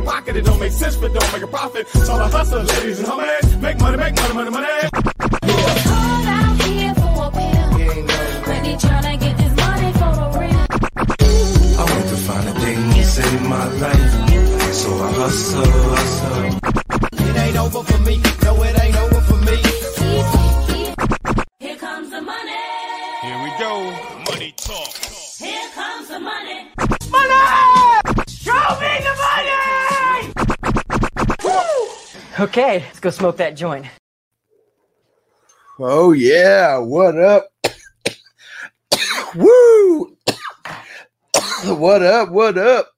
My pocket, it don't make sense, but don't make a profit. So I hustle, ladies and homies. Make money, make money, money, money. I want to find a thing to save my life. So I hustle, hustle. It ain't over for me. No, it ain't over Okay, let's go smoke that joint. Oh yeah, what up? Woo! what up? What up?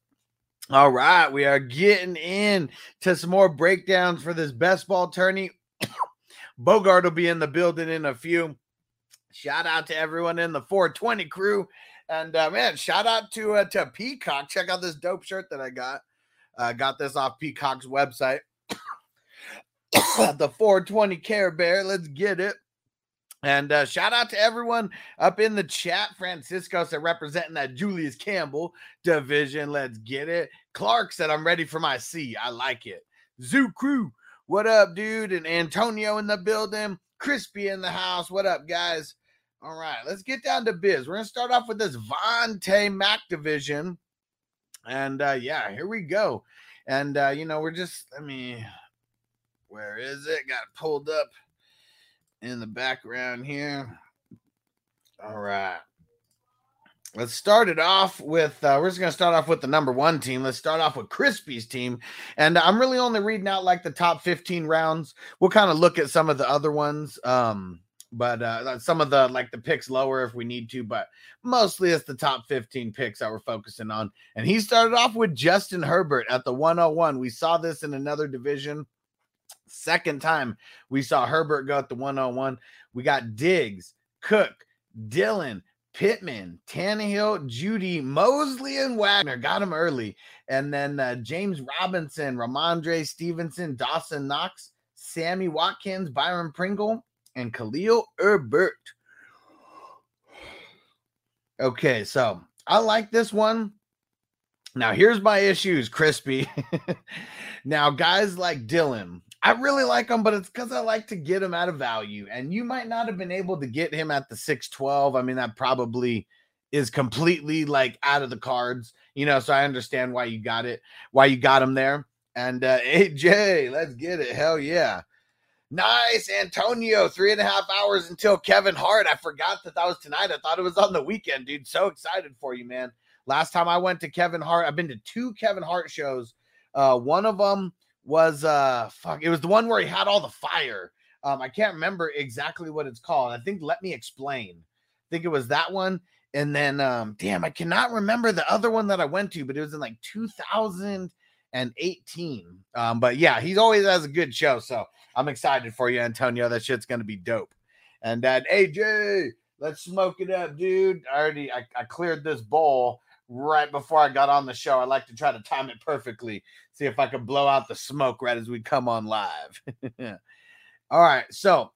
All right, we are getting in to some more breakdowns for this best ball tourney. Bogart will be in the building in a few. Shout out to everyone in the 420 crew, and uh, man, shout out to uh, to Peacock. Check out this dope shirt that I got. Uh, got this off Peacock's website. The 420 Care Bear. Let's get it. And uh, shout out to everyone up in the chat. Francisco said representing that Julius Campbell division. Let's get it. Clark said, I'm ready for my C. I like it. Zoo Crew, what up, dude? And Antonio in the building. Crispy in the house. What up, guys? All right, let's get down to biz. We're going to start off with this Vontae Mac division. And uh, yeah, here we go. And, uh, you know, we're just, let me, where is it? Got it pulled up in the background here. All right. Let's start it off with uh, we're just gonna start off with the number one team. Let's start off with Crispy's team, and I'm really only reading out like the top 15 rounds. We'll kind of look at some of the other ones, um, but uh, some of the like the picks lower if we need to, but mostly it's the top 15 picks that we're focusing on. And he started off with Justin Herbert at the 101. We saw this in another division. Second time we saw Herbert go at the 101. We got Diggs, Cook, Dillon, Pittman, Tannehill, Jeudy, Mosley, and Wagner got him early. And then uh, James Robinson, Rhamondre Stevenson, Dawson Knox, Sammy Watkins, Byron Pringle, and Khalil Herbert. Okay, so I like this one. Now, here's my issues, Crispy. now, guys like Dillon, I really like him, but it's because I like to get him out of value. And you might not have been able to get him at the 612. I mean, that probably is completely like out of the cards, you know. So I understand why you got it, why you got him there. And uh AJ, let's get it. Hell yeah. Nice, Antonio. Three and a half hours until Kevin Hart. I forgot that that was tonight. I thought it was on the weekend, dude. So excited for you, man. Last time I went to Kevin Hart, I've been to two Kevin Hart shows. Uh, one of them was uh fuck, it was the one where he had all the fire. Um, I can't remember exactly what it's called. I think Let Me Explain. I think it was that one. And then um, damn, I cannot remember the other one that I went to, but it was in like 2018. Um, but yeah, he's always has a good show. So I'm excited for you, Antonio. That shit's gonna be dope. And then AJ, let's smoke it up, dude. I already I, I cleared this bowl right before I got on the show. I like to try to time it perfectly, see if I can blow out the smoke right as we come on live. All right, so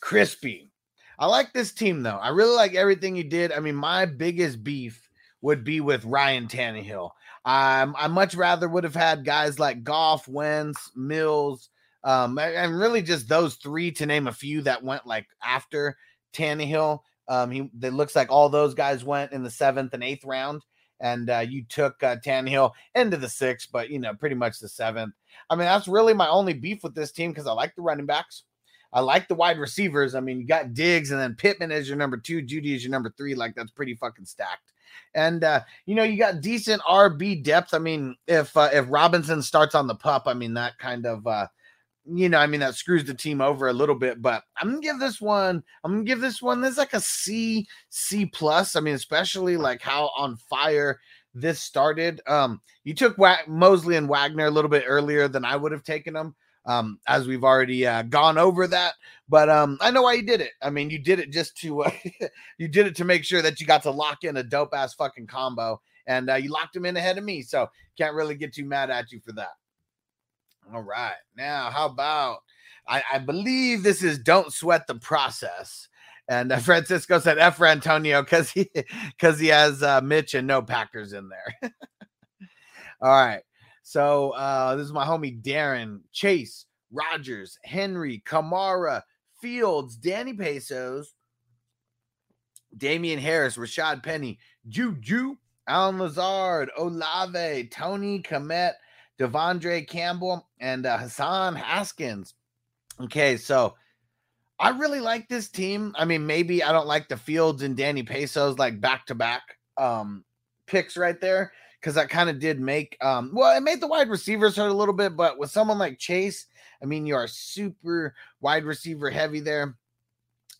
crispy. I like this team though. I really like everything he did. I mean, my biggest beef would be with Ryan Tannehill. Um, I much rather would have had guys like Goff, Wentz, Mills, um, and really just those three to name a few that went like after Tannehill. Um, he it looks like all those guys went in the seventh and eighth round, and uh, you took uh, Tannehill into the sixth, but you know pretty much the seventh. I mean that's really my only beef with this team because I like the running backs, I like the wide receivers. I mean you got Diggs and then Pittman as your number two, Jeudy is your number three. Like that's pretty fucking stacked. And uh, you know you got decent RB depth. I mean if uh, if Robinson starts on the pup, I mean that kind of uh, you know, I mean, that screws the team over a little bit, but I'm gonna give this one, I'm gonna give this one, this like a C, C plus. I mean, especially like how on fire this started. Um, you took Wa- Mosley and Wagner a little bit earlier than I would have taken them. Um, as we've already uh, gone over that, but um, I know why you did it. I mean, you did it just to uh, you did it to make sure that you got to lock in a dope ass fucking combo, and uh, you locked him in ahead of me. So can't really get too mad at you for that. All right, now how about I, I believe this is don't sweat the process. And Francisco said F for Antonio because he because he has uh, Mitch and no Packers in there. All right. So uh, this is my homie Darren, Chase, Rogers, Henry, Kamara, Fields, Danny Pesos, Damien Harris, Rashad Penny, Juju, Allen Lazard, Olave, Tony Komet, De'Vondre Campbell, and uh, Hassan Haskins. Okay, so I really like this team. I mean, maybe I don't like the Fields and Danny Pesos like back to back um picks right there because that kind of did make um well it made the wide receivers hurt a little bit, but with someone like Chase, I mean you are super wide receiver heavy there.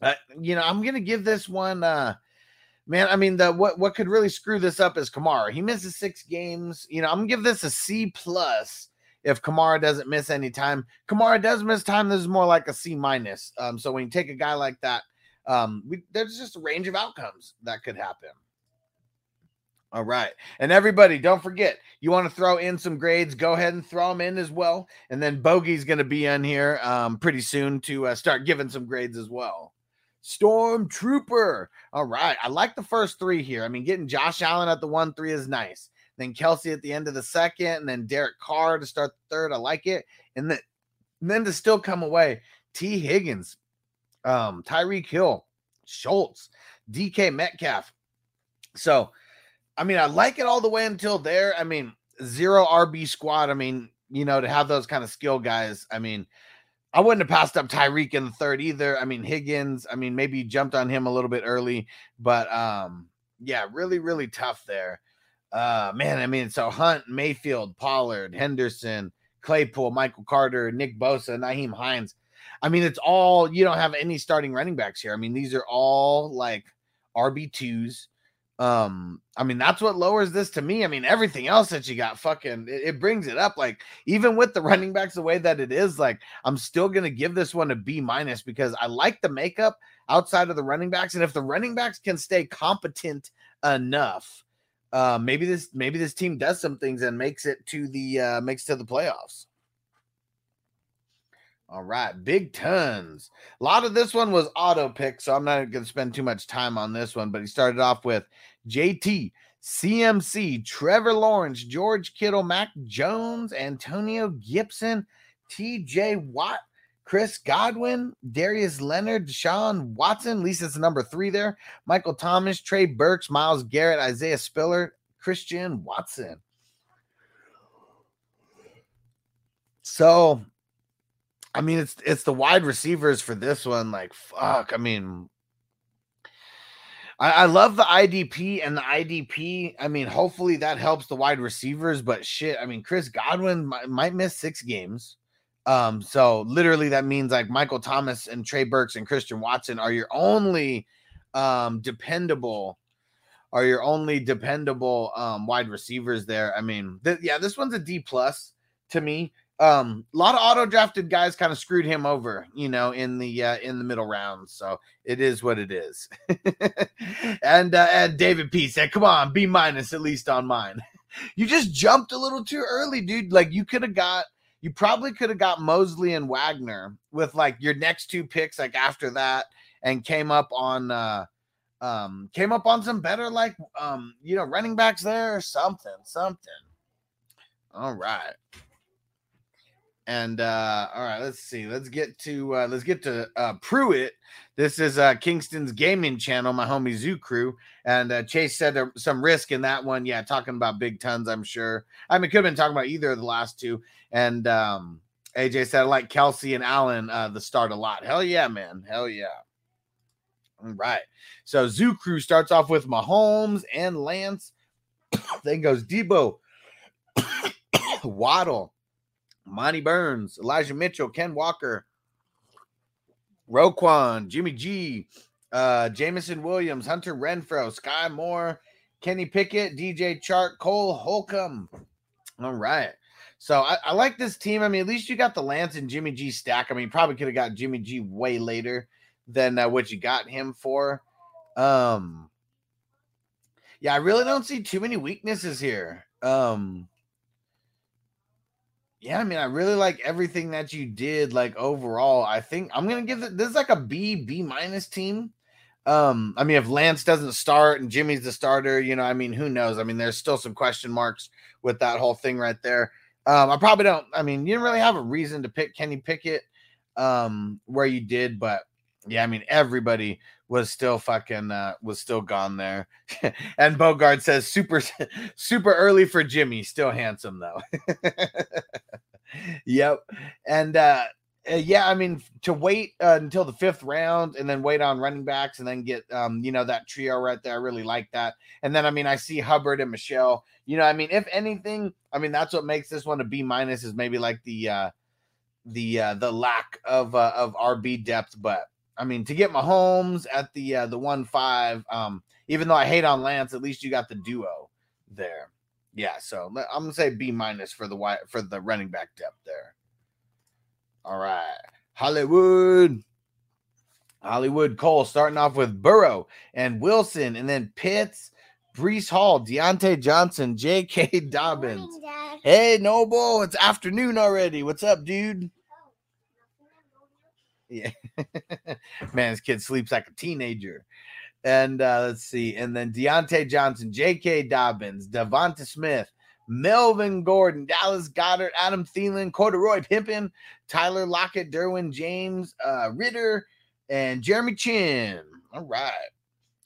Uh, you know, I'm gonna give this one uh man, I mean the what what could really screw this up is Kamara. He misses six games. You know, I'm gonna give this a C plus if Kamara doesn't miss any time. Kamara does miss time. This is more like a C minus. Um, so when you take a guy like that, um, we, there's just a range of outcomes that could happen. All right. And everybody, don't forget, you want to throw in some grades, go ahead and throw them in as well. And then Bogey's going to be in here um, pretty soon to uh, start giving some grades as well. Stormtrooper. All right. I like the first three here. I mean, getting Josh Allen at the one three is nice. Then Kelce at the end of the second, and then Derek Carr to start the third. I like it. And then, and then to still come away, Tee Higgins, um, Tyreek Hill, Schultz, DK Metcalf. So, I mean, I like it all the way until there. I mean, zero RB squad. I mean, you know, to have those kind of skill guys. I mean, I wouldn't have passed up Tyreek in the third either. I mean, Higgins, I mean, maybe jumped on him a little bit early, but um, yeah, really, really tough there. Uh man, I mean, so Hunt, Mayfield, Pollard, Henderson, Claypool, Michael Carter, Nick Bosa, Nyheim Hines. I mean, it's all you don't have any starting running backs here. I mean, these are all like RB2s. Um, I mean, that's what lowers this to me. I mean, everything else that you got fucking it, it brings it up. Like, even with the running backs the way that it is, like, I'm still gonna give this one a B minus because I like the makeup outside of the running backs. And if the running backs can stay competent enough, uh, maybe this maybe this team does some things and makes it to the uh, makes to the playoffs. All right, big tons. A lot of this one was auto pick, so I'm not going to spend too much time on this one. But he started off with JT, CMC, Trevor Lawrence, George Kittle, Mac Jones, Antonio Gibson, TJ Watt, Chris Godwin, Darius Leonard, Deshaun Watson, at least it's number three there. Michael Thomas, Trey Burks, Myles Garrett, Isaiah Spiller, Christian Watson. So, I mean, it's it's the wide receivers for this one. Like, fuck. I mean, I, I love the IDP and the IDP. I mean, hopefully that helps the wide receivers, but shit. I mean, Chris Godwin might, might miss six games. Um, so literally that means like Michael Thomas and Trey Burks and Christian Watson are your only um dependable are your only dependable um wide receivers there. I mean, th- yeah, this one's a D plus to me. Um, a lot of auto drafted guys kind of screwed him over, you know, in the uh, in the middle rounds. So it is what it is. and uh, and David P said, "Come on, B minus at least on mine." you just jumped a little too early, dude. Like you could have got you probably could have got Mosley and Wagner with like your next two picks, like after that, and came up on uh um came up on some better like um you know running backs there or something, something. All right. And uh all right, let's see. Let's get to uh let's get to uh Pruitt. This is uh Kingston's gaming channel, my homie Zoo Crew. And uh Chase said there some risk in that one. Yeah, talking about big tons, I'm sure. I mean, could have been talking about either of the last two. And um AJ said I like Kelce and Allen uh the start a lot. Hell yeah, man. Hell yeah. All right. So Zoo Crew starts off with Mahomes and Lance. then goes Deebo, Waddle, Monty Burns, Elijah Mitchell, Ken Walker, Roquan, Jimmy G, uh, Jameson Williams, Hunter Renfrow, Sky Moore, Kenny Pickett, DJ Chark, Cole Holcomb. All right. So I, I like this team. I mean, at least you got the Lance and Jimmy G stack. I mean, probably could have got Jimmy G way later than uh, what you got him for. Um, yeah, I really don't see too many weaknesses here. Um, yeah, I mean, I really like everything that you did. Like overall, I think I'm gonna give it this is like a B B minus team. Um, I mean, if Lance doesn't start and Jimmy's the starter, you know, I mean, who knows? I mean, there's still some question marks with that whole thing right there. Um, I probably don't. I mean, you didn't really have a reason to pick Kenny Pickett um where you did, but yeah, I mean, everybody was still fucking uh was still gone there. and Bogart says super super early for Jimmy, still handsome though. yep. And uh uh, yeah, I mean, to wait uh, until the fifth round and then wait on running backs and then get, um, you know, that trio right there. I really like that. And then, I mean, I see Hubbard and Michelle. You know, I mean, if anything, I mean, that's what makes this one a B minus is maybe like the, uh, the, uh, the lack of, uh, of RB depth. But I mean, to get Mahomes at the, uh, the one five, um, even though I hate on Lance, at least you got the duo there. Yeah. So I'm gonna say B minus for the white for the running back depth there. All right. Hollywood. Hollywood Cole starting off with Burrow and Wilson, and then Pitts, Breece Hall, Diontae Johnson, J.K. Dobbins. Hey, Noble, it's afternoon already. What's up, dude? Yeah. Man, this kid sleeps like a teenager. And uh, let's see. And then Diontae Johnson, J.K. Dobbins, DeVonta Smith, Melvin Gordon, Dallas Goedert, Adam Thielen, Corduroy Pimpin, Tyler Lockett, Derwin James, uh, Ritter, and Jeremy Chinn. All right.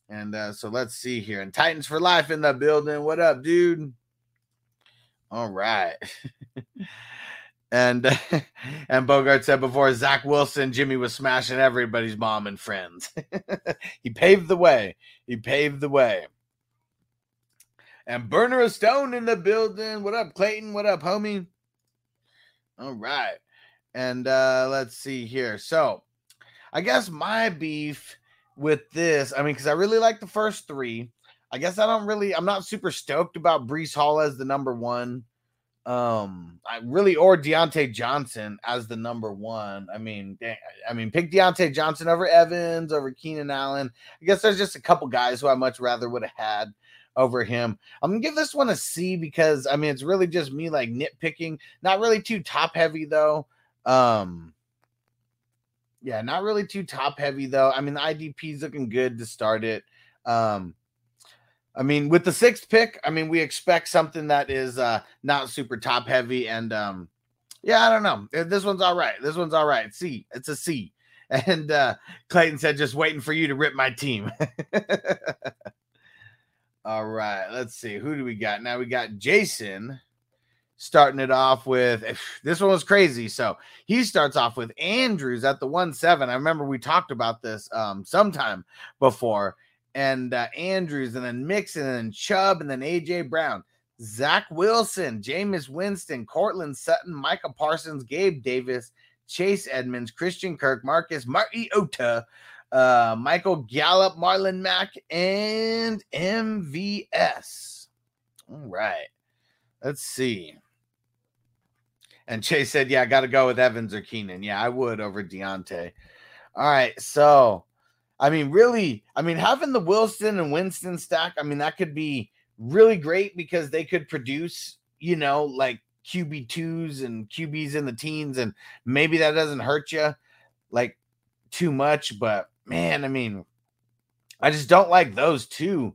And uh, so let's see here. And Titans for life in the building. What up, dude? All right. and and Bogart said before Zach Wilson, Jimmy was smashing everybody's mom and friends. he paved the way. He paved the way. And Burner of Stone in the building. What up, Clayton? What up, homie? All right. And uh let's see here. So I guess my beef with this, I mean, because I really like the first three. I guess I don't really, I'm not super stoked about Breece Hall as the number one. Um, I really or Diontae Johnson as the number one. I mean, I mean, pick Diontae Johnson over Evans, over Keenan Allen. I guess there's just a couple guys who I much rather would have had over him. I'm gonna give this one a C because I mean it's really just me like nitpicking. Not really too top heavy though. Um yeah, not really too top heavy though. I mean the IDP's looking good to start it. Um I mean with the sixth pick, I mean we expect something that is uh not super top heavy and um yeah, I don't know. This one's all right. This one's all right. C. It's a C. And uh Clayton said just waiting for you to rip my team. All right, let's see. Who do we got? Now we got Jason starting it off with this one was crazy. So he starts off with Andrews at the one seven. I remember we talked about this um sometime before, and uh, Andrews, and then Mixon, and then Chubb, and then AJ Brown, Zach Wilson, Jameis Winston, Courtland Sutton, Micah Parsons, Gabe Davis, Chase Edmonds, Christian Kirk, Marcus Mariota, uh, Michael Gallup, Marlon Mack, and MVS. All right. Let's see. And Chase said, Yeah, I got to go with Evans or Keenan. Yeah, I would over Diontae. All right. So, I mean, really, I mean, having the Wilson and Winston stack, I mean, that could be really great because they could produce, you know, like QB2s and QBs in the teens. And maybe that doesn't hurt you like too much. But man, I mean, I just don't like those two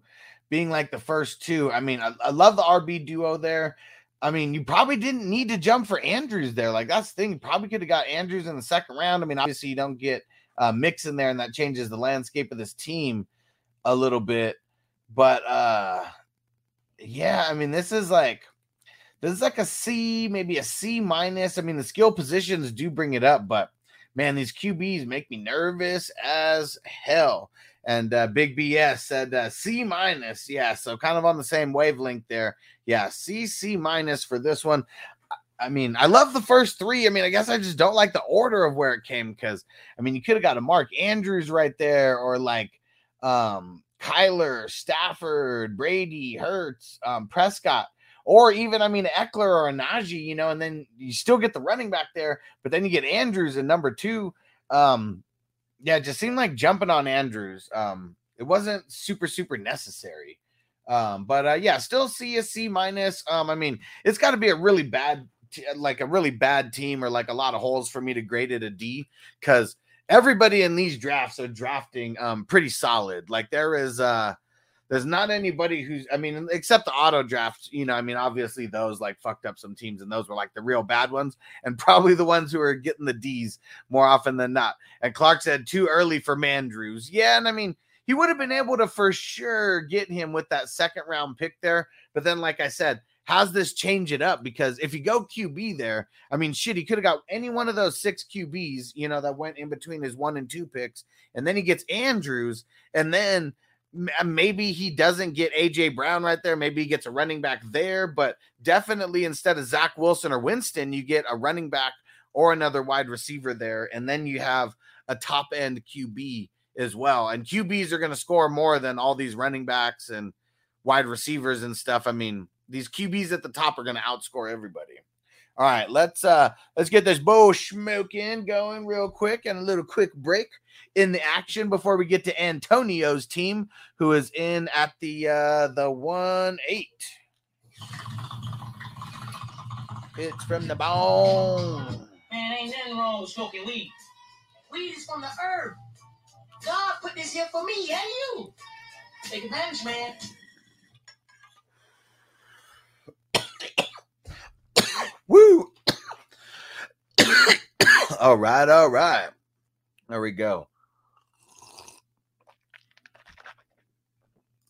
being like the first two. I mean, I, I, love the RB duo there. I mean, you probably didn't need to jump for Andrews there. Like that's the thing. You probably could have got Andrews in the second round. I mean, obviously you don't get uh Mixon there, and that changes the landscape of this team a little bit. But uh yeah, I mean, this is like this is like a C, maybe a C minus. I mean, the skill positions do bring it up, but man, these QBs make me nervous as hell. And uh, Big BS said uh, C minus. Yeah, so kind of on the same wavelength there. Yeah, C C minus for this one. I mean, I love the first three. I mean, I guess I just don't like the order of where it came because I mean, you could have got a Mark Andrews right there, or like um Kyler, Stafford, Brady, Hurts, um, Prescott, or even I mean Ekeler or Najee, you know, and then you still get the running back there, but then you get Andrews in number two. Um, yeah, it just seemed like jumping on Andrews. Um, it wasn't super super necessary. Um, but uh, yeah, still see a C minus. Um, I mean, it's got to be a really bad, t- like a really bad team or like a lot of holes for me to grade it a D because everybody in these drafts are drafting um pretty solid. Like there is uh there's not anybody who's I mean except the auto drafts, you know, I mean obviously those like fucked up some teams and those were like the real bad ones and probably the ones who are getting the D's more often than not. And Clark said too early for Mandrews. Yeah, and I mean he would have been able to for sure get him with that second round pick there, but then like I said, how's this change it up? Because if you go QB there, I mean, shit, he could have got any one of those six QBs, you know, that went in between his one and two picks, and then he gets Andrews, and then uh, maybe he doesn't get AJ Brown right there. Maybe he gets a running back there, but definitely instead of Zach Wilson or Winston, you get a running back or another wide receiver there, and then you have a top end QB as well. And QBs are going to score more than all these running backs and wide receivers and stuff. I mean, these QBs at the top are going to outscore everybody. All right, let's uh let's get this bow smoking going real quick and a little quick break in the action before we get to Antonio's team, who is in at the uh the one eight. It's from the bone. Man, ain't nothing wrong with smoking weed. Weed is from the herb. God put this here for me and you. Take advantage, man. Woo! all right, all right. There we go.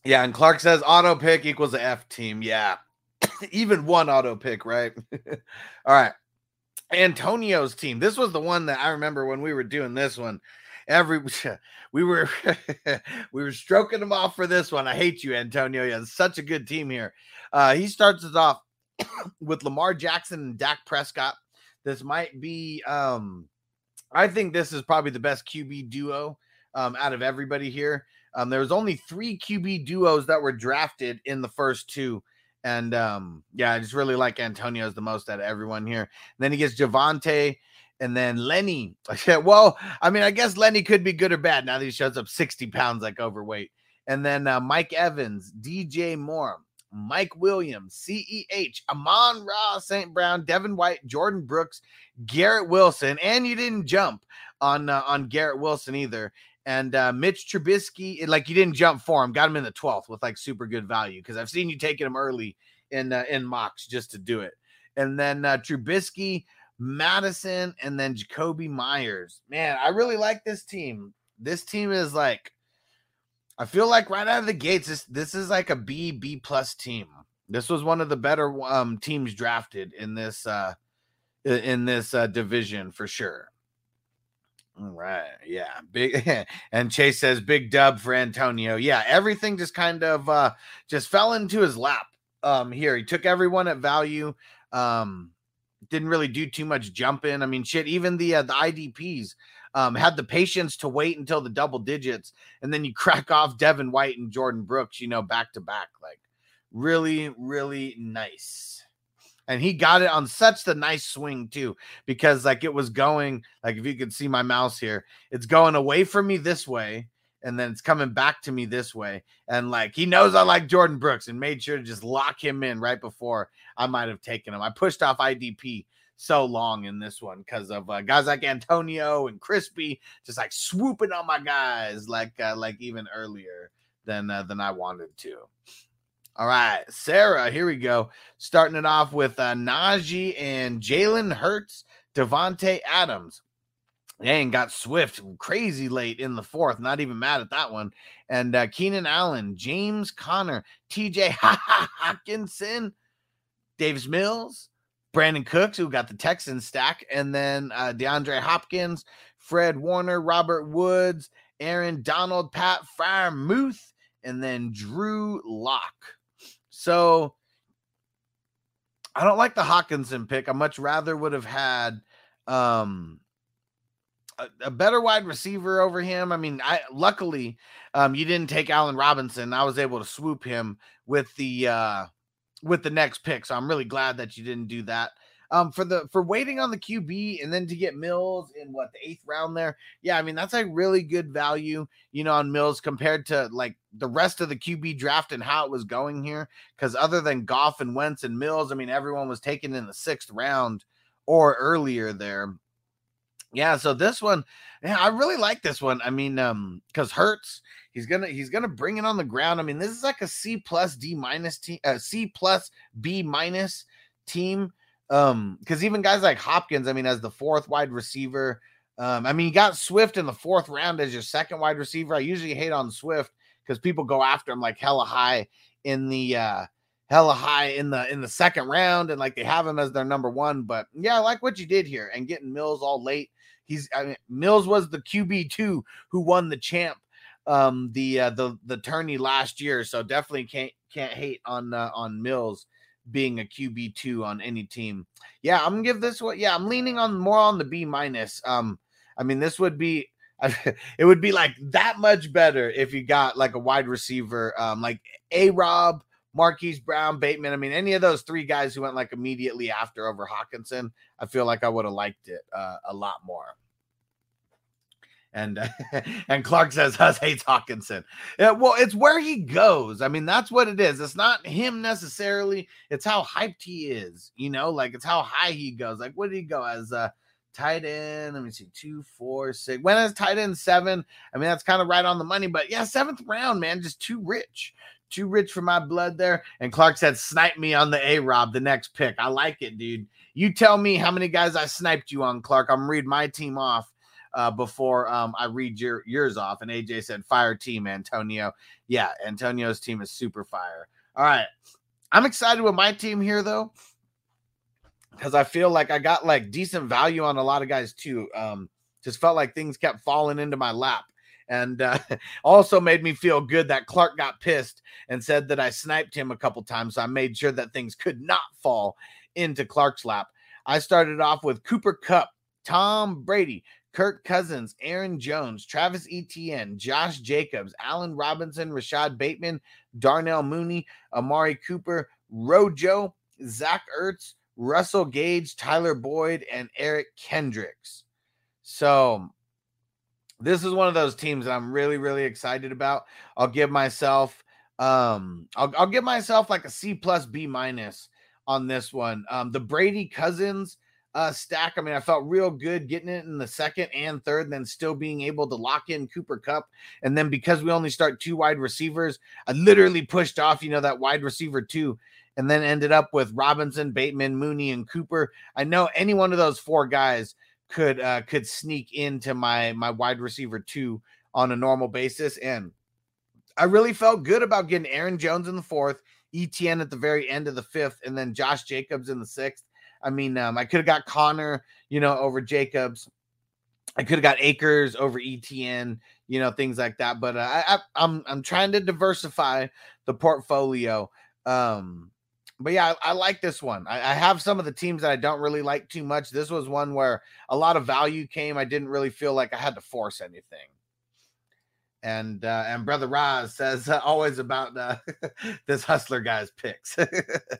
Yeah, and Clark says auto pick equals the F team. Yeah. Even one auto pick, right? all right. Antonio's team. This was the one that I remember when we were doing this one. Every we were we were stroking him off for this one. I hate you, Antonio. You have such a good team here. Uh, he starts us off with Lamar Jackson and Dak Prescott. This might be um I think this is probably the best QB duo um out of everybody here. Um there was only 3 QB duos that were drafted in the first two and um yeah, I just really like Antonio's the most out of everyone here. And then he gets Javonte and then Lenny. well, I mean, I guess Lenny could be good or bad now that he shows up 60 pounds like overweight. And then uh, Mike Evans, DJ Moore, Mike Williams, CEH, Amon Ra, St. Brown, Devin White, Jordyn Brooks, Garrett Wilson, and you didn't jump on uh, on Garrett Wilson either. And uh, Mitch Trubisky, like you didn't jump for him, got him in the 12th with like super good value because I've seen you taking him early in uh, in mocks just to do it. And then uh, Trubisky, Madison, and then Jakobi Meyers. Man, I really like this team. This team is like, I feel like right out of the gates, this this is like a B B plus team. This was one of the better um teams drafted in this uh in this uh division for sure. All right, yeah, big and Chase says big dub for Antonio. Yeah, everything just kind of uh just fell into his lap um here. He took everyone at value. Um didn't really do too much jumping. I mean, shit, even the uh, the IDPs um, had the patience to wait until the double digits, and then you crack off Devin White and Jordyn Brooks, you know, back to back. Like, really, really nice. And he got it on such the nice swing too, because like it was going, like if you could see my mouse here, it's going away from me this way, and then it's coming back to me this way. And like he knows I like Jordyn Brooks and made sure to just lock him in right before I might have taken him. I pushed off IDP so long in this one because of uh, guys like Antonio and Crispy just like swooping on my guys like uh, like even earlier than uh, than I wanted to. All right, Sarah, here we go. Starting it off with uh, Najee and Jalen Hurts, Davante Adams. Dang, got Swift crazy late in the fourth. Not even mad at that one. And uh, Keenan Allen, James Conner, TJ Hockenson, Davis Mills, Brandin Cooks, who got the Texans stack, and then uh, DeAndre Hopkins, Fred Warner, Robert Woods, Aaron Donald, Pat Muth, and then Drew Lock. So I don't like the Hockenson pick. I much rather would have had um a, a better wide receiver over him. I mean, I luckily um you didn't take Allen Robinson. I was able to swoop him with the uh with the next pick. So I'm really glad that you didn't do that. Um for the for waiting on the QB and then to get Mills in what the eighth round there. Yeah, I mean that's a really good value, you know, on Mills compared to like the rest of the QB draft and how it was going here. Because other than Goff and Wentz and Mills, I mean everyone was taken in the sixth round or earlier there. Yeah, so this one, yeah, I really like this one. I mean, um, because Hurts, he's gonna he's gonna bring it on the ground. I mean, this is like a C plus D minus team, uh, C plus B minus team. Um, because even guys like Hopkins, I mean, as the fourth wide receiver, um, I mean, you got Swift in the fourth round as your second wide receiver. I usually hate on Swift because people go after him like hella high in the uh hella high in the in the second round and like they have him as their number one. But yeah, I like what you did here and getting Mills all late. He's I mean, Mills was the QB two who won the champ um the uh, the the tourney last year, so definitely can't can't hate on uh, on Mills being a QB two on any team. Yeah, I'm gonna give this one. Yeah, I'm leaning on more on the B minus. Um, I mean, this would be it would be like that much better if you got like a wide receiver, um, like A Rob, Marquise Brown, Bateman. I mean, any of those three guys who went like immediately after over Hockenson, I feel like I would have liked it uh, a lot more. And and Clark says Hus hates Hockenson. Yeah, well, it's where he goes. I mean, that's what it is. It's not him necessarily. It's how hyped he is. You know, like it's how high he goes. Like, what did he go as? Uh, tight end. Let me see, two, four, six. When is tight end seven? I mean, that's kind of right on the money, but yeah, seventh round, man, just too rich, too rich for my blood there. And Clark said, snipe me on the A Rob, the next pick. I like it, dude. You tell me how many guys I sniped you on, Clark. I'm read my team off uh, before um, I read your yours off. And AJ said, fire team, Antonio. Yeah, Antonio's team is super fire. All right. I'm excited with my team here, though because I feel like I got like decent value on a lot of guys too. Um, just felt like things kept falling into my lap. And uh, also made me feel good that Clark got pissed and said that I sniped him a couple times. So I made sure that things could not fall into Clark's lap. I started off with Cooper Kupp, Tom Brady, Kirk Cousins, Aaron Jones, Travis Etienne, Josh Jacobs, Allen Robinson, Rashod Bateman, Darnell Mooney, Amari Cooper, Rojo, Zach Ertz, Russell Gage, Tyler Boyd, and Eric Kendricks. So this is one of those teams that I'm really, really excited about. I'll give myself um I'll, I'll give myself like a C plus B minus on this one. Um the Brady Cousins uh stack. I mean, I felt real good getting it in the second and third, and then still being able to lock in Cooper Kupp. And then because we only start two wide receivers, I literally pushed off, you know, that wide receiver two and then ended up with Robinson, Bateman, Mooney, and Cooper. I know any one of those four guys could uh, could sneak into my my wide receiver two on a normal basis, and I really felt good about getting Aaron Jones in the fourth, ETN at the very end of the fifth, and then Josh Jacobs in the sixth. I mean, um, I could have got Conner, you know, over Jacobs. I could have got Akers over ETN, you know, things like that. But uh, I, I, I'm I'm trying to diversify the portfolio. Um, but yeah, I, I, like this one. I, I, have some of the teams that I don't really like too much. This was one where a lot of value came. I didn't really feel like I had to force anything. And uh, and brother Roz says uh, always about uh, this hustler guy's picks.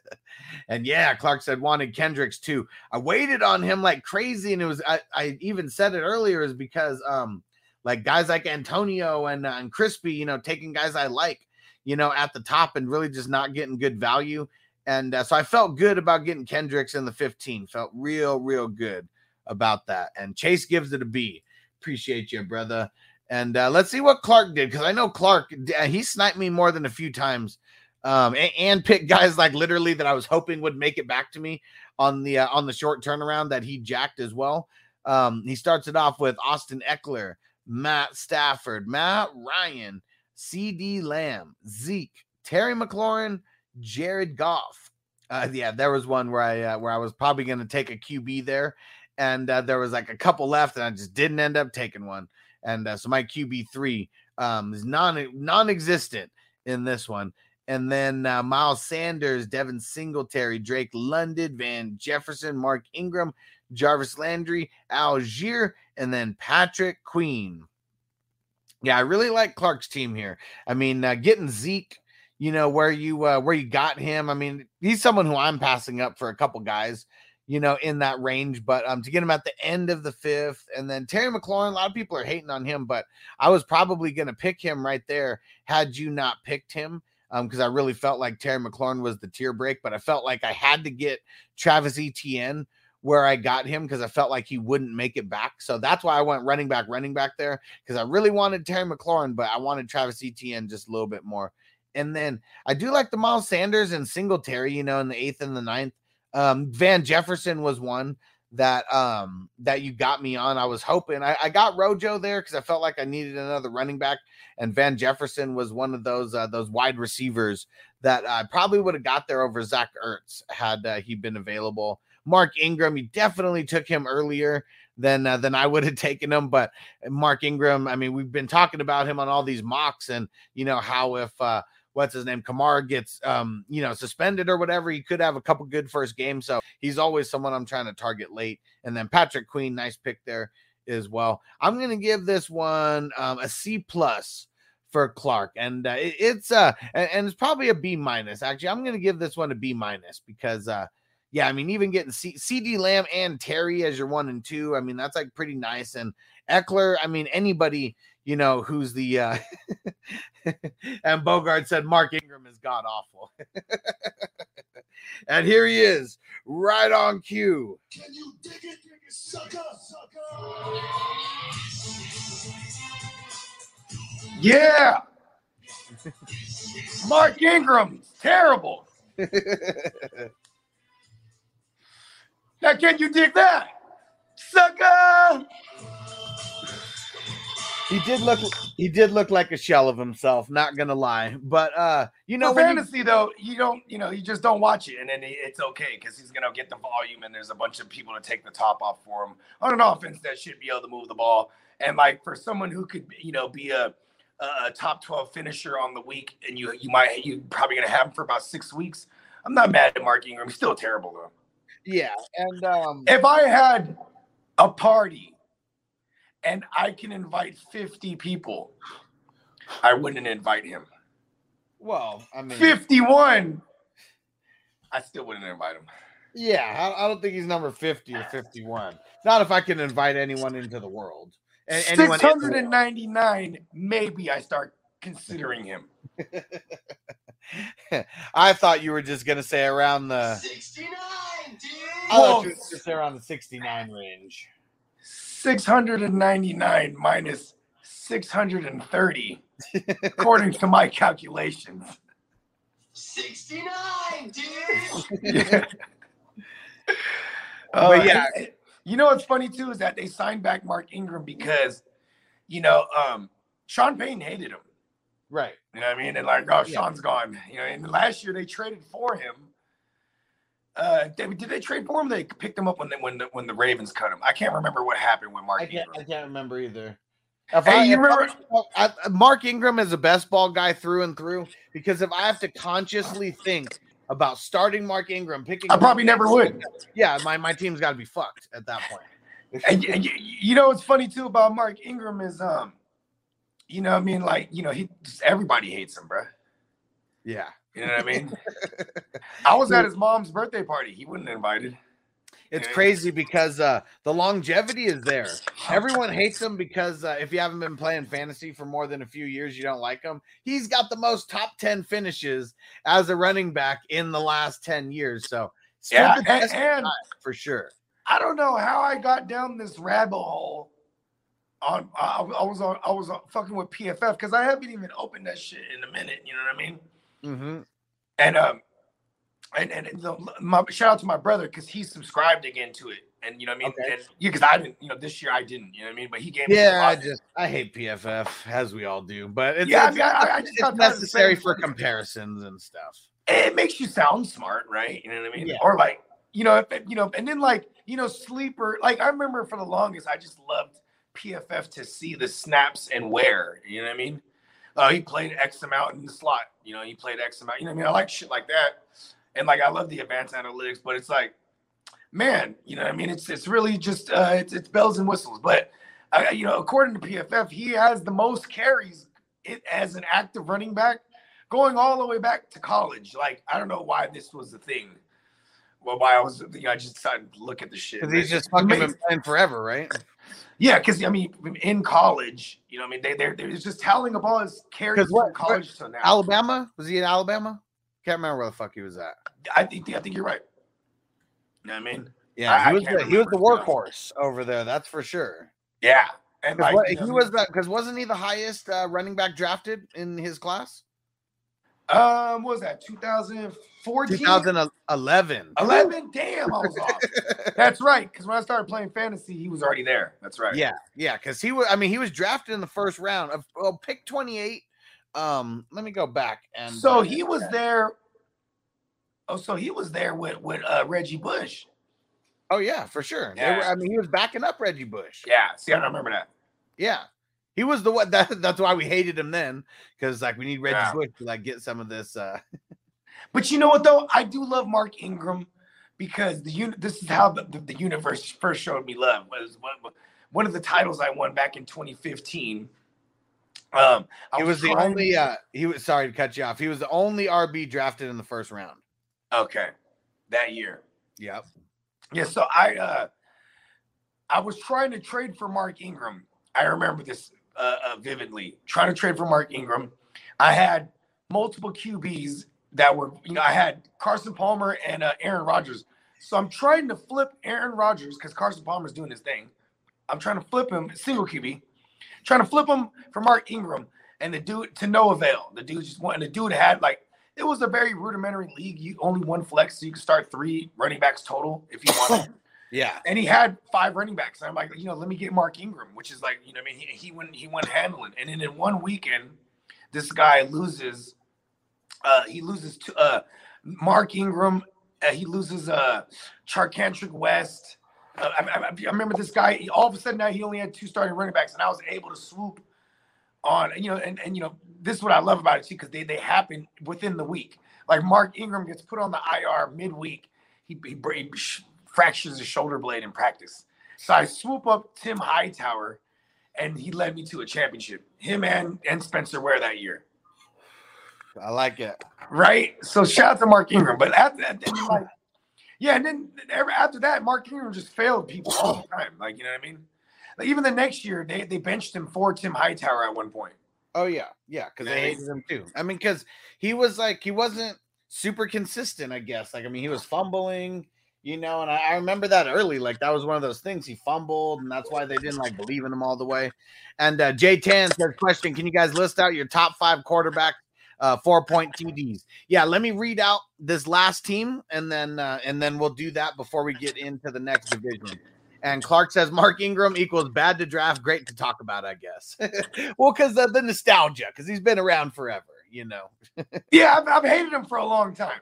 and yeah, Clark said wanted Kendricks too. I waited on him like crazy, and it was I, I even said it earlier is because um like guys like Antonio and uh, and Crispy, you know, taking guys I like, you know, at the top and really just not getting good value and uh, so I felt good about getting Kendricks in the 15. Felt real, real good about that. And Chase gives it a B. Appreciate you, brother. And uh, let's see what Clark did because I know Clark uh, he sniped me more than a few times, um, and, and picked guys like literally that I was hoping would make it back to me on the uh, on the short turnaround that he jacked as well. Um, he starts it off with Austin Ekeler, Matt Stafford, Matt Ryan, CeeDee Lamb, Zeke, Terry McLaurin, Jared Goff. Uh, yeah, there was one where I uh, where I was probably going to take a QB there, and uh, there was like a couple left, and I just didn't end up taking one. And uh, so my QB three um, is non non existent in this one. And then uh, Miles Sanders, Devin Singletary, Drake London, Van Jefferson, Mark Ingram, Jarvis Landry, Allgeier, and then Patrick Queen. Yeah, I really like Clark's team here. I mean, uh, getting Zeke, you know, where you uh, where you got him. I mean, he's someone who I'm passing up for a couple guys, you know, in that range. But um, to get him at the end of the fifth, and then Terry McLaurin, a lot of people are hating on him, but I was probably going to pick him right there had you not picked him. Um, because I really felt like Terry McLaurin was the tier break, but I felt like I had to get Travis Etienne where I got him because I felt like he wouldn't make it back. So that's why I went running back, running back there because I really wanted Terry McLaurin, but I wanted Travis Etienne just a little bit more. And then I do like the Miles Sanders and Singletary, you know, in the eighth and the ninth. Um, Van Jefferson was one that um that you got me on. I was hoping I, I got Rojo there because I felt like I needed another running back, and Van Jefferson was one of those uh, those wide receivers that I probably would have got there over Zach Ertz had uh, he been available. Mark Ingram, you definitely took him earlier than uh, than I would have taken him. But Mark Ingram, I mean, we've been talking about him on all these mocks, and you know how if uh, what's his name, Kamara gets um, you know, suspended or whatever, he could have a couple good first games. So he's always someone I'm trying to target late. And then Patrick Queen, nice pick there as well. I'm gonna give this one um, a C plus for Clark, and uh, it, it's uh, and, and it's probably a B minus. Actually, I'm gonna give this one a B minus because uh, yeah, I mean, even getting C- CeeDee Lamb and Terry as your one and two, I mean, that's like pretty nice. And Ekeler, I mean, anybody, you know, who's the uh and Bogart said Mark Ingram is god awful. and here he is, right on cue. Can you dig it, dig it, sucker, sucker? Yeah. Mark Ingram, terrible. Now, can you dig that? Sucker! He did look he did look like a shell of himself, not gonna lie. But uh, you know, No when you- fantasy though, you don't, you know, you just don't watch it, and then it's okay because he's gonna get the volume, and there's a bunch of people to take the top off for him on an offense that should be able to move the ball. And like for someone who could, you know, be a a top twelve finisher on the week, and you you might you probably gonna have him for about six weeks. I'm not mad at Mark Ingram. He's still terrible though. yeah, and um, If I had a party and I can invite 50 people, I wouldn't invite him. well, I mean, 51, I still wouldn't invite him. yeah, I, I don't think he's number fifty or fifty-one. Not if I can invite anyone into the world. A- anyone in the world. 699, maybe I start considering him. I thought you were just gonna say around the. 69, dude. I thought Whoa. you were just say around the sixty-nine range. 699 minus 630, according to my calculations. 69, dude. Uh, But yeah. and- you know what's funny too is that they signed back Mark Ingram because, you know, um, Sean Payne hated him. Right. You know what I mean? And like, oh, Yeah. Sean's gone. You know, and last year they traded for him. Uh, did, did they trade for him? They picked him up when they, when the when the Ravens cut him. I can't remember what happened with Mark I can't. I can't remember either. If Hey, I, you remember- I- Mark Ingram is a best ball guy through and through because if I have to consciously think about starting Mark Ingram, picking, I probably never would. Yeah, my my team's got to be fucked at that point. And, and you know what's funny too about Mark Ingram is um, you know, what I mean, like you know, he just everybody hates him, bro. Yeah. You know what I mean? I was at his mom's birthday party. He wasn't invited. It's Yeah. crazy because uh, the longevity is there. Everyone hates him because uh, if you haven't been playing fantasy for more than a few years, you don't like him. He's got the most top 10 finishes as a running back in the last 10 years. So, Yeah, the and, and for sure. I don't know how I got down this rabbit hole. On I, I was on I was on, fucking with PFF because I haven't even opened that shit in a minute. You know what I mean? Hmm And um, and and, the, my shout out to my brother because he subscribed again to it. And you know what I mean? Okay. And, yeah, because I didn't. You know, this year I didn't. You know what I mean? But he gave me. Yeah, I just I hate PFF as we all do, but it's, Yeah, I mean, I- I just it's got tired of necessary for comparisons and stuff. it makes you sound smart, right? You know what I mean? Yeah. Or like, you know, if, you know, and then like, you know, sleeper. Like I remember for the longest, I just loved PFF to see the snaps and where. You know what I mean? Uh, he played X amount in the slot. You know, he played X amount. You know what I mean? I like shit like that. And like I love the advanced analytics, but it's like, man, you know what I mean? It's it's really just uh it's, it's bells and whistles. But uh, you know, according to PFF, he has the most carries it as an active running back going all the way back to college. Like, I don't know why this was a thing. Well, why I was, you know, I just decided to look at the shit. Because he's just fucking been playing forever, right? Yeah, because I mean, in college, you know, I mean, they they're, they're just tallying up all his carries 'Cause what- from college to now. Alabama? Was he in Alabama? Can't remember where the fuck he was at. I think I think you're right. You know what I mean? Yeah, I- he was the, he was the workhorse over there. That's for sure. Yeah, and like know he what was the because wasn't he the highest uh, running back drafted in his class? Um, what was that 2014? 2011. 11? Damn, I was off. That's right. Because when I started playing fantasy, he was already there. That's right. Yeah, yeah, because he was. I mean, he was drafted in the first round of well, pick 28. Um, let me go back and So he was there. Oh, so he was there with with uh, Reggie Bush. Oh yeah, for sure. They were- Yeah. I mean, he was backing up Reggie Bush. Yeah. See, I don't remember that. Yeah. He was the one that, that's why we hated him then, because like we need Reggie Yeah. Bush to like get some of this uh But you know what though? I do love Mark Ingram because the uni- this is how the, the, the universe first showed me love. Was one, one of the titles I won back in 2015. Um, I he was the only uh he was sorry to cut you off. He was the only RB drafted in the first round. okay that year. Yep. Yeah, so I uh I was trying to trade for Mark Ingram. I remember this uh, uh, vividly. Trying to trade for Mark Ingram. I had multiple QBs that were, you know, I had Carson Palmer and uh, Aaron Rodgers. So I'm trying to flip Aaron Rodgers because Carson Palmer's doing his thing. I'm trying to flip him, single QB, trying to flip him for Mark Ingram, and the dude to no avail. The dude just went, and the dude had like it was a very rudimentary league. You only one flex, so you could start three running backs total if you wanted. Yeah. and he had five running backs. I'm like, you know, let me get Mark Ingram, which is like, you know, I mean, he, he went he went handling, and then in one weekend, this guy loses. Uh, he loses to uh, Mark Ingram. Uh, he loses uh, Charcandrick West. Uh, I, I, I remember this guy. all of a sudden now he only had two starting running backs, and I was able to swoop on. You know, and and you know this is what I love about it too because they they happen within the week. Like Mark Ingram gets put on the IR midweek. He, he, he fractures his shoulder blade in practice. So I swoop up Tim Hightower, and he led me to a championship. Him and and Spencer Ware that year, I like it. right? So shout out to Mark Ingram. But after that, then like, yeah, and then ever after that, Mark Ingram just failed people all the time. Like you know what I mean? Like even the next year, they they benched him for Tim Hightower at one point. Oh yeah, yeah, because they hated him too. I mean, because he was like he wasn't super consistent. I guess. Like I mean, he was fumbling, you know, and I, I remember that early. Like that was one of those things he fumbled, and that's why they didn't like believe in him all the way. And uh, Jay Tan said, "Question: Can you guys list out your top five quarterback uh, four point TDs?" Yeah, let me read out this last team, and then uh, and then we'll do that before we get into the next division. And Clark says Mark Ingram equals bad to draft, great to talk about, I guess. well, because of the nostalgia, because he's been around forever, you know. Yeah, I've, I've hated him for a long time.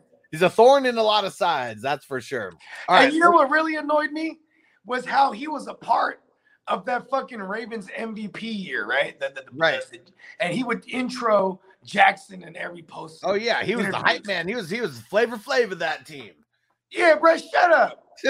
he's a thorn in a lot of sides, that's for sure. All and right, you know what really annoyed me was how he was a part of that fucking Ravens MVP year, right? The- the- the- Right. the- and he would intro Jackson in every post. oh yeah, he was the hype man. He was he was Flavor Flav of that team. Yeah, bro, shut up.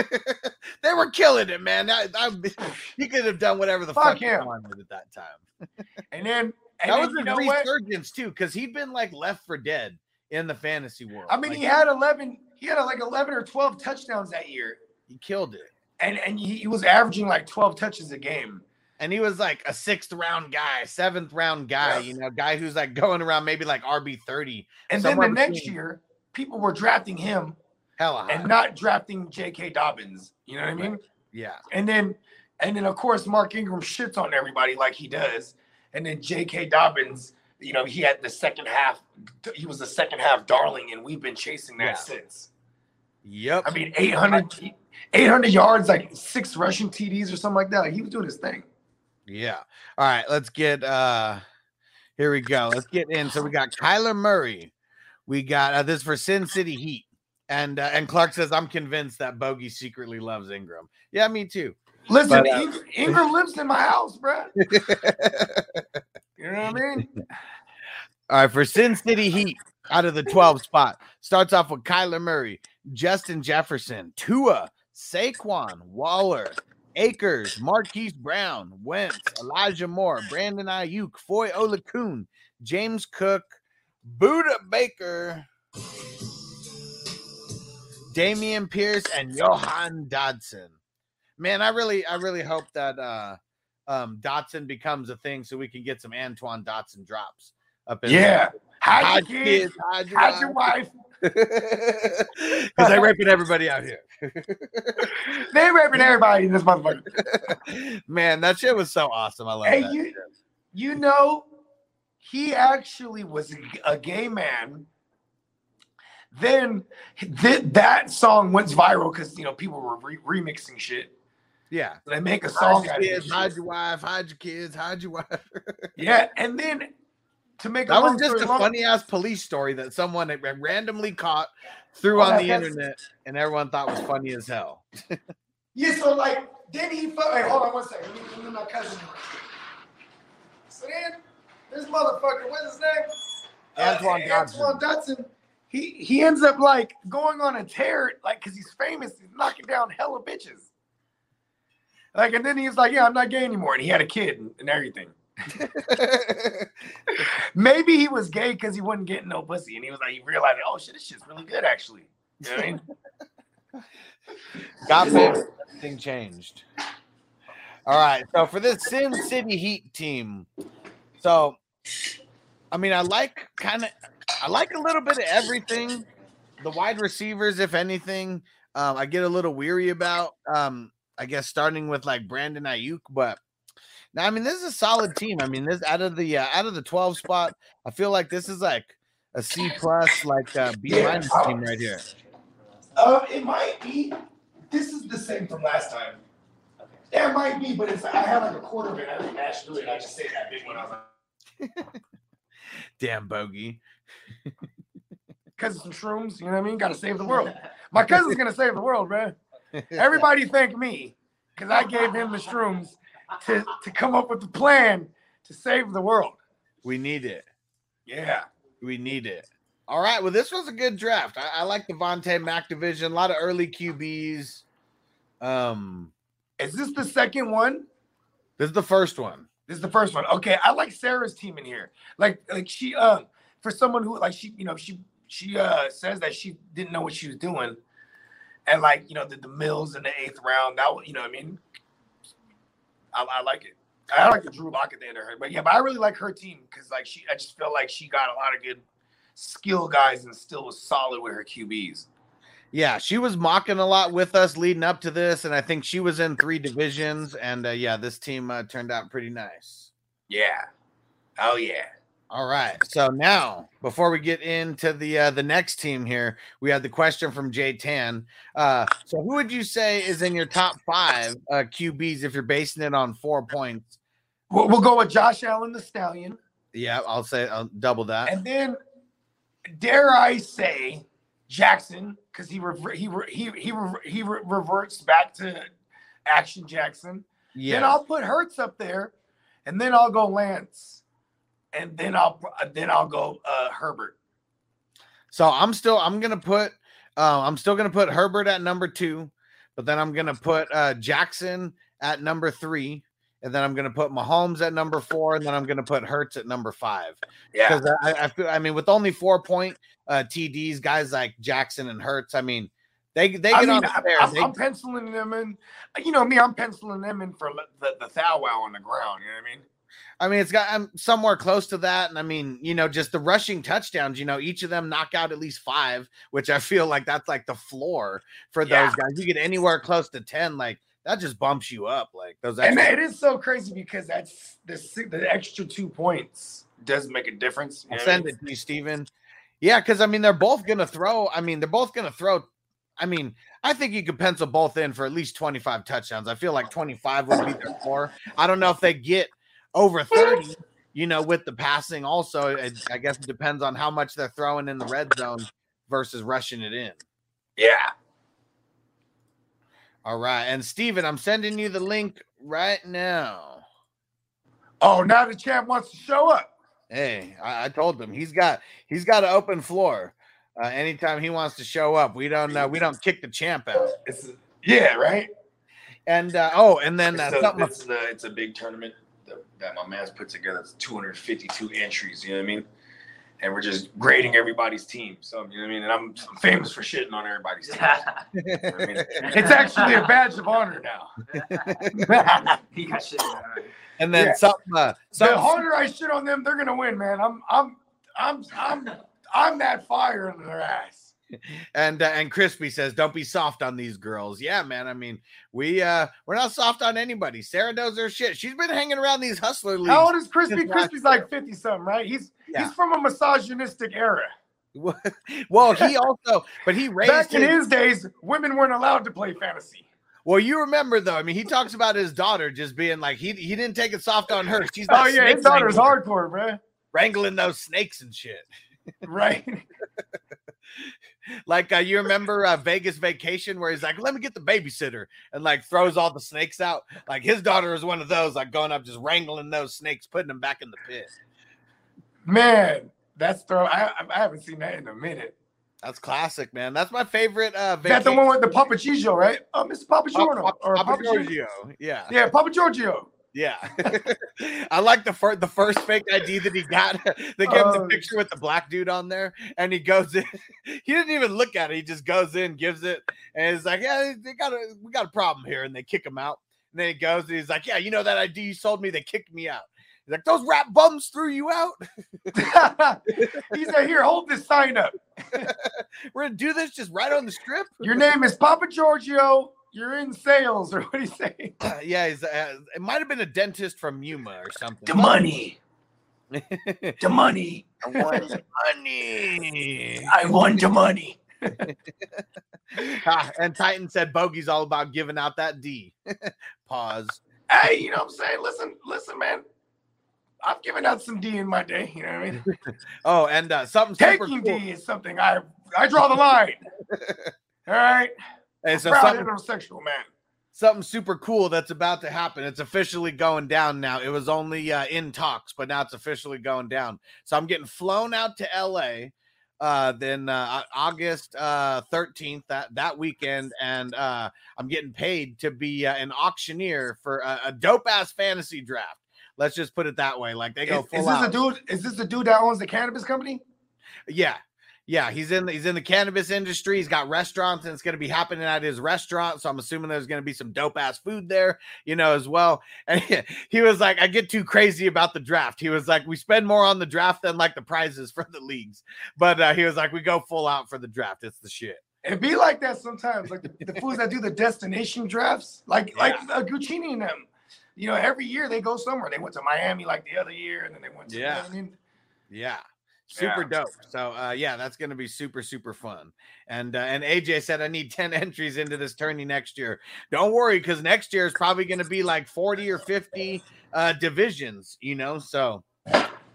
they were killing it, man. I, I, he could have done whatever the Fuck fuck, he wanted at that time. And then, and that then was his know what? resurgence too, because he'd been like left for dead in the fantasy world. I mean, Like, he had 11, he had like 11 or 12 touchdowns that year. he killed it. And and he, he was averaging like 12 touches a game. and he was like a sixth round guy, seventh round guy, Yes. you know, guy who's like going around maybe like RB thirty. And then the next between- year, people were drafting him hella high. Uh-huh. and not drafting J.K. Dobbins. You know what I mean? yeah, And then, and then of course, Mark Ingram shits on everybody like he does. And then J.K. Dobbins, you know, he had the second half. He was the second half darling, and we've been chasing that Yeah. since. yep. I mean, 800, 800 yards, like six rushing TDs or something like that. Like he was doing his thing. yeah. All right, let's get uh here we go. Let's get in. So we got Kyler Murray. We got uh, this for Sin City Heat. And uh, and Clark says, I'm convinced that Bogey secretly loves Ingram. Yeah, me too. Listen, But, uh, Ingram lives in my house, bro. You know what I mean? All right, for Sin City Heat out of the 12 spot, starts off with Kyler Murray, Justin Jefferson, Tua, Saquon, Waller, Akers, Marquise Brown, Wentz, Elijah Moore, Brandon Aiyuk, Foye Oluokun, James Cook, Budda Baker, Dameon Pierce, and Jahan Dotson. Man, I really, I really hope that uh um Dotson becomes a thing so we can get some Antoine Dotson drops up in Yeah. Hide Hide your kids. hide your Hide your wife. Because they're raping everybody out here. they're raping everybody in this motherfucker. Man, that shit was so awesome. I love Hey, that. you, you know, he actually was a, a gay man. Then th- that song went viral because you know people were re- remixing shit. Yeah. They make a Hide song your out of kids, hide your wife, hide your kids, hide your wife. Yeah, and then to make a That was just a long- funny ass police story that someone randomly caught, threw Oh, on the that's- internet, and everyone thought was funny as hell. Yeah, so like then he felt like hold on one second. Let me, let me my cousin. So then this motherfucker, what's his name? Antoine uh, Dodson. Antoine Dodson. He he ends up like going on a tear, like because he's famous, he's knocking down hella bitches. Like, and then he's like, "Yeah, I'm not gay anymore," and he had a kid and, and everything. Maybe he was gay because he wasn't getting no pussy, and he was like, he realized, "Oh shit, this shit's really good, actually." You know what I mean? Got famous, everything changed. All right. So for this Sin City Heat team, so I mean, I like kind of, I like a little bit of everything. The wide receivers, if anything, um, I get a little weary about. Um, I guess starting with like Brandon Aiyuk, but now I mean, this is a solid team. I mean, this out of the uh, out of the twelve spot, I feel like this is like a C plus, like uh, B Yeah. minus team right here. Uh, it might be. This is the same from last time. Yeah, it might be, but it's I had like a quarter of it. I didn't match it. I just say that big one. I was like, Damn bogey. because of some shrooms. You know what I mean? Got to save the world. My cousin's gonna save the world, man. Everybody thank me because I gave him the shrooms to to come up with the plan to save the world. We need it. Yeah. We need it. All right. Well, this was a good draft. I, I like the Vontae Mac division. A lot of early QBs. Um, Is this the second one? this is the first one. This is the first one. Okay, I like Sarah's team in here. Like, like she, um, for someone who, like, she, you know, she, she, uh, says that she didn't know what she was doing, and like, you know, the, the Mills in the eighth round. That, you know, what I mean, I, I like it. I like the Drew Lock at the end of her, but yeah, but I really like her team because, like, she, I just feel like she got a lot of good skill guys and still was solid with her QBs. Yeah, she was mocking a lot with us leading up to this, and I think she was in three divisions. And uh, yeah, this team uh, turned out pretty nice. Yeah. Oh yeah. All right. So now, before we get into the uh, the next team here, we had the question from Jay Tan. Uh, so, who would you say is in your top five uh, QBs if you're basing it on four points? We'll, we'll go with Josh Allen, the Stallion. Yeah, I'll say I'll double that. And then, dare I say, Jackson, because he rever- he re- he he re- he re- reverts back to Action Jackson. Then yeah, I'll put Hurts up there, and then I'll go Lance, and then I'll then I'll go uh, Herbert. so I'm still I'm gonna put uh, I'm still gonna put Herbert at number two, but then I'm gonna put uh, Jackson at number three, and then I'm gonna put Mahomes at number four, and then I'm gonna put Hurts at number five. Yeah, because I, I feel I mean with only four point uh, TDs, guys like Jackson and Hurts, I mean they they get I mean, on I, the. I'm, They, I'm penciling them in. You know me, I'm penciling them in for the the thou wow on the ground. You know what I mean? I mean, it's got I'm somewhere close to that, and I mean, you know, just the rushing touchdowns. You know, each of them knock out at least five, which I feel like that's like the floor for Yeah. those guys. You get anywhere close to ten, like that just bumps you up. Like those. And it is so crazy because that's the the extra two points does make a difference. I'll know what I send it to you, Steven. Yeah, because I mean, they're both gonna throw. I mean, they're both gonna throw. I mean, I think you could pencil both in for at least 25 touchdowns. I feel like 25 would be their floor. I don't know if they get over 30, you know, with the passing. Also, it, I guess it depends on how much they're throwing in the red zone versus rushing it in. Yeah. All right. And Steven, I'm sending you the link right now. Oh, now the champ wants to show up. Hey, I, I told him he's got he's got an open floor. Uh, anytime he wants to show up, we don't uh, we don't kick the champ out. It's yeah, right. And uh, oh, and then uh, It's a, something. it's, a, it's a big tournament that, that my man's put together. It's 252 entries. You know what I mean? And we're just grading everybody's team. So you know what I mean. And I'm famous for shitting on everybody's team. You know I mean? It's actually a badge of honor now. he got shit. All right. And then Yeah. something. Uh, the harder I shit on them, they're gonna win, man. I'm I'm I'm I'm I'm that fire in their ass. And uh, and Crispy says, "Don't be soft on these girls." Yeah, man. I mean, we uh we're not soft on anybody. Sarah knows her shit. She's been hanging around these hustler leagues. How old is Crispy? Crispy's like 50 something, right? He's Yeah. he's from a misogynistic era. well, he also, but he raised Back in his- his days, women weren't allowed to play fantasy. Well, you remember though. I mean, he talks about his daughter just being like he he didn't take it soft on her. She's Oh yeah, his daughter's hardcore, bro. wrangling those snakes and shit. Right. Like uh, you remember uh, Vegas Vacation where he's like, "Let me get the babysitter," and like throws all the snakes out. Like his daughter is one of those, like going up just wrangling those snakes, putting them back in the pit. Man, that's throw. I, I- haven't seen that in a minute. That's classic, man. That's my favorite. Uh, That's the one with the Papa Giorgio, right? Oh, Mr. Papa Giorgio. Papa, or Papa Papa Giorgio. Giorgio. Yeah, Yeah, Papa Giorgio. Yeah. I like the first the first fake ID that he got. they gave him the Oh. picture with the black dude on there, and he goes in. he didn't even look at it. He just goes in, gives it, and he's like, "Yeah, they got a we got a problem here," and they kick him out. And then he goes, and he's like, "Yeah, you know that ID you sold me? They kicked me out." He's like, "Those rat bums threw you out. he said, "Here, hold this sign up. We're gonna do this just right on the strip." Your name is Papa Giorgio. You're in sales, or what do you say? Uh, yeah, he's, uh, it might have been a dentist from Yuma or something. The money. The money. I want the money. I want the money. Ah, and Titan said Bogey's all about giving out that D. Pause. Hey, you know what I'm saying? Listen, listen, man. I've given out some D in my day. You know what I mean? Oh, and uh, something super Taking cool. D is something I I draw the line. All right. Hey, so Proud man. something super cool that's about to happen. It's officially going down now. It was only uh, in talks, but now it's officially going down. So I'm getting flown out to LA. Uh, then uh, August uh, 13th that that weekend, and uh, I'm getting paid to be uh, an auctioneer for a, a dope ass fantasy draft. Let's just put it that way. Like they go Is, full is this out. a dude? Is this the dude that owns the cannabis company? Yeah. Yeah, he's in he's in the cannabis industry. He's got restaurants and it's going to be happening at his restaurant. So I'm assuming there's going to be some dope ass food there, you know, as well. And he, he was like, I get too crazy about the draft. He was like, we spend more on the draft than like the prizes for the leagues. But uh, he was like, we go full out for the draft. It's the shit. It be like that sometimes. Like the, the fools that do the destination drafts, like like uh, Guccini and them. You know, every year they go somewhere. They went to Miami like the other year, and then they went to. you know Yeah. what I mean, Yeah. Super Yeah. dope. So uh yeah, that's gonna be super, super fun. And uh, and AJ said I need 10 entries into this tourney next year. Don't worry, because next year is probably gonna be like 40 or 50 uh divisions, you know. So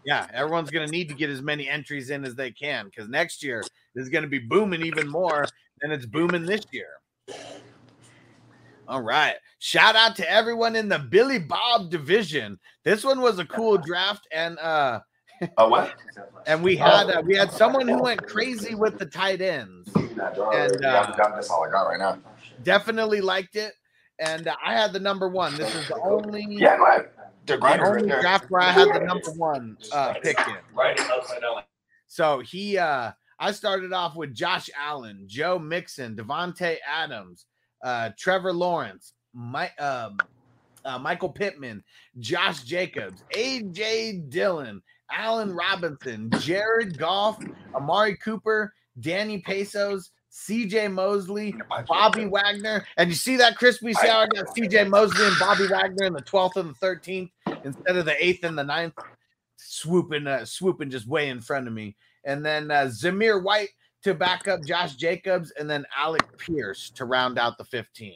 yeah, everyone's gonna need to get as many entries in as they can because next year is gonna be booming even more than it's booming this year. All right. Shout out to everyone in the Billy Bob division. This one was a cool draft, and uh Oh what? and we had uh, we had someone who went crazy with the tight ends. And, uh, that's all I got right now. Definitely liked it, and uh, I had the number one. This is the only Yeah, go ahead. The the grinder's right only there. draft where I had the number one uh, picked in. Right upside down. So he, uh, I started off with Josh Allen, Joe Mixon, Davante Adams, uh, Trevor Lawrence, My, um, uh, Michael Pittman, Josh Jacobs, AJ Dillon, Allen Robinson, Jared Goff, Amari Cooper, Danny Pesos, CJ Mosley, Bobby Wagner. And you see that, Crispy? See how I got CJ Mosley and Bobby Wagner in the 12th and the 13th instead of the 8th and the 9th? Swooping, uh, swooping just way in front of me. And then uh, Zamir White to back up Josh Jacobs, and then Alec Pierce to round out the 15.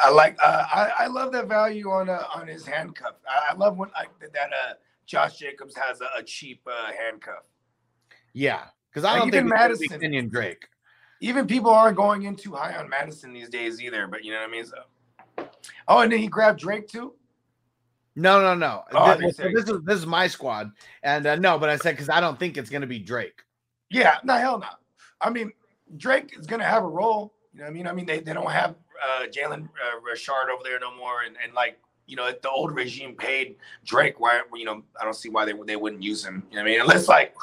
I like. Uh, I I love that value on uh, on his handcuff. I, I love when like that. Uh, Josh Jacobs has a, a cheap uh, handcuff. Yeah, because I don't even think Madison- Kenyon Drake. even people aren't going in too high on Madison these days either. But you know what I mean. So, oh, and then he grabbed Drake too. No, no, no. Oh, I Thi- think so so. this is this is my squad, and uh, no, but I said because I don't think it's going to be Drake. Yeah, no, hell no. I mean, Drake is gonna have a role. You know what I mean? I mean, they, they don't have uh, Jalen uh, Richard over there no more, and, and like you know, if the old regime paid Drake, why you know, I don't see why they they wouldn't use him. You know what I mean? Unless like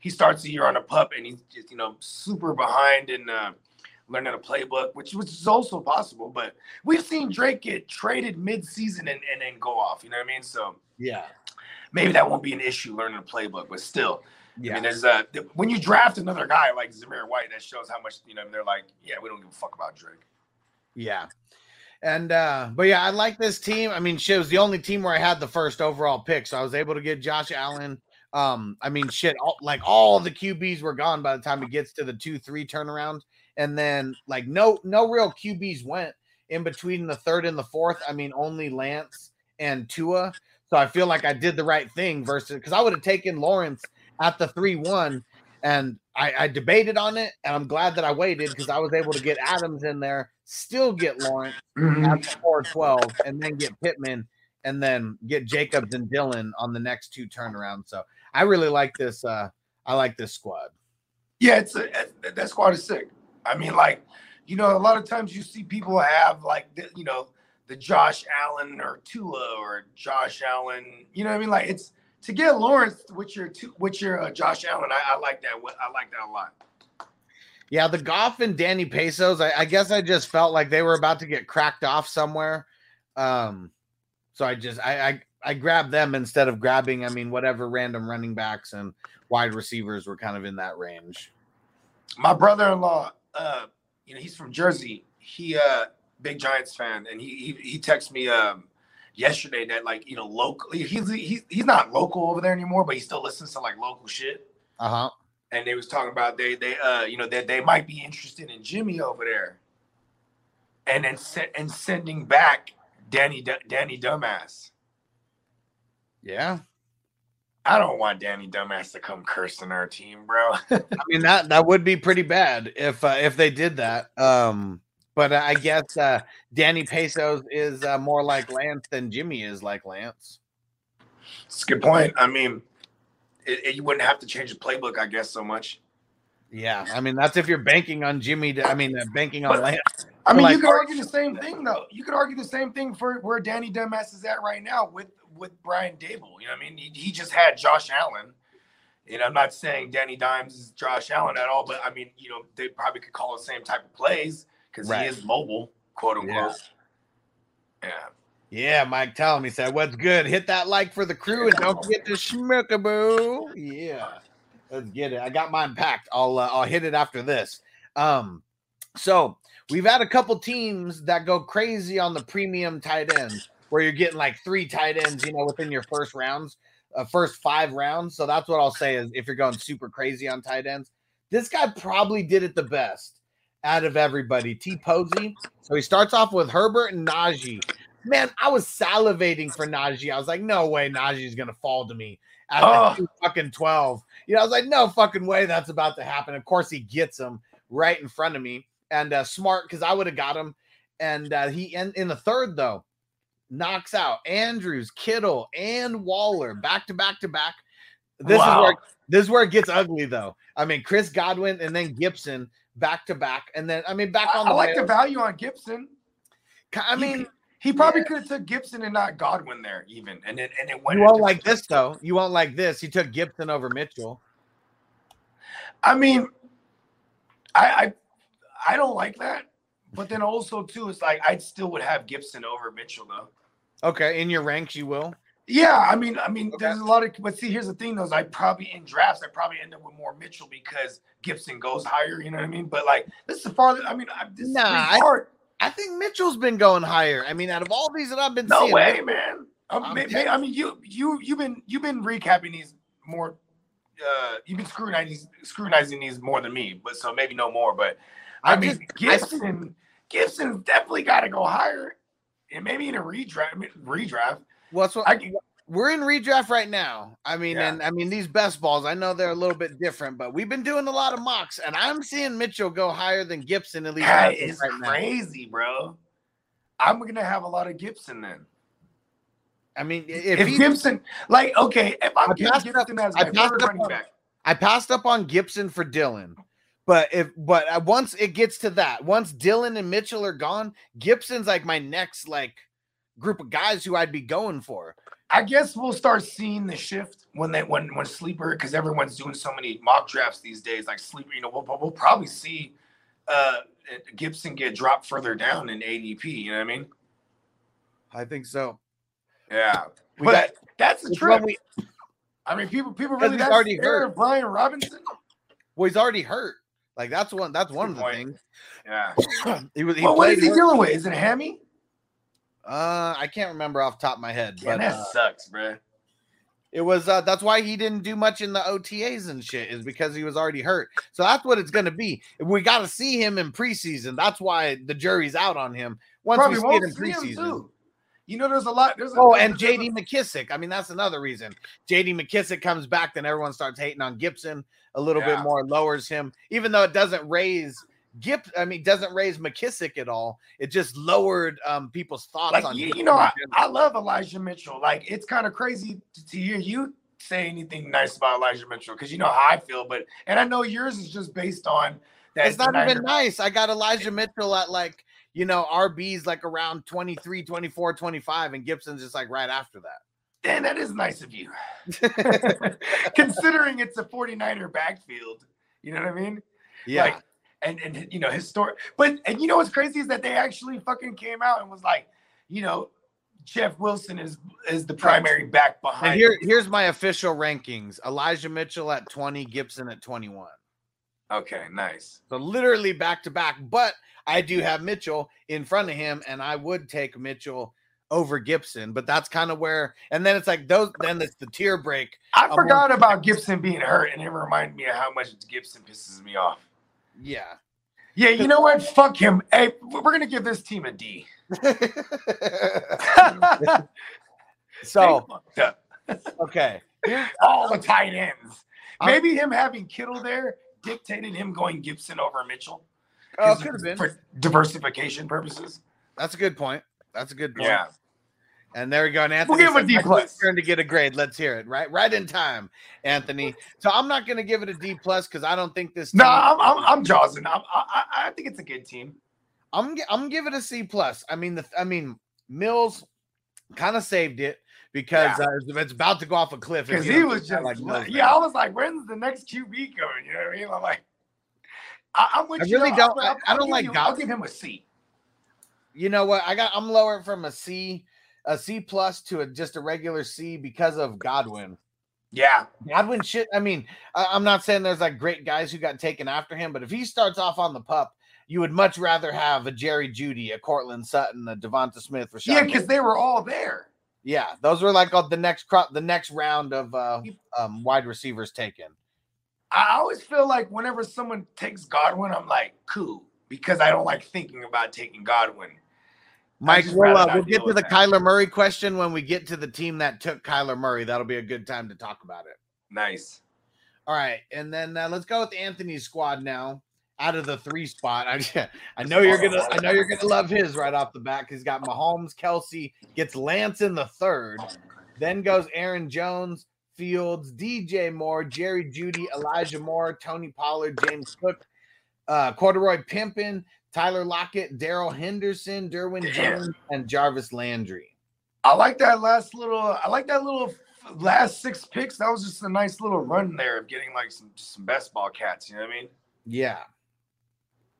he starts the year on a pup and he's just you know super behind in uh, learning a playbook, which which is also possible. But we've seen Drake get traded mid-season and, and then go off. You know what I mean? So Yeah, maybe that won't be an issue learning a playbook, but still. I yeah, mean, there's uh th- when you draft another guy like Zamir White, that shows how much you know. They're like, yeah, we don't give a fuck about Drake. yeah. And uh, but yeah, I like this team. I mean, shit it was the only team where I had the first overall pick, so I was able to get Josh Allen. Um, I mean, shit, all, like all the QBs were gone by the time it gets to the two three turnaround, and then like no no real QBs went in between the third and the fourth. I mean, only Lance and Tua. So I feel like I did the right thing versus because I would have taken Lawrence at the three one, and I, I debated on it, and I'm glad that I waited because I was able to get Adams in there, still get Lawrence at the four twelve, and then get Pittman, and then get Jacobs and Dillon on the next two turnarounds. So I really like this. Uh, I like this squad. Yeah, it's a, that- that squad is sick. I mean, like, you know, a lot of times you see people have like, the, you know, the Josh Allen or Tua or Josh Allen. You know what I mean? Like, it's to get Lawrence with your two, with your uh, Josh Allen. I, I like that. I like that a lot. Yeah, the Goff and Danny Pesos. I, I guess I just felt like they were about to get cracked off somewhere. Um, so I just I, I I grabbed them instead of grabbing. I mean, whatever random running backs and wide receivers were kind of in that range. my brother-in-law uh you know he's from jersey he uh big giants fan and he he, he texted me um yesterday that like you know locally he's he's he's not local over there anymore but he still listens to like local shit Uh huh. and they was talking about they they uh you know that they might be interested in jimmy over there and then se- and sending back danny D- danny dumbass Yeah. i don't want danny dumbass to come cursing our team bro I mean that that would be pretty bad if uh, if they did that. Um, but I guess uh, Danny Pesos is uh, more like Lance than Jimmy is like Lance. it's a good point i mean it, it- you wouldn't have to change the playbook i guess so much Yeah, I mean that's if you're banking on Jimmy. To, I mean, uh, banking on But- Lance. I mean, Like- you could argue the same thing though. You could argue the same thing for where Danny Dumbass is at right now with with Brian Daboll. You know, what I mean, he, he just had Josh Allen. And I'm not saying Danny Dimes is Josh Allen at all, but I mean, you know, they probably could call the same type of plays because Right. he is mobile, quote unquote. Yeah. Yeah, Mike tell him he said, "What's good? Hit that like for the crew and don't forget to schmookaboo." Yeah, let's get it. I got mine packed. I'll uh, I'll hit it after this. Um, so we've had a couple teams that go crazy on the premium tight ends, where you're getting like three tight ends, you know, within your first rounds, uh, first five rounds. So that's what I'll say is if you're going super crazy on tight ends, this guy probably did it the best out of everybody. T Posey. So he starts off with Herbert and Najee. Man, I was salivating for Najee. I was like, no way Najee's gonna fall to me at Oh. fucking 12. You know, I was like, no fucking way that's about to happen. Of course, he gets him right in front of me. And uh smart because I would have got him. And uh he in, in the third, though, knocks out Andrews, Kittle, and Waller back to back to back. This is where this is where it gets ugly, though. I mean, Chris Godwin and then Gibson back to back, and then I mean back I, on I the like the value on Gibson. I mean, he probably could have took Gibson and not Godwin there, even, and then and it went. you won't like this though. You won't like this. He took Gibson over Mitchell. I mean, I, I I don't like that. But then also too, it's like I still would have Gibson over Mitchell though. Okay, in your ranks, you will. Yeah, I mean, I mean, there's a lot of. But see, here's the thing, though: is I probably in drafts, I probably end up with more Mitchell because Gibson goes higher. You know what I mean? But like, this is the farther. I mean, I, this Nah, is hard. I think Mitchell's been going higher. I mean, out of all these that I've been No seeing, way, man. Um, may- may- I mean, you you you've been you've been recapping these more. Uh, you've been scrutinizing scrutinizing these more than me, but so maybe no more. But I, I mean, just- I- Gibson Gibson's definitely got to go higher, and maybe in a redraft. I mean, redraft. What's what? I, we're in redraft right now. I mean, Yeah. and I mean these best balls. I know they're a little bit different, but we've been doing a lot of mocks, and I'm seeing Mitchell go higher than Gibson at least That right is now. crazy, bro. I'm gonna have a lot of Gibson then. I mean, If, if, Gibson, like, okay, if I'm passed up- Gibson as I my passed third up running on- back, I passed up on Gibson for Dillon, but if but uh, once it gets to that, once Dillon and Mitchell are gone, Gibson's like my next like group of guys who I'd be going for. I guess we'll start seeing the shift when they when when sleeper because everyone's doing so many mock drafts these days. Like sleeper, you know, we'll, we'll probably see uh Gibson get dropped further down in ADP. You know what I mean? I think so. Yeah, We but got- that's the trip. we- I mean, people people really that's already hurt. Brian Robinson. Well, he's already hurt. Like that's one. That's one of the point. things. Yeah. he was. He Well, what is he dealing with? Is it hammy? Uh, I can't remember off the top of my head, Yeah, but that uh, sucks, bro. it was. Uh, that's why he didn't do much in the OTAs and shit. Is because he was already hurt. So that's what it's going to be. We got to see him in preseason. That's why the jury's out on him. Once Probably we see it in him preseason. You know, there's a lot. There's a, Oh, and a- there's a- JD McKissic. I mean, that's another reason. JD McKissic comes back, then everyone starts hating on Gibson a little bit more, lowers him, even though it doesn't raise Gip. I mean, doesn't raise McKissic at all. It just lowered um people's thoughts like on you, you know, I. I love Elijah Mitchell. Like it's kind of crazy to, to hear you say anything nice about Elijah Mitchell because you know how I feel. But and I know yours is just based on that. It's not even nice. I got Elijah Mitchell at like, you know, RB's like around 23, 24, 25, and Gibson's just like right after that. Dan, that is nice of you. Considering it's a 49er backfield. You know what I mean? Yeah. Like, and and you know, historic. But and you know what's crazy is that they actually fucking came out and was like, you know, Jeff Wilson is is the primary back behind. and here, here's my official rankings Elijah Mitchell at 20, Gibson at 21. Okay, nice. So literally back to back. But I do have Mitchell in front of him, and I would take Mitchell over Gibson. But that's kind of where, and then it's like those. Then it's the tear break. I forgot about Gibson being hurt, and it reminded me of how much Gibson pisses me off. Yeah. Yeah, you know what? Fuck him. Hey, we're gonna give this team a D. so okay, here's all the tight ends. I'm- Maybe him having Kittle there dictated him going Gibson over Mitchell. Oh, could have been. for diversification purposes. That's a good point. That's a good point. Yeah. And there we go. And We'll Anthony give him a D plus." Turn to get a grade. Let's hear it. Right, right in time, Anthony. So I'm not going to give it a D plus because I don't think this. No, I'm I'm, I'm jazzing. I'm, I I think it's a good team. I'm I'm giving it a C plus. I mean the I mean Mills kind of saved it because uh, it's- about to go off a cliff. Because he was just like yeah. I was like, when's the next QB coming? You know what I mean? I'm like, I, I'm with I you. really I'll- don't- I'll- I- I I'll don't give like you- I'll give him a C. You know what? I got I'm lower from a C, a C plus to a just a regular C because of Godwin. Yeah, Godwin shit. I mean, I, I'm not saying there's like great guys who got taken after him, but if he starts off on the pup, you would much rather have a Jerry Jeudy, a Courtland Sutton, a DeVonta Smith, Rashod. yeah, because they were all there. yeah, those were like the next crop, the next round of uh, um, wide receivers taken. I always feel like whenever someone takes Godwin, I'm like, cool, because I don't like thinking about taking Godwin. Mike, we'll, uh, we'll get to the that. Kyler Murray question when we get to the team that took Kyler Murray. That'll be a good time to talk about it. Nice. All right, and then uh, let's go with Anthony's squad now. Out of the three spot, I, I know you're gonna, I know you're gonna love his right off the bat. He's got Mahomes, Kelce, gets Lance in the third, then goes Aaron Jones, Fields, DJ Moore, Jerry Jeudy, Elijah Moore, Tony Pollard, James Cook, uh, Corduroy Pimpin, Tyler Lockett, Darrell Henderson, Derwin Damn. Jones, and Jarvis Landry. I like that last little. I like that little last six picks. That was just a nice little run there of getting like some some best ball cats. You know what I mean? Yeah,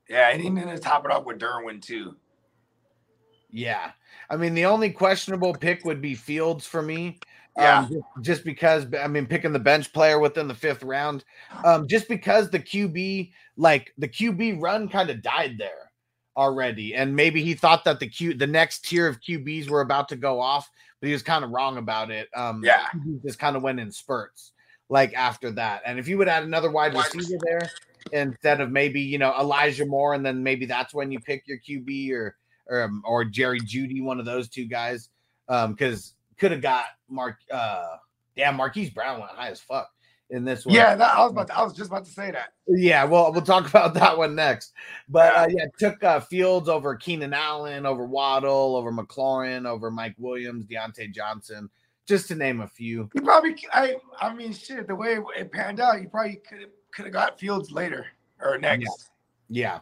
Yeah, and then to top it up with Derwin too. Yeah. I mean, the only questionable pick would be Fields for me. Yeah. Um, just, because I mean, picking the bench player within the fifth round, um, just because the QB, like the QB run kind of died there already. And maybe he thought that the Q the next tier of QBs were about to go off, but he was kind of wrong about it. Um, Yeah. Just kind of went in spurts like after that. And if you would add another wide receiver there instead of maybe you know Elijah Moore, and then maybe that's when you pick your QB or or um, or Jerry Jeudy, one of those two guys, um, because could have got Mark. Uh, damn, Marquise Brown went high as fuck in this one. Yeah, that, I was about. To, I was just about to say that. Yeah, well, we'll talk about that one next. But uh, yeah, took uh, Fields over Keenan Allen, over Waddle, over McLaurin, over Mike Williams, Diontae Johnson, just to name a few. You probably. I. I mean, shit. The way it panned out, you probably could have could have got Fields later or next. Yeah.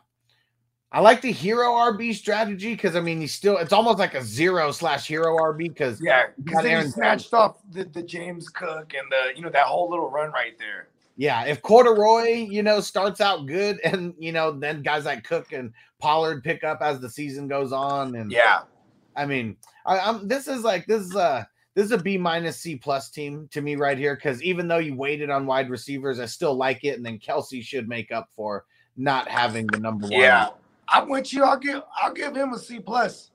I like the hero RB strategy because I mean he's still it's almost like a zero slash hero RB because Yeah, because he snatched off the, the James Cook and the you know that whole little run right there. Yeah, if Corduroy, you know, starts out good, and you know, then guys like Cook and Pollard pick up as the season goes on, and Yeah, I mean, I, I'm this is like this is a this is a B minus C plus team to me right here because even though you waited on wide receivers, I still like it, and then Kelce should make up for not having the number one. yeah. I'm with you. I'll give I'll give him a C plus.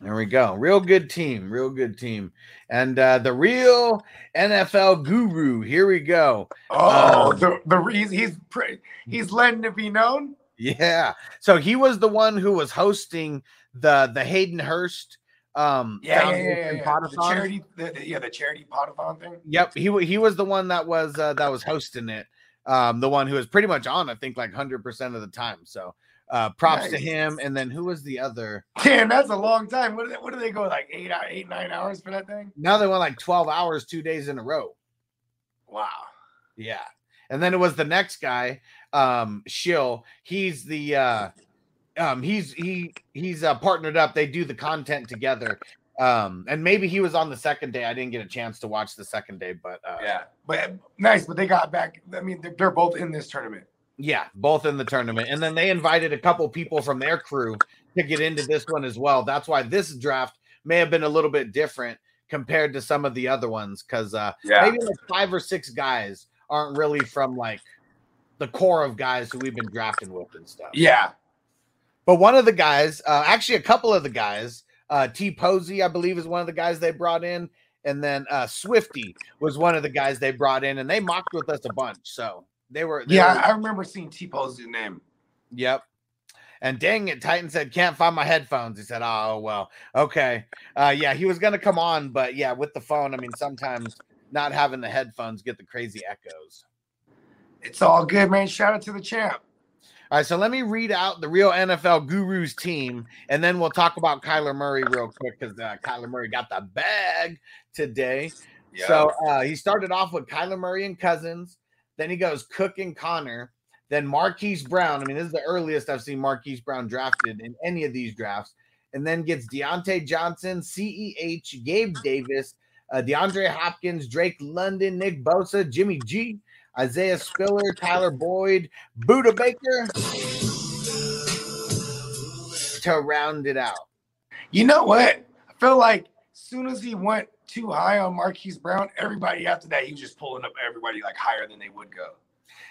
There we go. Real good team. Real good team. And uh the real NFL guru. Here we go. Oh, Um, the the he's he's pre- he's letting it be known. Yeah. So he was the one who was hosting the the Hayden Hurst um Yeah, yeah, yeah, yeah. The charity, the, yeah, the charity potathon thing. Yep, he he was the one that was uh, that was hosting it. Um, the one who was pretty much on, I think, like hundred percent of the time. So, uh, props to him. And then who was the other? Damn, that's a long time. What do they, what do they go like eight eight nine hours for that thing? Now they went like twelve hours, two days in a row. Wow. Yeah, and then it was the next guy, um, Shill. He's the uh, um, he's he he's uh, partnered up. They do the content together. Um, and maybe he was on the second day. I didn't get a chance to watch the second day, but uh, Yeah, but nice. But they got back. I mean, they're, they're both in this tournament. Yeah, both in the tournament. And then they invited a couple people from their crew to get into this one as well. That's why this draft may have been a little bit different compared to some of the other ones because uh, Yeah. maybe like five or six guys aren't really from like the core of guys who we've been drafting with and stuff. Yeah. But one of the guys, uh, actually, a couple of the guys, uh, T Posey, I believe, is one of the guys they brought in. And then uh, Swifty was one of the guys they brought in, and they mocked with us a bunch. So they were, they Yeah, were- I remember seeing T Pose's name. Yep. And dang it, Titan said can't find my headphones. He said, "Oh well, okay, uh, yeah." He was gonna come on, but yeah, with the phone, I mean, sometimes not having the headphones get the crazy echoes. It's all good, man. Shout out to the champ. All right, so let me read out the real NFL gurus team, and then we'll talk about Kyler Murray real quick because uh, Kyler Murray got the bag today. So uh, he started off with Kyler Murray and Cousins. Then he goes Cook and Conner. Then Marquise Brown. I mean, this is the earliest I've seen Marquise Brown drafted in any of these drafts. And then gets Diontae Johnson, CEH, Gabe Davis, uh, DeAndre Hopkins, Drake London, Nick Bosa, Jimmy G, Isaiah Spiller, Tyler Boyd, Budda Baker to round it out. You know what? I feel like as soon as he went too high on Marquise Brown, everybody after that, he was just pulling up everybody like higher than they would go.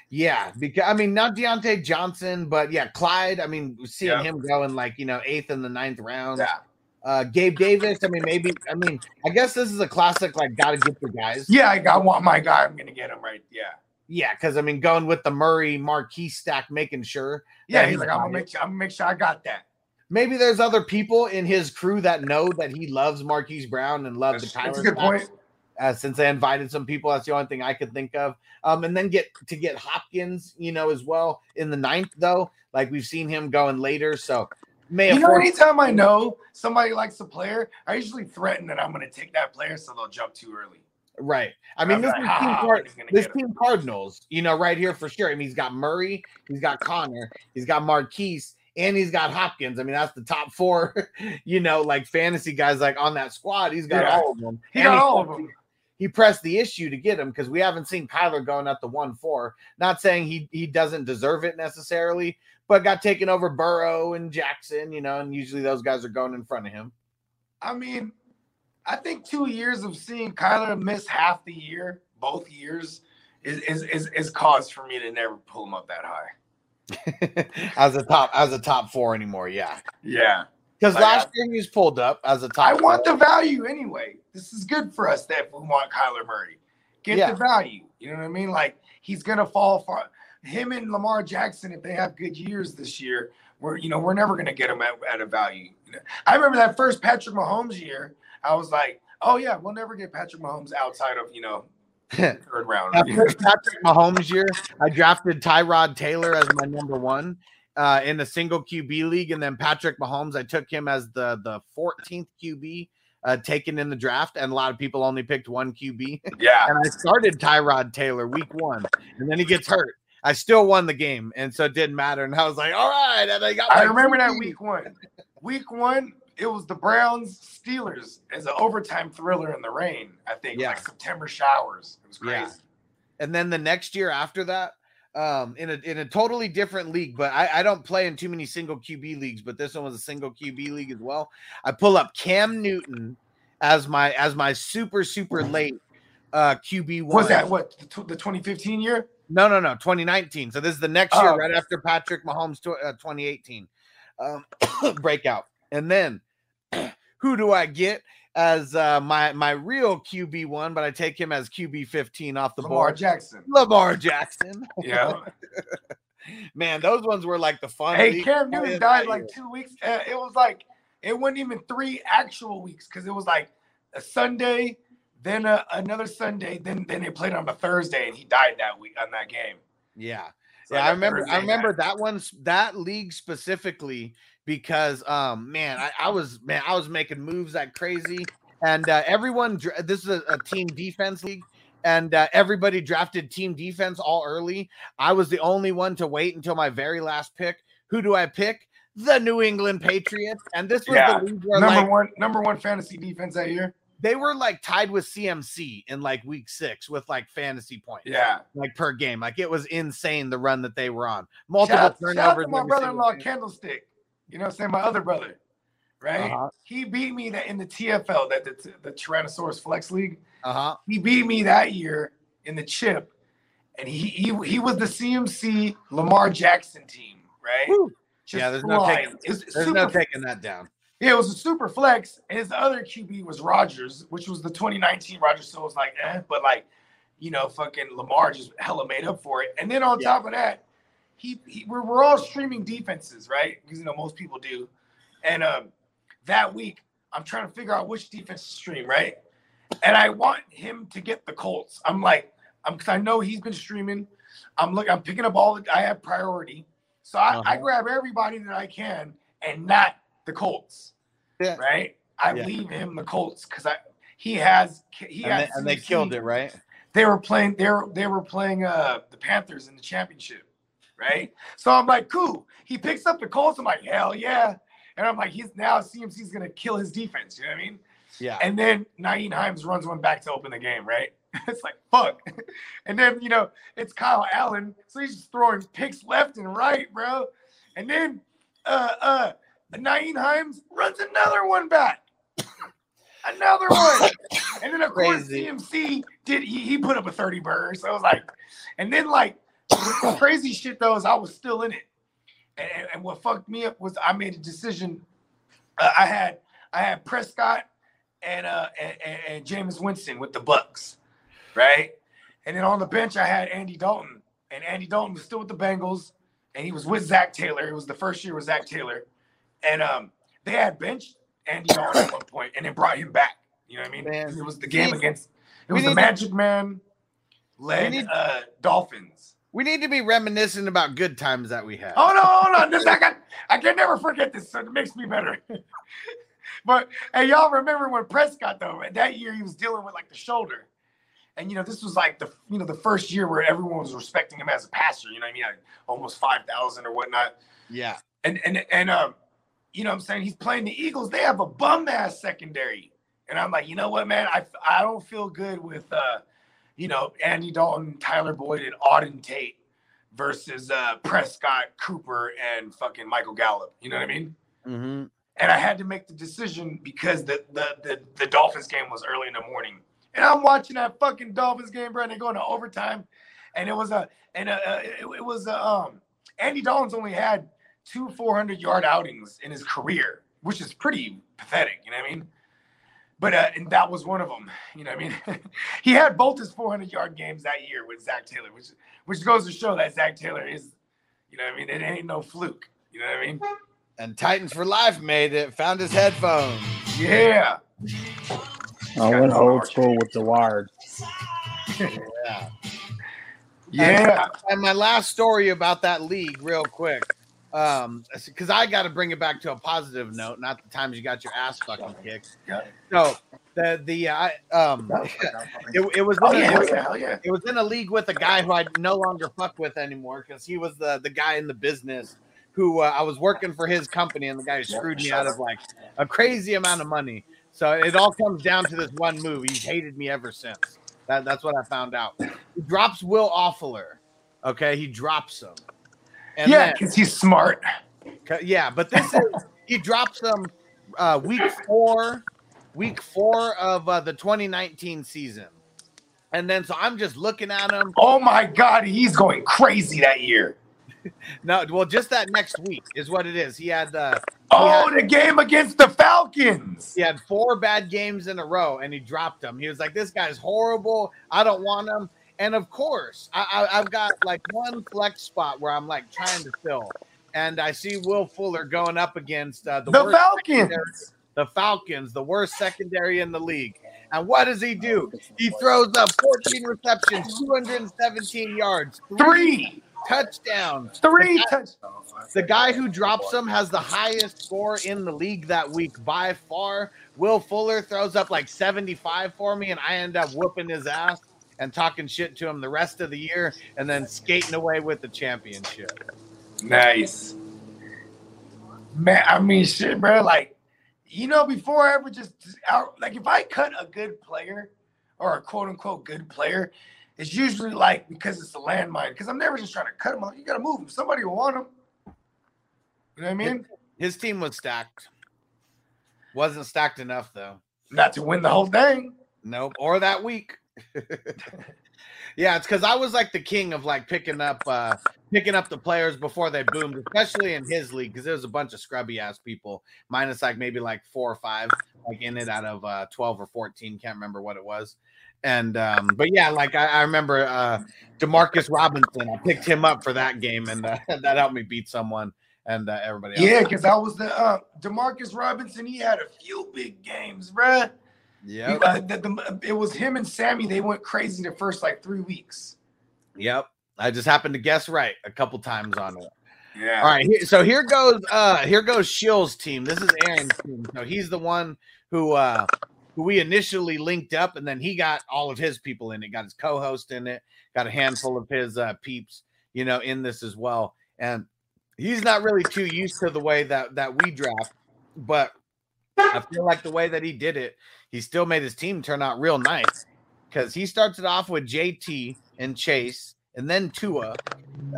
Yeah, because I mean, not Diontae Johnson, but yeah, Clyde. I mean, seeing Yeah. him going like you know eighth in the ninth round. Yeah. Uh, Gabe Davis. I mean, maybe. I mean, I guess this is a classic. Like, gotta get the guys. Yeah, I, I want my guy. I'm gonna get him right. Yeah. Yeah, because I mean, going with the Murray Marquis stack, making sure. Yeah, he's like, I'm gonna make sure I'm gonna make sure I got that. Maybe there's other people in his crew that know that he loves Marquise Brown and loves That's, the Kyler. that's a good point. uh, since they invited some people. That's the only thing I could think of. Um, and then get to get Hopkins, you know, as well in the ninth, though. Like we've seen him going later. So may You know, anytime I know somebody likes a player, I usually threaten that I'm gonna take that player so they'll jump too early. right. I mean, I'm this like, is team, Card- this team Cardinals, you know, right here for sure. I mean, he's got Murray, he's got Conner, he's got Marquise, and he's got Hopkins. I mean, that's the top four, you know, like fantasy guys like on that squad. He's got Yeah. all of them. He And got all of pressed them. the- He pressed the issue to get him because we haven't seen Kyler going at the one four. Not saying he he doesn't deserve it necessarily, but got taken over Burrow and Jackson, you know, and usually those guys are going in front of him. I mean, I think two years of seeing Kyler miss half the year, both years, is is is, is cause for me to never pull him up that high. as a top as a top four anymore, yeah. Yeah. Because Like, last I- year he was pulled up as a top. I want the value anyway. This is good for us that we want Kyler Murray. Get Yeah. the value. You know what I mean? Like he's gonna fall for Him and Lamar Jackson, if they have good years this year, we're you know we're never gonna get him at, at a value. You know? I remember that first Patrick Mahomes year. I was like, Oh yeah, we'll never get Patrick Mahomes outside of you know third round. After Patrick Mahomes year, I drafted Tyrod Taylor as my number one uh, in the single QB league, and then Patrick Mahomes, I took him as the the 14th QB uh, taken in the draft, and a lot of people only picked one QB. Yeah, and I started Tyrod Taylor week one, and then he gets hurt. I still won the game, and so it didn't matter. And I was like, all right, and I got. I remember that week one. Week one, it was the Browns Steelers as an overtime thriller in the rain. I think like September showers. It was crazy. Yeah. And then the next year after that, um, in a in a totally different league, but I, I don't play in too many single QB leagues, but this one was a single QB league as well. I pull up Cam Newton as my as my super super late uh QB one. Was that what the, tw- the 2015 year? No, no, no, 2019. So this is the next Oh, year, okay. right after Patrick Mahomes, tw- uh, 2018 um, breakout. And then who do I get as uh, my my real QB one? But I take him as QB 15 off the board. Lamar board. Jackson. Lamar Jackson. Yeah. Man, those ones were like the fun. hey, league Cam Newton died like two weeks. Uh, it was like it wasn't even three actual weeks because it was like a Sunday, then a, another Sunday, then then they played on a Thursday, and he died that week on that game. Yeah. So yeah, I remember. Thursday I remember night. that one's that league specifically because, um, man, I, I was man, I was making moves like crazy, and uh, everyone. This is a, a team defense league, and uh, everybody drafted team defense all early. I was the only one to wait until my very last pick. Who do I pick? The New England Patriots, and this was Yeah, the league where number like one, number one fantasy defense that year. they were like tied with CMC in like week six with like fantasy points. Yeah. like per game. Like it was insane the run that they were on. Multiple Shout, shout out turnovers. my brother-in-law. Candlestick. You know what I'm saying? My other brother, right? Uh-huh. He beat me that in the TFL, that the, the Tyrannosaurus Flex League. Uh-huh. He beat me that year in the chip, and he he, he was the CMC Lamar Jackson team, right? Woo. Just Yeah, there's no taking, there's no taking that down. Yeah, it was a super flex. and His other QB was Rodgers, which was the 2019 Rodgers. So it was like, eh, but like, you know, fucking Lamar just hella made up for it. And then on top of that, he, he we're, we're all streaming defenses, right? Because you know most people do. And um, that week, I'm trying to figure out which defense to stream, right? And I want him to get the Colts. I'm like, I'm because I know he's been streaming. I'm look, I'm picking up all the I have priority. So I, I Uh-huh. grab everybody that I can and not the Colts. Yeah. Right? I Yeah. leave him the Colts because I he has he And has they, and they killed it, right? they were playing they were they were playing uh the Panthers in the championship, right? So I'm like, cool. He picks up the Colts. I'm like, hell yeah. And I'm like, he's now CMC's gonna kill his defense. You know what I mean? Yeah. And then Nyheim Hines runs one back to open the game, right? it's like fuck. And then you know it's Kyle Allen, so he's just throwing picks left and right, bro. And then uh uh Nyheim Hines runs another one back. Another one. And then of course Crazy. CMC did he, he put up a 30 burger. So I was like, and then like crazy shit though is I was still in it. And, and- what fucked me up was I made a decision. Uh, I had I had Prescott and uh and, and, Jameis Winston with the Bucks, right? And then on the bench I had Andy Dalton, and Andy Dalton was still with the Bengals, and he was with Zac Taylor. It was the first year with Zac Taylor, and um they had benched Andy Dalton at one point, and then brought him back. You know what I mean? Man. It was the game against it was the need to- Magic Man led uh Dolphins. We need to be reminiscent about good times that we had. Oh no, hold on. This I got I can never forget this, so it makes me better. but hey, y'all remember when Prescott though, that year he was dealing with like the shoulder. And you know, this was like the you know the first year where everyone was respecting him as a passer, you know what I mean? Like almost five thousand or whatnot. Yeah. And and and um, you know what I'm saying? He's playing the Eagles, they have a bum ass secondary. And I'm like, you know what, man? I I don't feel good with uh, you know, Andy Dalton, Tyler Boyd, and Auden Tate versus uh Prescott, Cooper, and fucking Michael Gallup. You know what I mean? Mm-hmm. And I had to make the decision because the the the, the Dolphins game was early in the morning. And I'm watching that fucking Dolphins game, bro, and they going to overtime. And it was a and uh uh, it, it was a, um Andy Dalton's only had two 400 yard outings in his career, which is pretty pathetic. You know what I mean? But uh, and that was one of them. You know what I mean? he had both his 400 yard games that year with Zac Taylor, which which goes to show that Zac Taylor is, you know what I mean? It ain't no fluke. You know what I mean? And Titans for Life made it. Found his headphones. Yeah. I went old school with the wired. Yeah. Yeah. And, and my last story about that league, real quick, um, because I got to bring it back to a positive note, not the times you got your ass fucking kicked. So the the I um, it, it was in Oh a- yeah, it was- yeah, yeah. it was in a league with a guy who I no longer fuck with anymore because he was the the guy in the business who uh, I was working for his company and the guy screwed me out of like a crazy amount of money. So it all comes down to this one move. He's hated me ever since. That, that's what I found out. He drops Will Fuller. Okay, he drops him. And yeah, because he's smart. Yeah, but this is he drops them uh, week four, week four of uh, the 2019 season, and then so I'm just looking at him. Oh my god, he's going crazy that year. No, well, just that next week is what it is. He had uh, Oh, the game against the Falcons. he had four bad games in a row, and he dropped them. He was like, "This guy's horrible. I don't want him." And of course, I, I, I've got like one flex spot where I'm like trying to fill, and I see Will Fuller going up against uh, the, The worst Falcons. the Falcons, the worst secondary in the league. And what does he do? He throws up 14 receptions, 217 yards, Three, touchdowns. three The guy- touchdowns. the guy who drops them has the highest score in the league that week by far. Will Fuller throws up like 75 for me, and I end up whooping his ass and talking shit to him the rest of the year and then skating away with the championship. Nice. Man, I mean, shit, bro. Like, you know, before I ever just out, like, if I cut a good player or a quote unquote good player, it's usually like because it's a landmine. Because I'm never just trying to cut him off. You got to move him. Somebody will want him. You know what I mean? His team was stacked. Wasn't stacked enough though. Not to win the whole thing. Nope. Or that week. yeah, it's because I was like the king of like picking up uh picking up the players before they boomed, especially in his league, because there was a bunch of scrubby ass people, minus like maybe like four or five, like in it out of uh 12 or 14, can't remember what it was. And um, but yeah, like I, I remember uh Demarcus Robinson, I picked him up for that game, and uh, that helped me beat someone and uh, everybody else. Yeah, because I was the uh, Demarcus Robinson. He had a few big games, bruh. Yep. Uh, the- the- it was him and Sammy. They went crazy the first like three weeks. Yep. I just happened to guess right a couple times on it. Yeah. All right, so here goes uh here goes Shill's team. This is Aaron's team. So he's the one who uh who we initially linked up, and then he got all of his people in it, got his co-host in it, got a handful of his uh peeps, you know, in this as well. And he's not really too used to the way that that we draft, but I feel like the way that he did it, he still made his team turn out real nice because he starts it off with JT and Chase, and then Tua,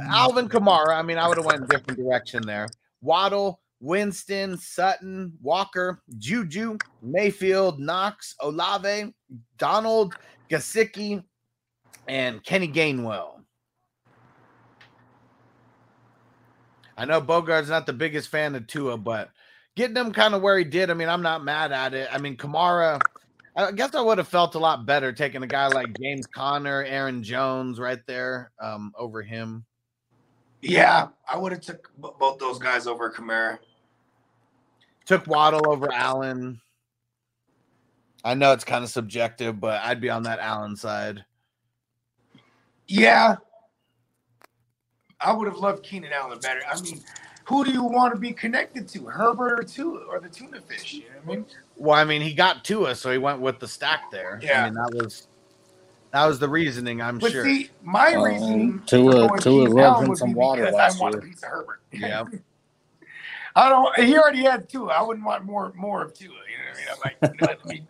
Alvin Kamara. I mean, I would have went a different direction there. Waddle, Winston, Sutton, Walker, Juju, Mayfield, Knox, Olave, Donald, Gesicki, and Kenny Gainwell. I know Bogart's not the biggest fan of Tua, but getting him kind of where he did, I mean, I'm not mad at it. I mean, Kamara, I guess I would have felt a lot better taking a guy like James Conner, Aaron Jones right there um, over him. Yeah, I would have took b- both those guys over Kamara. Took Waddle over Allen. I know it's kind of subjective, but I'd be on that Allen side. Yeah, I would have loved Keenan Allen better. I mean, who do you want to be connected to, Herbert or Tua or the tuna fish? You know what I mean? Well, I mean, he got to us, so he went with the stack there. Yeah. I mean, that was that was the reasoning, I'm But sure. see, my Um, reasoning for Tua- going Tua Keenan him some be water because last I want year. a piece of Herbert. yeah. I don't. He already had Tua. I wouldn't want more more of Tua. You know what I mean? I'm like, you know, let me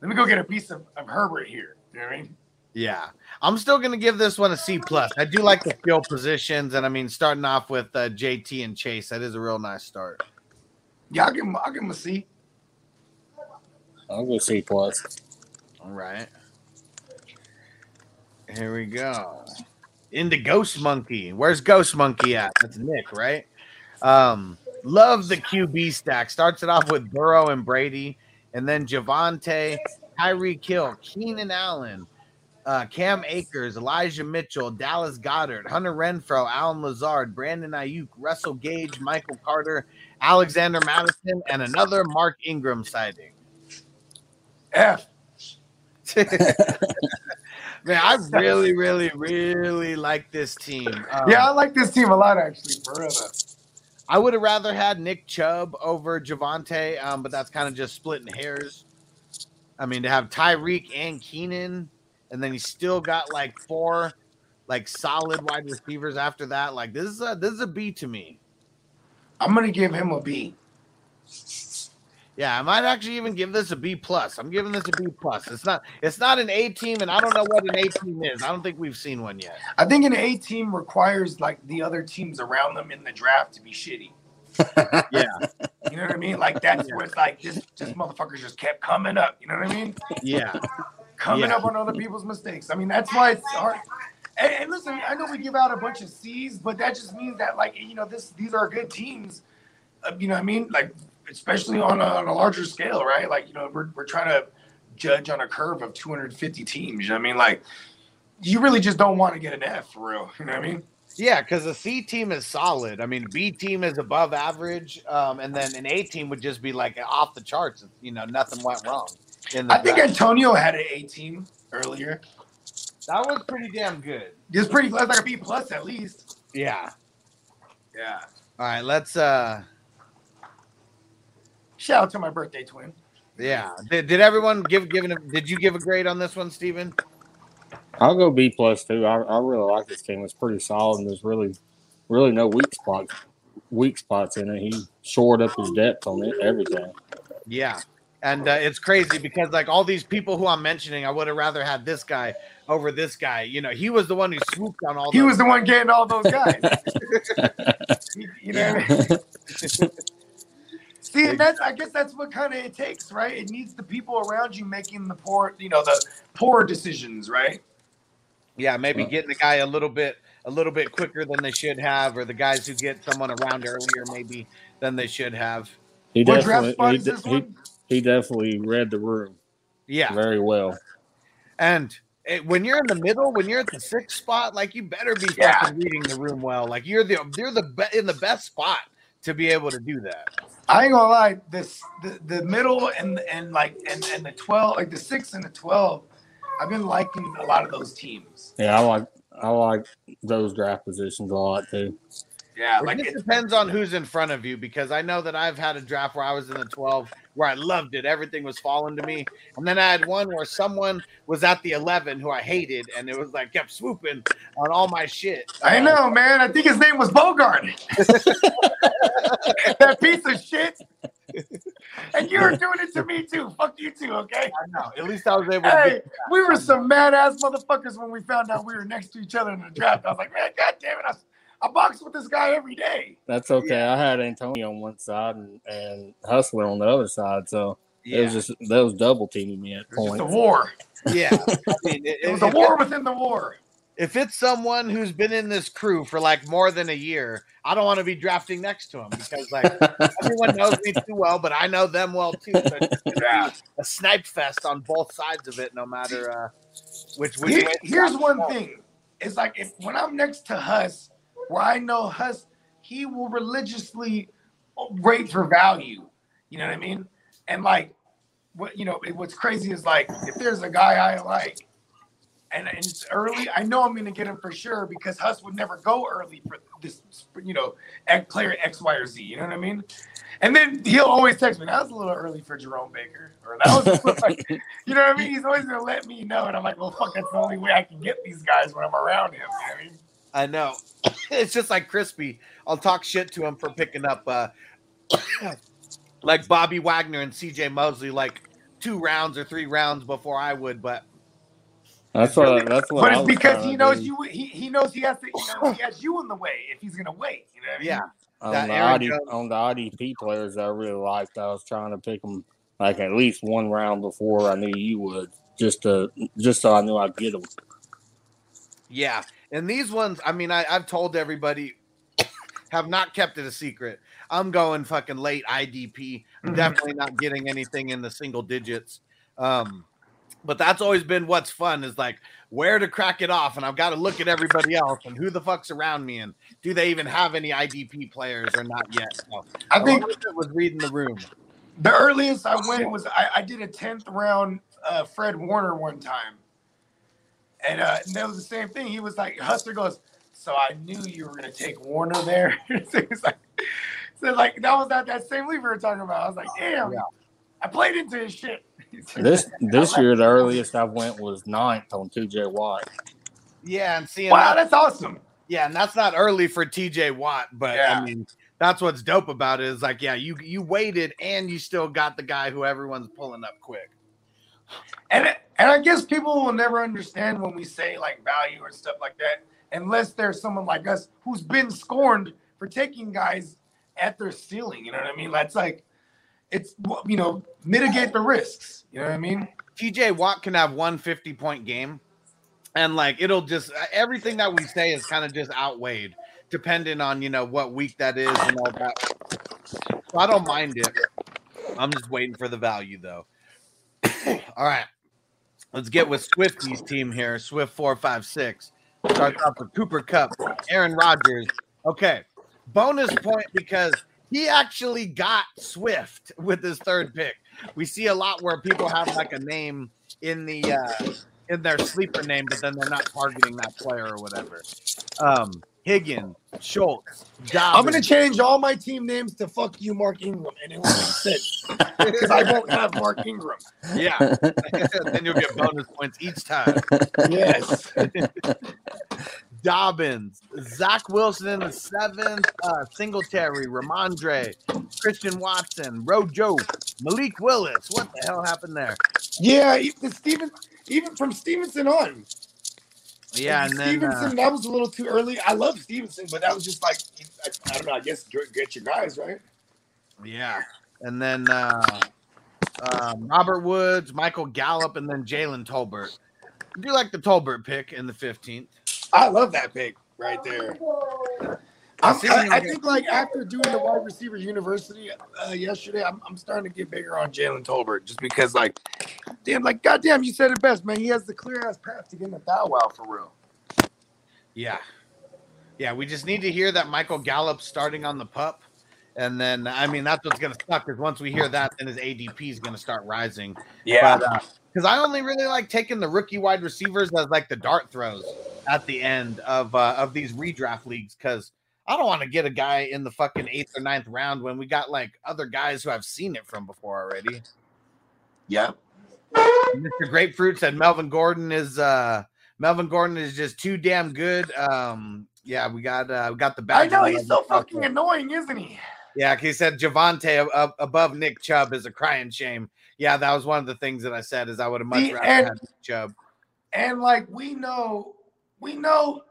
let me go get a piece of, of Herbert here. You know what I mean? Yeah, I'm still gonna give this one a C plus. I do like the skill positions, and I mean, starting off with uh, JT and Chase, that is a real nice start. Yeah, I'll give him. I'll give him a C. I'll go C plus. All right, here we go. Into Ghost Monkey. Where's Ghost Monkey at? That's Nick, right? Um, love the QB stack. Starts it off with Burrow and Brady, and then Javonte, Tyreek Hill, Keenan Allen, uh, Cam Akers, Elijah Mitchell, Dallas Goedert, Hunter Renfrow, Allen Lazard, Brandon Aiyuk, Russell Gage, Michael Carter, Alexander Mattison, and another Mark Ingram sighting. F. Man, I really, really, really like this team. Um, yeah, I like this team a lot actually. For real. I would have rather had Nick Chubb over Javonte, um, but that's kind of just splitting hairs. I mean, to have Tyreek and Keenan, and then you still got like four like solid wide receivers after that. Like this is a this is a B to me. I'm gonna give him a B. Yeah, I might actually even give this a B plus. I'm giving this a B plus. It's not it's not an A team, and I don't know what an A team is. I don't think we've seen one yet. I think an A team requires like the other teams around them in the draft to be shitty. Yeah, You know what I mean? Like that's where it's like this just motherfuckers just kept coming up. You know what I mean? yeah, Coming Yeah. up on other people's mistakes. I mean, that's why it's hard. And, and listen, I know we give out a bunch of C's, but that just means that like you know this these are good teams. Uh, you know what I mean? Like especially on a, on a larger scale, right? Like you know we're we're trying to judge on a curve of 250 teams. You know what I mean? Like you really just don't want to get an F for real. You know what I mean? yeah. Because the C team is solid. I mean, B team is above average, um, and then an A team would just be like off the charts. You know, nothing went wrong. In the I think. Antonio had an A team earlier. that was pretty damn good. It's pretty that's like a B plus at least. Yeah. Yeah. All right, let's uh Shout out to my birthday twin. yeah. Did, did everyone give given a, did you give a grade on this one, Steven? I'll go B plus too. I, I really like this team. It's pretty solid, and there's really, really no weak spots. Weak spots in it. He shored up his depth on it. Everything. Yeah. And uh, it's crazy because like all these people who I'm mentioning, I would have rather had this guy over this guy. You know, he was the one who swooped on all He those- was the one getting all those guys. you, you know I mean? See, and that's I guess that's what kind of it takes, right? It needs the people around you making the poor, you know, the poor decisions, right? Yeah, maybe getting the guy a little bit a little bit quicker than they should have, or the guys who get someone around earlier maybe than they should have. He What draft definitely, spot he, is this he, one? He definitely read the room Yeah. very well. And eh, when you're in the middle, when you're at the sixth spot, like you better be Yeah. fucking reading the room well. Like you're the you're the be- in the best spot to be able to do that. I ain't gonna lie, this the, the middle and and like and, and the twelve, like the six and the twelve, I've been liking a lot of those teams. Yeah, I like I like those draft positions a lot too. Yeah, like just it, depends on who's in front of you because I know that I've had a draft where I was in the 12 where I loved it. Everything was falling to me. And then I had one where someone was at the 11 who I hated and it was like kept swooping on all my shit. I Uh, know, man. I think his name was Bogart. that piece of shit. And you were doing it to me too. Fuck you too, okay? I know. At least I was able to Hey, we were some mad ass motherfuckers when we found out we were next to each other in the draft. I was like, man, god damn it, I, I box with this guy every day. That's okay. I had Antonio on one side and, and Hustler on the other side, so it was just that was double teaming me at It was just a war. yeah. I mean, it, It was if a it- war within the war. if it's someone who's been in this crew for like more than a year, I don't want to be drafting next to him because like everyone knows me too well, but I know them well too. So it's Yeah. a snipe fest on both sides of it, no matter uh, which which Here- way. here's one thing. It's like if when I'm next to Huss, where I know Huss, he will religiously rate for value. You know what I mean? And like, what you know, what's crazy is like if there's a guy I like, and, and it's early, I know I'm gonna get him for sure because Hus would never go early for this, you know, player X, Y, or Z. You know what I mean? And then he'll always text me, "That was a little early for Jerome Baker," or "That was," like, you know what I mean? He's always gonna let me know, and I'm like, "Well, fuck, that's the only way I can get these guys when I'm around him." You know I know. It's just like crispy. I'll talk shit to him for picking up uh like Bobby Wagner and CJ Mosley like two rounds or three rounds before I would, but That's what that's what But I it's because he knows do. you. He, he knows he has to. You know, he has you in the way if he's gonna wait. You know what I mean? yeah. on the, Aaron ID, on the IDP players that I really liked. I was trying to pick them like at least one round before I knew you would, just to just so I knew I'd get them. Yeah. And these ones, I mean, I, I've told everybody, have not kept it a secret. I'm going fucking late IDP. I'm Mhm. definitely not getting anything in the single digits. Um, but that's always been what's fun is like where to crack it off. And I've got to look at everybody else and who the fuck's around me and do they even have any IDP players or not yet? So I think it was reading the room. the earliest I went was I, I did a tenth round uh, Fred Warner one time, and, uh, and that was the same thing. He was like, Hustler goes, "So I knew you were gonna take Warner there." so like, so like that was that that same league we were talking about. I was like, "Damn, I played into his shit." This this year, the earliest I went was ninth on TJ Watt. Yeah, and seeing Wow, that- that's awesome. Yeah, and that's not early for TJ Watt, but Yeah. I mean, that's what's dope about it is like, yeah, you you waited and you still got the guy who everyone's pulling up quick. And and I guess people will never understand when we say like value or stuff like that, unless there's someone like us who's been scorned for taking guys at their ceiling. You know what I mean? That's like, it's you know mitigate the risks. You know what I mean? TJ Watt can have one 50 point game, and like it'll just uh, everything that we say is kind of just outweighed depending on you know what week that is and all that. So I don't mind it. I'm just waiting for the value though. all right, let's get with Swifty's team here. Swift four five six starts off with Cooper Kupp, Aaron Rodgers. Okay, bonus point because he actually got Swift with his third pick. We see a lot where people have like a name in the uh, in their sleeper name, but then they're not targeting that player or whatever. Um, Higgins, Schultz, I'm gonna change all my team names to "fuck you, Mark Ingram," and it won't make sense because I won't have Mark Ingram. Yeah, then you'll get bonus points each time. Yes. Dobbins, Zach Wilson in the seventh, uh, Singletary, Rhamondre, Christian Watson, Rojo, Malik Willis. What the hell happened there? Yeah, even Steven, even from Stevenson on. Yeah, and then uh, Stevenson, that was a little too early. I love Stevenson, but that was just like I, I don't know. I guess get get your guys right. Yeah. And then uh, um, Robert Woods, Michael Gallup, and then Jalen Tolbert. I do like the Tolbert pick in the 15th. I love that pick right there. I'm, I, I think like after doing the wide receiver university uh, yesterday, I'm, I'm starting to get bigger on Jalen Tolbert just because like, damn, like goddamn, you said it best, man. He has the clear ass path to get in the thou wow for real. Yeah. Yeah, we just need to hear that Michael Gallup starting on the pup. And then, I mean, that's what's going to suck because once we hear that, then his ADP is going to start rising. Yeah. Because I only really like taking the rookie wide receivers as like the dart throws at the end of uh, of these redraft leagues because I don't want to get a guy in the fucking eighth or ninth round when we got like other guys who I've seen it from before already. Yeah. Mr. Grapefruit said Melvin Gordon is uh Melvin Gordon is just too damn good. Um yeah, we got uh we got the I badge. know he's so fucking annoying, isn't he? Yeah, he said Javonte ab- above Nick Chubb is a crying shame. Yeah, that was one of the things that I said is I would have much The- rather and- had Nick Chubb. And like we know, we know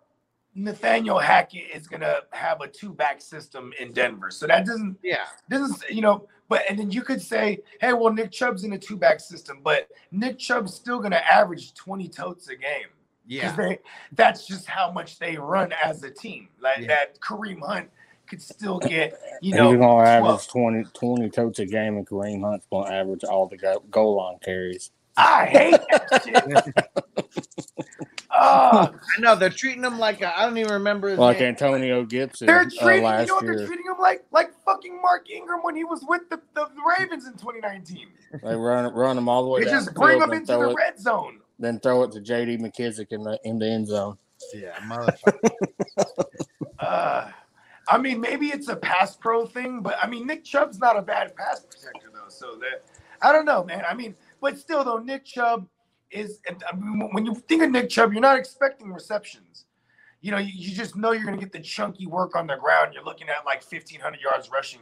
Nathaniel Hackett is gonna have a two back system in Denver. So that doesn't yeah doesn't you know, but and then you could say, hey, well, Nick Chubb's in a two back system, but Nick Chubb's still gonna average 20 totes a game. Yeah. They that's just how much they run as a team. Like Yeah. that Kareem Hunt could still get, you He's know, gonna 12. average 20, 20 totes a game, and Kareem Hunt's gonna average all the go- goal line carries. I hate that shit. Oh, I know they're treating him like I I don't even remember his Like name. Antonio Gibson They're uh, treating you know what they're year. treating him like like fucking Mark Ingram when he was with the, the, Ravens in 2019. They run run him all the way They down just the bring field, him into the it, red zone. then throw it to J.D. McKissic in the in the end zone. Yeah, motherfucker. Uh, I mean, maybe it's a pass pro thing, but I mean, Nick Chubb's not a bad pass protector though. So that I don't know, man. I mean, but still though, Nick Chubb is. I mean, when you think of Nick Chubb, you're not expecting receptions. You know, you, you just know you're going to get the chunky work on the ground. You're looking at like 1,500 yards rushing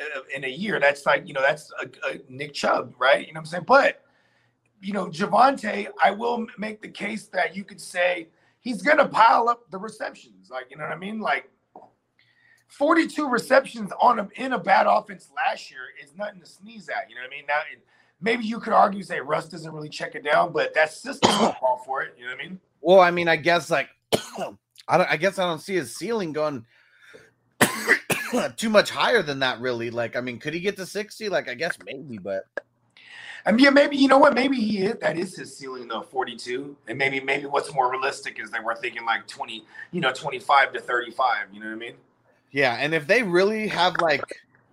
uh, in a year. That's like you know that's a, a Nick Chubb, right? You know what I'm saying? But you know, Javonte, I will make the case that you could say he's going to pile up the receptions. Like, you know what I mean? Like 42 receptions on a, in a bad offense last year is nothing to sneeze at. You know what I mean? Now, maybe you could argue, say Russ doesn't really check it down, but that system will call for it. You know what I mean? Well, I mean, I guess like I don't I guess I don't see his ceiling going too much higher than that really. Like, I mean, could he get to 60? Like, I guess maybe, but I mean, yeah, maybe you know what? Maybe he is. That is his ceiling, though, forty-two. And maybe, maybe what's more realistic is that we're thinking like twenty, you know, twenty-five to thirty-five. You know what I mean? yeah, and if they really have like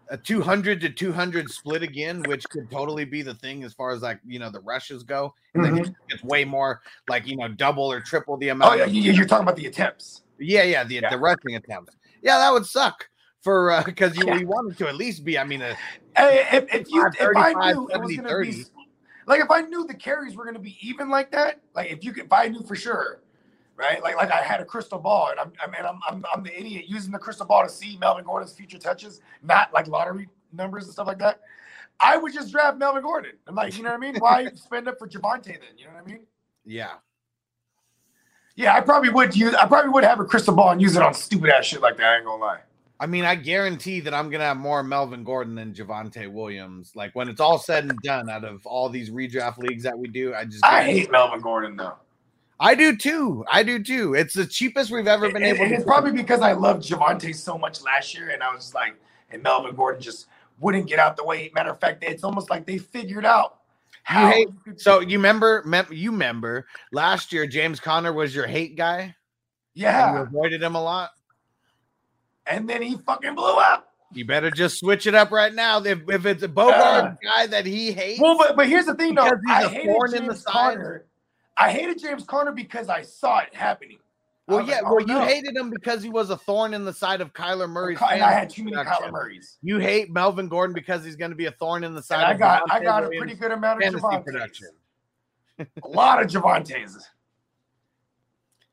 a 200 to 200 split again, which could totally be the thing as far as like you know the rushes go. And then Mhm. it's way more like you know double or triple the amount. Oh yeah, you- you're talking about the attempts. yeah, yeah, the Yeah. the rushing attempts. Yeah, that would suck for uh because you Yeah. we wanted to at least be. I mean, a, if, if you if I 35, knew it was gonna 30. be like if I knew the carries were gonna be even like that, like if you could if I knew for sure, right? Like like I had a crystal ball and I'm I mean I'm I'm, I'm the idiot using the crystal ball to see Melvin Gordon's future touches, not like lottery numbers and stuff like that. I would just draft Melvin Gordon. I'm like, you know what I mean? Why spend up for Javonte then? You know what I mean? yeah. Yeah, I probably would use I probably would have a crystal ball and use it on stupid ass shit like that. I ain't gonna lie. I mean, I guarantee that I'm gonna have more Melvin Gordon than Javonte Williams. Like when it's all said and done, out of all these redraft leagues that we do, I just I hate Melvin Gordon though. I do too. I do too. It's the cheapest we've ever been And, able and to. it's probably because I loved Javonte so much last year, and I was like, and Melvin Gordon just wouldn't get out the way. Matter of fact, it's almost like they figured out You how. hate, so you remember? mem- You remember last year? James Conner was your hate guy. and you avoided him a lot. and then he fucking blew up. You better just switch it up right now. If, if it's a Bogart guy that he hates, Well, but but here's the thing, though. I a hated thorn in the James? Conner. I hated James Conner because I saw it happening. Well, yeah, like, well, oh, you hated him because he was a thorn in the side of Kyler Murray's. And I had too many production. Kyler Murrays. You hate Melvin Gordon because he's going to be a thorn in the side. And I of got I got a pretty good amount of fantasy production. A lot of Javontes.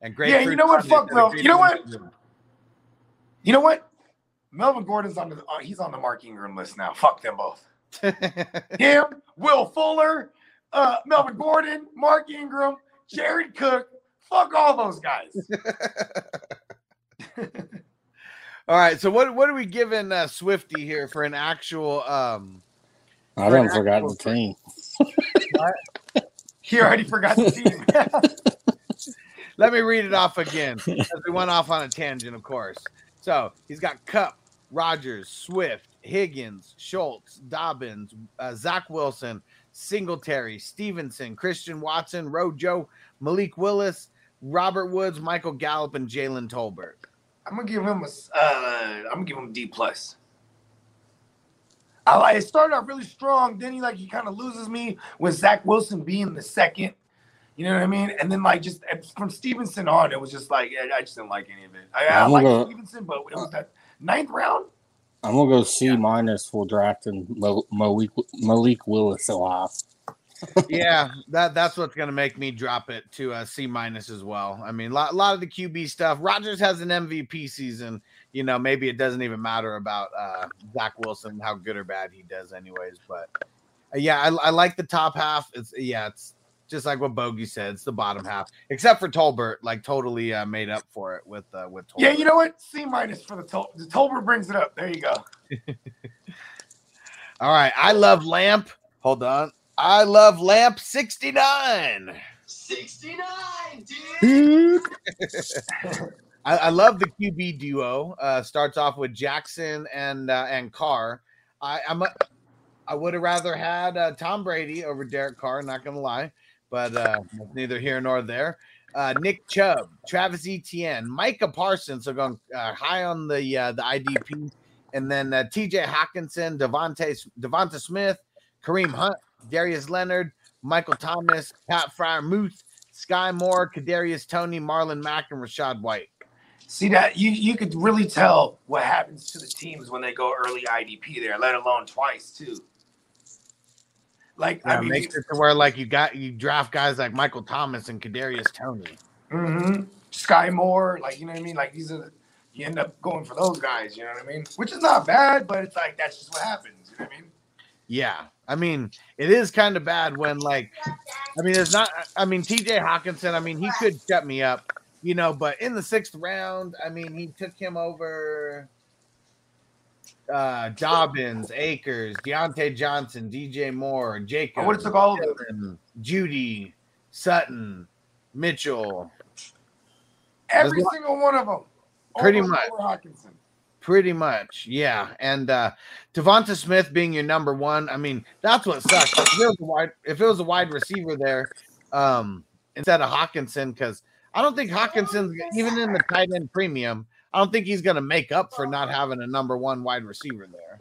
And great. Yeah, you know what? Fuck Mel- you know what? You know what? Melvin Gordon's on the uh, he's on the Mark Ingram list now. Fuck them both. Him, Will Fuller, uh, Melvin Gordon, Mark Ingram, Jared Cook. Fuck all those guys. All right. So what what are we giving uh, Swifty here for an actual? um I done forgot the team. He already forgot the team. Let me read it off again. We went off on a tangent, of course. So he's got Kupp, Rodgers, Swift, Higgins, Schultz, Dobbins, uh, Zach Wilson, Singletary, Stevenson, Christian Watson, Rojo, Malik Willis, Robert Woods, Michael Gallup, and Jalen Tolbert. I'm gonna give him a. s- Uh, I'm gonna give him a D plus. I like. It started off really strong. Then he like he kind of loses me with Zach Wilson being the second. You know what I mean? And then like just from Stevenson on, it was just like I I just didn't like any of it. I, I like gonna Stevenson, but it was that ninth round. I'm gonna go C minus for drafting Mo- Malik, Malik Willis alive. yeah, that that's what's gonna make me drop it to a C minus as well. I mean, a lot, lot of the QB stuff. Rodgers has an MVP season. You know, maybe it doesn't even matter about uh, Zach Wilson, how good or bad he does, anyways. But uh, yeah, I, I like the top half. It's yeah, it's just like what Bogey said. It's the bottom half, except for Tolbert, like totally uh, made up for it with uh, with Tolbert. Yeah, you know what? C minus for the Tol- the Tolbert brings it up. There you go. All right, I love Lamp. Hold on, I love Lamp sixty nine. 69, dude. I, I love the QB duo. Uh, starts off with Jackson and uh, and Carr. I I'm a, I would have rather had uh, Tom Brady over Derek Carr. Not gonna lie, but uh, neither here nor there. Uh, Nick Chubb, Travis Etienne, Micah Parsons are going uh, high on the uh, the IDP, and then uh, T.J. Hockenson, Devontae DeVonta Smith, Kareem Hunt, Darius Leonard, Michael Thomas, Pat Freiermuth, Sky Moore, Kadarius Toney, Marlon Mack, and Rachaad White. See that you you could really tell what happens to the teams when they go early IDP there, let alone twice too. Like Yeah, I mean, makes it to where like you got you draft guys like Michael Thomas and Kadarius Toney. hmm Sky Moore, like you know what I mean. Like these are you end up going for those guys. You know what I mean? Which is not bad, but it's like that's just what happens. You know what I mean? Yeah, I mean it is kind of bad when like I mean it's not. I mean T.J. Hockenson. I mean he could shut me up, you know. But in the sixth round, I mean he took him over uh Dobbins, Akers, Diontae Johnson, DJ Moore, Jacob. I would have took all of them. Jeudy, Sutton, Mitchell. Every There's single one of them. Pretty much. Hockenson. Pretty much, yeah. And uh DeVonta Smith being your number one, I mean, that's what sucks. If it was a wide, if it was a wide receiver there, um, instead of Hockenson, because I don't think Hockenson's even in the tight end premium, I don't think he's gonna make up for not having a number one wide receiver there.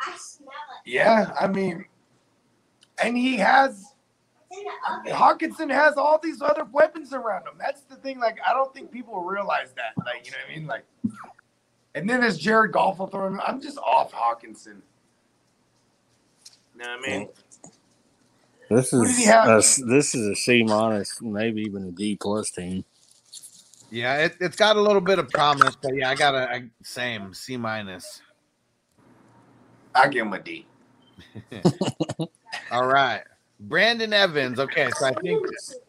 I smell it. Yeah, I mean, and he has Hockenson has all these other weapons around him. That's the thing. Like, I don't think people realize that. Like, you know what I mean? Like, and then there's Jared Goff will throw him. I'm just off Hockenson. You know what I mean? This What did is he have? a, this is a C minus, maybe even a D plus team. Yeah, it, it's got a little bit of promise, but yeah, I got a I, same C minus. I give him a D. All right. Brandon Evans. Okay, so I think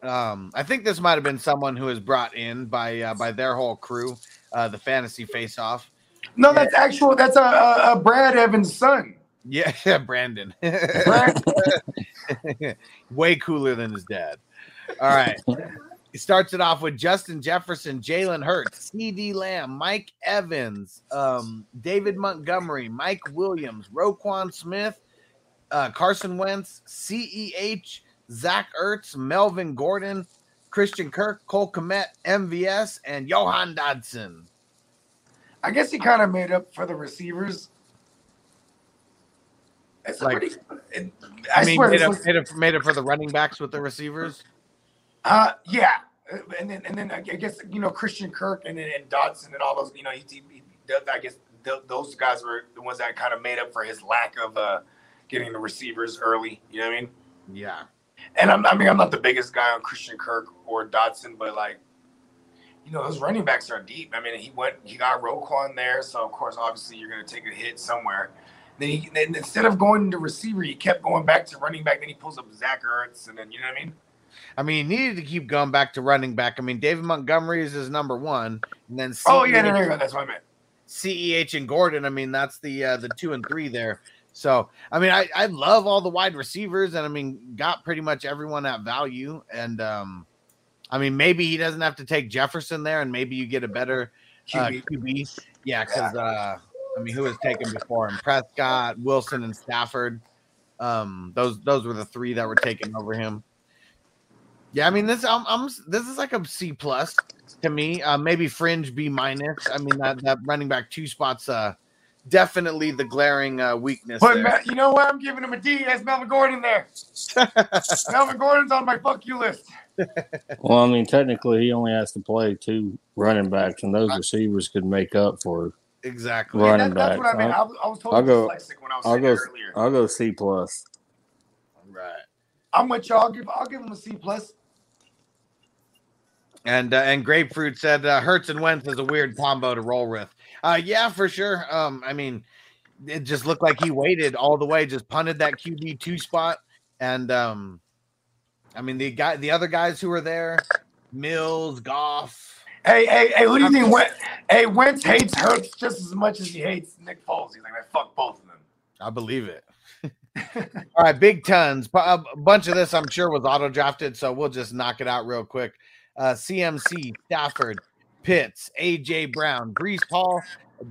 um I think this might have been someone who was brought in by uh, by their whole crew, uh the fantasy face off. No, that's actual. That's a, a, a Brad Evans' son. Yeah, yeah, Brandon. Way cooler than his dad. All right. He starts it off with Justin Jefferson, Jalen Hurts, CeeDee Lamb, Mike Evans, um, David Montgomery, Mike Williams, Roquan Smith, uh, Carson Wentz, CEH, Zach Ertz, Melvin Gordon, Christian Kirk, Cole Kmet, MVS, and Jahan Dotson. I guess he kind of made up for the receivers. It's Like- pretty. It, I, I mean, swear, made this it, made, it, made it for the running backs with the receivers. Uh, yeah, and then and then I guess you know Christian Kirk and then and Dotson and all those you know he, he, he- I guess th- those guys were the ones that kind of made up for his lack of uh getting the receivers early. You know what I mean? Yeah. And I'm, I mean I'm not the biggest guy on Christian Kirk or Dodson, but like you know those running backs are deep. I mean he went he got Roquan there, so of course obviously you're going to take a hit somewhere. Then he then instead of going to receiver, he kept going back to running back. Then he pulls up Zach Ertz, and then you know what I mean. I mean, he needed to keep going back to running back. I mean, David Montgomery is his number one, and then Oh yeah, CEH you go. That's what I meant. CEH and Gordon. I mean, that's the uh, the two and three there. So, I mean, I, I love all the wide receivers, and I mean, got pretty much everyone at value. And um, I mean, maybe he doesn't have to take Jefferson there, and maybe you get a better uh, QB. QB. Yeah, because uh, I mean, who was taken before him? Prescott, Wilson, and Stafford. Um, those those were the three that were taken over him. Yeah, I mean this. I'm, I'm this is like a C plus to me. Uh, maybe fringe B minus. I mean that that running back two spots. Uh, definitely the glaring uh, weakness. But there. You know what? I'm giving him a D. That's Melvin Gordon there. Melvin Gordon's on my fuck you list. Well, I mean, technically, he only has to play two running backs, and those receivers could make up for exactly. Yeah, running that, that's backs. what I mean. I, I'll, was- I was I'll totally go- dyslexic when I was I'll go. earlier. I'll go C plus. Right. I'm with you. I'll give. I'll give him a C plus. And uh, and grapefruit said uh, Hurts and Wentz is a weird combo to roll with. Uh, yeah, for sure. Um, I mean, it just looked like he waited all the way, just punted that QB two spot, and um, I mean the guy, the other guys who were there, Mills, Goff. Hey, hey, hey. Who do you think? Went, hey, Wentz hates Hurts just as much as he hates Nick Foles. He's like, man, fuck both of them. I believe it. All right, big tons. A bunch of this, I'm sure, was auto drafted, so we'll just knock it out real quick. Uh, CMC, Stafford, Pitts, AJ Brown, Breece Hall,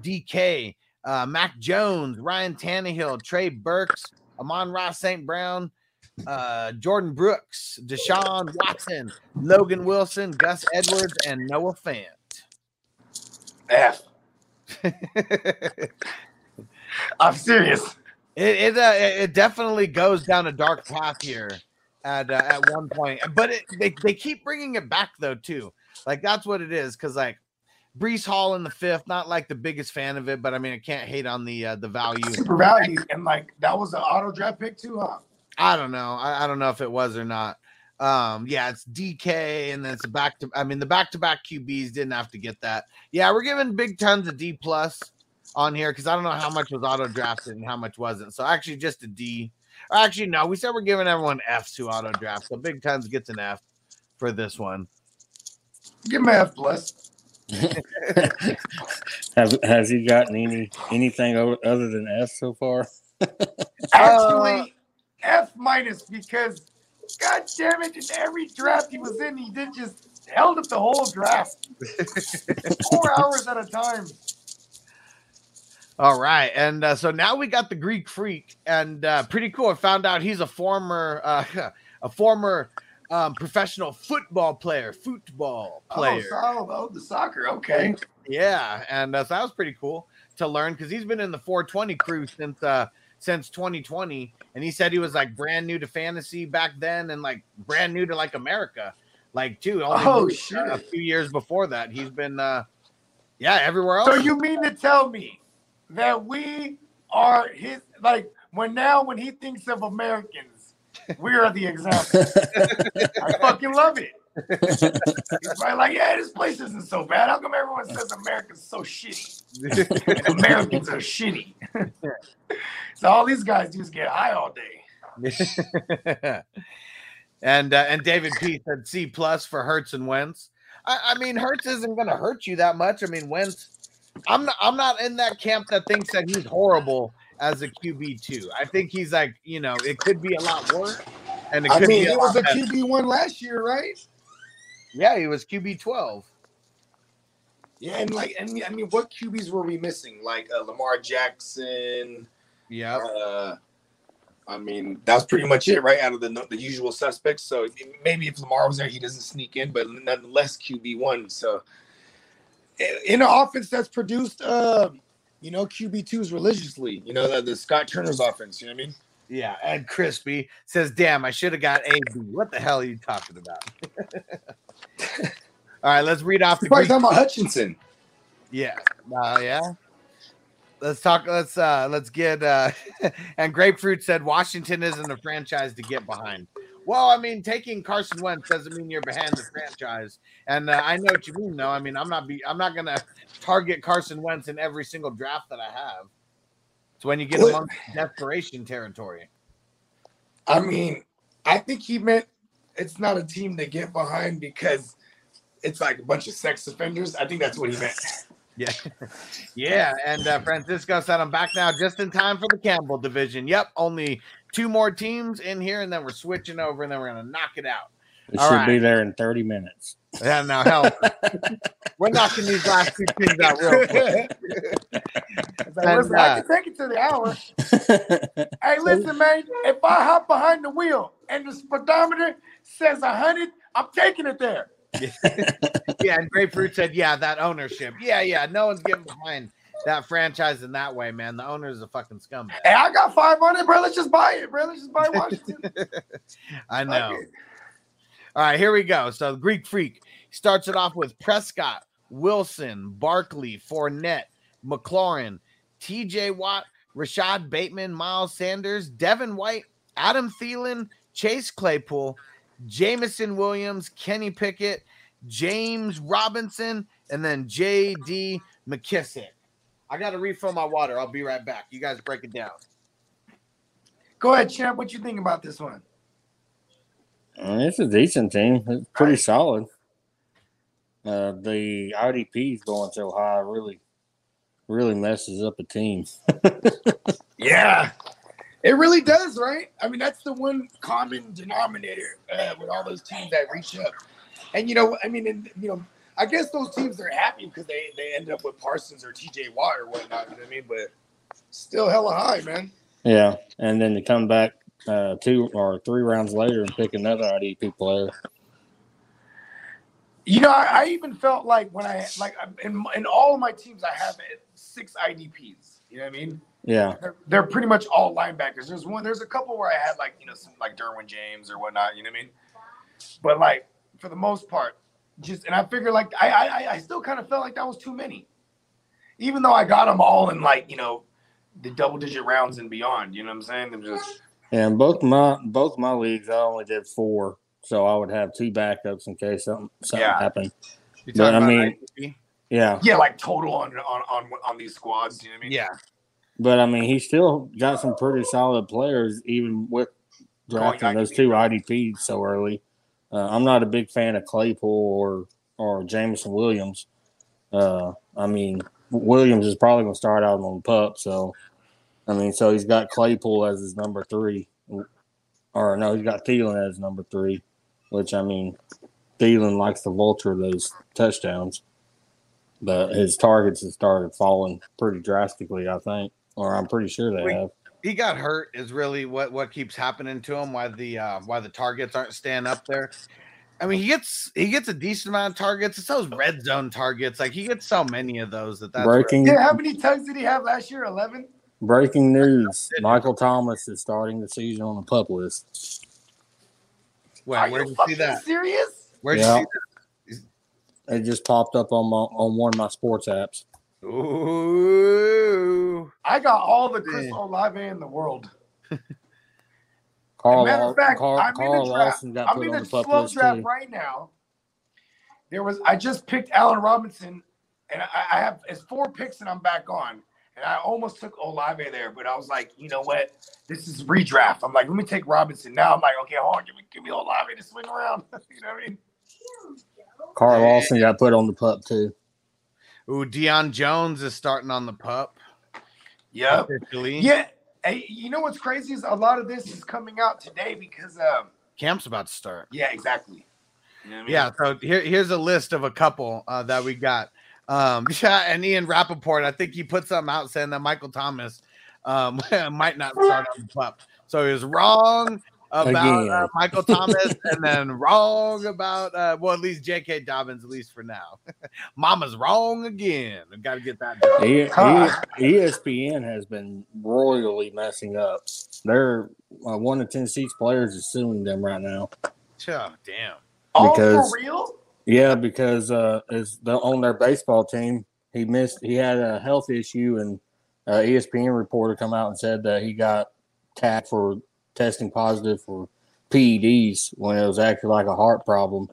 DK, uh, Mac Jones, Ryan Tannehill, Trey Burks, Amon-Ra St. Brown, uh, Jordyn Brooks, Deshaun Watson, Logan Wilson, Gus Edwards, and Noah Fant. F. I'm serious. It it, uh, it it definitely goes down a dark path here at uh, at one point, but it, they they keep bringing it back though too. Like that's what it is because like Breece Hall in the fifth, not like the biggest fan of it, but I mean I can't hate on the uh, the value. Super value, and like that was an auto draft pick too, huh? I don't know. I, I don't know if it was or not. Um, yeah, it's DK, and then it's back to. I mean, the back to back QBs didn't have to get that. Yeah, we're giving big tons of D plus on here because I don't know how much was auto drafted and how much wasn't. So actually, just a D. Or actually, no, we said we're giving everyone Fs to auto draft. So big tons gets an F for this one. Give him F plus. Have has he gotten any anything other than F so far? Actually, F minus because, god damn it, in every draft he was in, he did just held up the whole draft. Four hours at a time. All right, and uh, so now we got the Greek Freak, and uh, pretty cool. I found out he's a former, uh, a former um, professional football player, football player. Oh, so, oh, the soccer. Okay. Yeah, and uh, so that was pretty cool to learn because he's been in the 420 crew since uh since 2020, and he said he was like brand new to fantasy back then, and like brand new to like America, like too. Only Oh, moved, shit. uh, A few years before that, he's been, uh yeah, everywhere else. So you mean to tell me that we are his like when now when he thinks of Americans, we are the example. I fucking love it. Probably like, yeah, this place isn't so bad. How come everyone says America's so shitty? Americans are shitty. so all these guys just get high all day. and uh, and David P said C plus for Hurts and Wentz. I, I mean, Hurts isn't going to hurt you that much. I mean, Wentz. I'm not. I'm not in that camp that thinks that he's horrible as a QB two. I think he's like, you know, it could be a lot worse, and it I could mean, he was a. QB one last year, right? Yeah, he was QB twelve. Yeah, and like, and I mean, what QBs were we missing? Like uh, Lamar Jackson. Yeah. Uh, I mean, that's pretty much it, right? Out of the the usual suspects. So maybe if Lamar was there, he doesn't sneak in, but nonetheless, QB one. So in an offense that's produced, uh, you know, QB twos religiously. You know, the, the Scott Turner's offense. You know what I mean? Yeah, and Crispy says, "Damn, I should have got AB. What the hell are you talking about?" All right, let's read off the. You're probably talking about Hutchinson. Yeah. Uh, yeah. Let's talk. Let's uh let's get uh and Grapefruit said Washington isn't a franchise to get behind. Well, I mean, taking Carson Wentz doesn't mean you're behind the franchise, and uh, I know what you mean. though. I mean, I'm not be I'm not gonna target Carson Wentz in every single draft that I have. It's when you get What- amongst desperation territory. I mean, I think he meant it's not a team to get behind because it's like a bunch of sex offenders. I think that's what he meant. Yeah. yeah. And uh, Francisco said, I'm back now just in time for the Campbell division. Yep. Only two more teams in here, and then we're switching over, and then we're going to knock it out. It All should right. be there in 30 minutes. Yeah, now hell, we're knocking these last two teams out real quick. It's like, And, listen, I uh, can take it to the hour. hey, listen, man. If I hop behind the wheel and the speedometer says hundred, I'm taking it there. yeah, and Grapefruit said, Yeah, that ownership. Yeah, yeah. No one's getting behind that franchise in that way, man. The owner is a fucking scumbag. Hey, I got five hundred, bro. Let's just buy it, bro. Let's just buy Washington. I know. it. All right, here we go. So the Greek Freak starts it off with Prescott, Wilson, Barkley, Fournette, McLaurin, TJ Watt, Rashod Bateman, Miles Sanders, Devin White, Adam Thielen, Chase Claypool, Jameson Williams, Kenny Pickett, James Robinson, and then JD McKissic. I got to refill my water. I'll be right back. You guys break it down. Go ahead, champ. What you think about this one? Uh, It's a decent team. It's pretty solid. Uh, the IDPs going so high really, really messes up a team. Yeah, it really does, right? I mean, that's the one common denominator uh, with all those teams that reach up. And you know, I mean, and, you know, I guess those teams are happy because they they end up with Parsons or TJ Watt or whatnot. You know what I mean? But still, hella high, man. Yeah, and then to come back uh, two or three rounds later and pick another IDP player. You know, I, I even felt like when I like in in all of my teams, I have six IDPs. You know what I mean? Yeah, They're, they're pretty much all linebackers. There's one. There's a couple where I had like you know some like Derwin James or whatnot. You know what I mean? But like for the most part, just and I figure like I I, I still kind of felt like that was too many, even though I got them all in like you know the double digit rounds and beyond. You know what I'm saying? Them just and both my both my leagues, I only did four, so I would have two backups in case something something Yeah. happened. You But, talking I mean- IDP? Yeah, yeah, like total on on on on these squads. You know what I mean? Yeah. but I mean, he still got some pretty solid players, even with drafting those two IDPs so early. Uh, I'm not a big fan of Claypool or or Jameson Williams. Uh, I mean, Williams is probably going to start out on the pup, so I mean, so he's got Claypool as his number three, or no, he's got Thielen as number three, which I mean, Thielen likes to vulture those touchdowns, but his targets have started falling pretty drastically. I think, or I'm pretty sure they have. He got hurt is really what what keeps happening to him why the uh why the targets aren't staying up there i mean he gets he gets a decent amount of targets it's those red zone targets like he gets so many of those that that's Breaking Yeah. How many tugs did he have last year? Eleven. Breaking news: Michael Thomas is starting the season on the pup list. Wait, Are where'd you you see that? serious? Where'd Yeah. you see that? It just popped up on my on one of my sports apps. That? Ooh. I got all the Chris Man. Olave in the world. Carl, Matter of fact, Carl, I'm in Carl the draft. Lawson got I'm in on the the slow list draft too. right now. There was I just picked Allen Robinson, and I, I have it's four picks, and I'm back on. And I almost took Olave there, but I was like, you know what? This is redraft. I'm like, let me take Robinson. Now I'm like, okay, hold on, give me give me Olave to swing around. you know what I mean? Carl Lawson got put on the pup too. Ooh, Deion Jones is starting on the pup. Yep. Officially. Yeah. Hey, you know what's crazy is a lot of this is coming out today because um Camp's about to start. yeah, exactly. You know I mean? Yeah, so here, here's a list of a couple uh, that we got. Um, yeah, and Ian Rapoport, I think he put something out saying that Michael Thomas um, might not start on the pup. So he was wrong about uh, Michael Thomas and then wrong about, uh, well, at least J.K. Dobbins, at least for now. Mama's wrong again. I've got to get that done. E- Huh. E- ESPN has been royally messing up. They're uh, one of Tennessee's players is suing them right now. Oh, damn. Oh, because- for real? Yeah, because uh, is the, on their baseball team, he missed. He had a health issue, and uh, ESPN reporter come out and said that he got tagged for testing positive for PEDs when it was actually like a heart problem,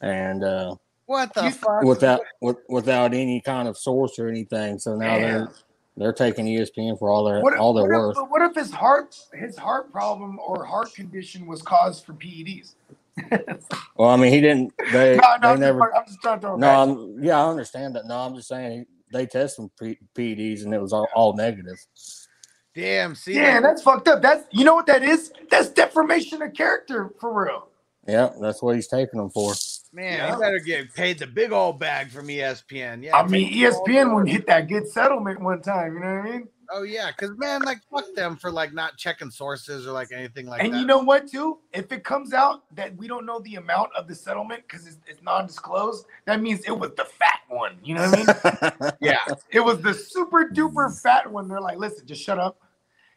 and uh, What the fuck? without with, without any kind of source or anything. So now Damn. they're they're taking ESPN for all their What, all their what worth. If, but what if his heart his heart problem or heart condition was caused for PEDs? Well, I mean, he didn't. They no, no, they I'm, never. just, I'm just trying to throw No. I'm, yeah, I understand that. No, I'm just saying they tested P- PEDs and it was all, all negative. Damn, see? Yeah, that's fucked up. That's you know what that is? That's deformation of character for real. Yeah, that's what he's taking them for. Man, Yeah. you better get paid the big old bag from ESPN. Yeah, I mean, take all ESPN the- wouldn't hit that good settlement one time. You know what I mean? Oh yeah, because man, like fuck them for like not checking sources or like anything like and that. And you know what, too? If it comes out that we don't know the amount of the settlement because it's, it's non-disclosed, that means it was the fat one. You know what I mean? yeah, it was the super duper fat one. They're like, listen, just shut up.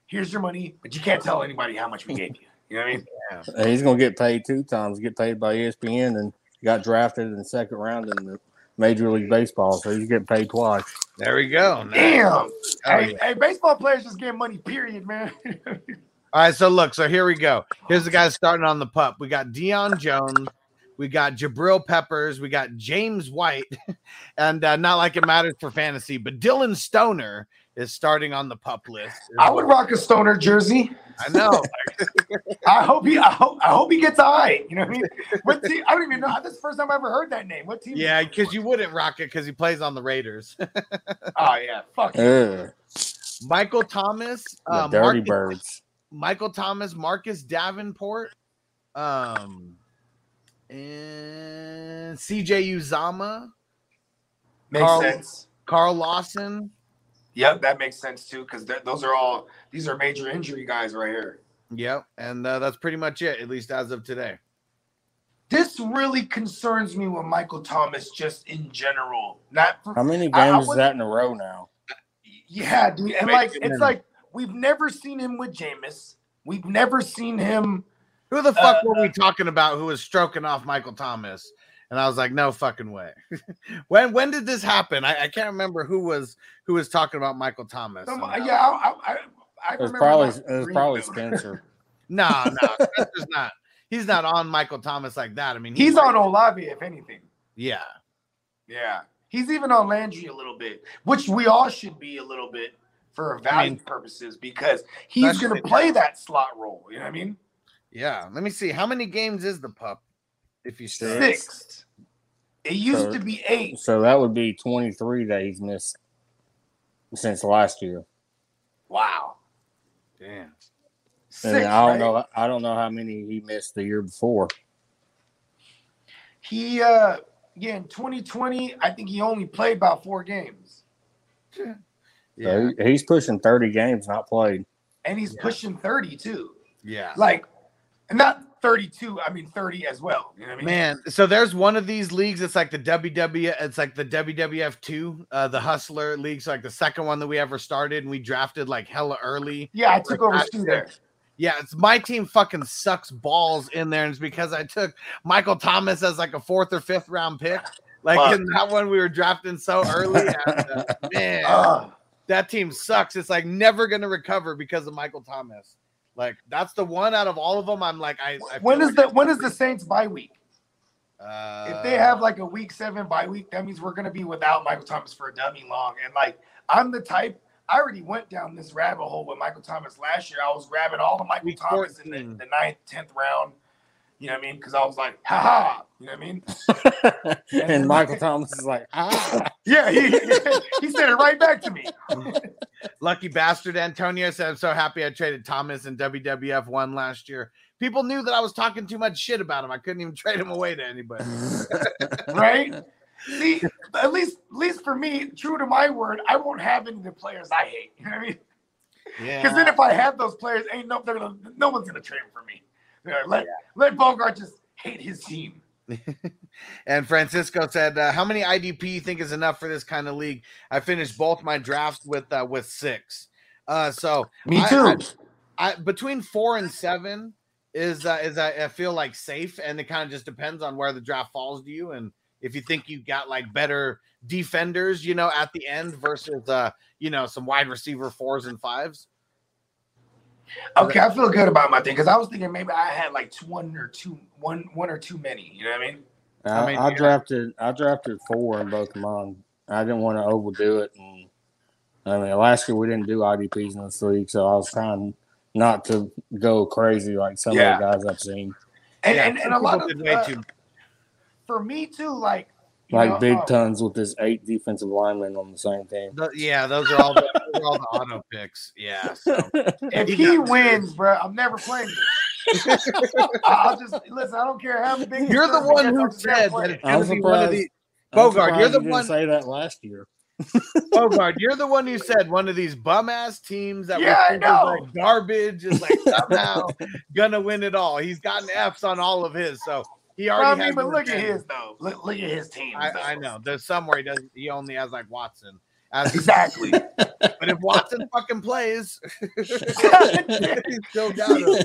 Here's your money, but you can't tell anybody how much we gave you. You know what I mean? And he's going to get paid two times. Get paid by ESPN and got drafted in the second round in the Major League Baseball, so he's getting paid twice. there we go. Damn. Oh, hey, yeah. hey, baseball players just get money, period, man. All right, so look, so here we go. Here's the guys starting on the pup. We got Deion Jones, we got Jabril Peppers, we got James White, and uh, not like it matters for fantasy, but Dillon Stoner is starting on the pup list. I would rock a stoner jersey. I know. I hope he. I hope. I hope he gets a high. You know what I mean? What team? I don't even know. That's the first time I ever heard that name. What team? Yeah, because you wouldn't rock it because he plays on the Raiders. Oh yeah. Fuck. Ugh, Michael Thomas, the uh, Dirty Marcus- Birds. Michael Thomas, Marcus Davenport, um, and CJ Uzomah, Makes Carl- sense. Carl Lawson. Yep, that makes sense too. Because those are all. These are major injury guys right here. Yep, and uh, that's pretty much it, at least as of today. This really concerns me with Michael Thomas, just in general. Not for How many I- I games is that in a row now? Yeah, dude. And like it's like we've never seen him with Jameis. We've never seen him. Who the fuck Uh, were we talking about who was stroking off Michael Thomas? And I was like, no fucking way. when when did this happen? I, I can't remember who was who was talking about Michael Thomas. Some, somehow. yeah, I, I, I, I It was remember probably it was probably with. Spencer. No, no, Spencer's not. He's not on Michael Thomas like that. I mean, He's on Olave, if anything. Yeah, Yeah, he's even on Landry a little bit, which we all should be a little bit for value I mean- purposes because he's going to play that slot role. You know what I mean? Yeah. Let me see. How many games is the pup? If you say Six. It used So- to be eight. So that would be 23 that he's missed since last year. Wow. damn. Six. And I don't right? know. I don't know how many he missed the year before. He, uh, yeah, in 2020, I think he only played about four games, Yeah, So he- he's pushing 30 games not played. and he's Yeah. pushing 30 too. yeah. Like, and not 32. I mean, 30 as well. You know what I mean? Man, so there's one of these leagues. It's like the WW. It's like the WWF two, uh, the Hustler League. So like the second one that we ever started, and we drafted like hella early. Yeah, I took over there. Yeah, it's my team fucking sucks balls in there, and it's because I took Michael Thomas as like a fourth or fifth round pick. Like Fuck. in that one, we were drafting so early. and, uh, man, Ah. that team sucks. It's like never gonna recover because of Michael Thomas. Like that's the one out of all of them. I'm like, I. I when is like the when is the Saints bye week? Uh, if they have like a week seven bye week, that means we're gonna be without Michael Thomas for a dummy long. And like I'm the type I already went down this rabbit hole with Michael Thomas last year. I was grabbing all the Michael Thomas in the, the ninth, tenth round. You know what I mean? Because I was like, ha ha. You know what I mean? and Michael Thomas is like, ah. Yeah, he, he said it right back to me. Lucky bastard Antonio said, I'm so happy I traded Thomas in WWF one last year. People knew that I was talking too much shit about him. I couldn't even trade him away to anybody. right? See, at least, at least for me, true to my word, I won't have any of the players I hate. You know what I mean? Yeah. Because then if I have those players, ain't no, they're gonna, no one's gonna trade them for me. You know, let let Bogart just hate his team. And Francisco said, uh, "How many IDP you think is enough for this kind of league?" I finished both my drafts with uh, with six. Uh, so Me too. I, I, between four and seven is uh, is I, I feel like safe, and it kind of just depends on where the draft falls to you, and if you think you got like better defenders, you know, at the end versus uh, you know, some wide receiver fours and fives. Okay, I feel good about my thing because I was thinking maybe I had like one or two, one, one or too many. You know what I mean? I, I mean, I yeah. drafted I drafted four in both of mine. I didn't want to overdo it, and I mean last year we didn't do IDPs in this league, so I was trying not to go crazy like some Yeah. of the guys I've seen, And Yeah, and, and a lot of did uh, for me too, like you like know, Big um, Tons with his eight defensive linemen on the same team. Th- yeah, those are all the, are all the auto picks. Yeah, so. If He he got- wins, bro, I'm never playing. This. I'll just listen. I don't care how big. You're the one who gets, I'm never said that it's I'm going to be one of surprised- I'm Bogart, you're the you didn't one. say that last year. Bogart, you're the one who said one of these bum ass teams that Yeah, I we think is know. like garbage is like somehow gonna win it all. He's gotten F's on all of his, so he Well, I already mean, has. but look at his though. Look, look at his team. I, I know. There's somewhere he doesn't. He only has like Watson. As exactly. but if Watson fucking plays, he's still got him.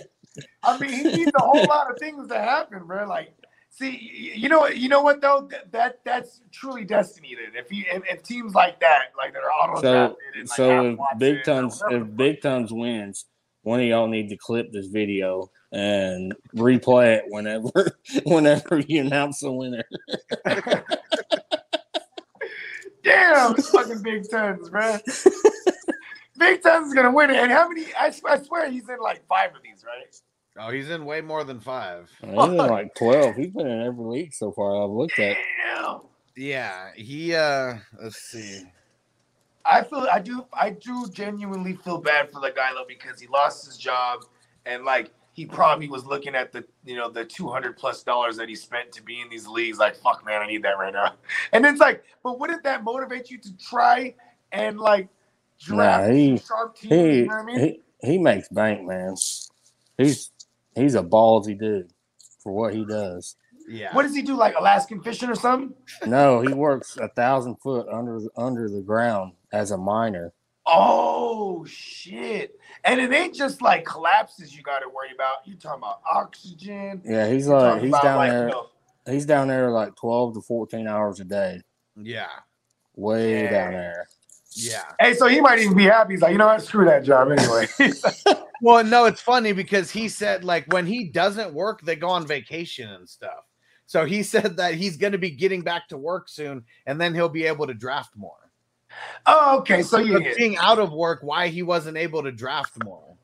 I mean, he needs a whole lot of things to happen, bro. Like, see, you know, you know what though? That, that that's truly destiny. Then, if you if, if teams like that, like that are auto So, and like so if Watson Big or Tons if Big Tons wins, one of y'all need to clip this video and replay it whenever whenever you announce the winner. Damn, fucking Big Tons, bro. Big Tons is gonna win it. And how many? I, I swear he's in like five of these, right? Oh, he's in way more than five. He's in like twelve. He's been in every league so far. I've looked at. Damn. Yeah, he. uh Let's see. I feel I do I do genuinely feel bad for the guy though because he lost his job and like he probably was looking at the you know the two hundred plus dollars that he spent to be in these leagues like fuck man I need that right now and it's like but wouldn't that motivate you to try and like draft Nah, he sharp teams he, you know what I mean he he makes bank, man. He's he's a ballsy dude for what he does. Yeah. what does he do like Alaskan fishing or something No, he works a thousand foot under under the ground as a miner. Oh shit and it ain't just like collapses you got to worry about you talking about oxygen Yeah, he's like talking he's down like, you there. know, He's down there like twelve to fourteen hours a day, Yeah. way Yeah. down there. Yeah. Hey, so he might even be happy. He's like, you know what? Screw that job anyway. Well, no, it's funny because he said like when he doesn't work, they go on vacation and stuff. So he said that he's going to be getting back to work soon, and then he'll be able to draft more. Oh, okay. So But yeah. being out of work, why he wasn't able to draft more?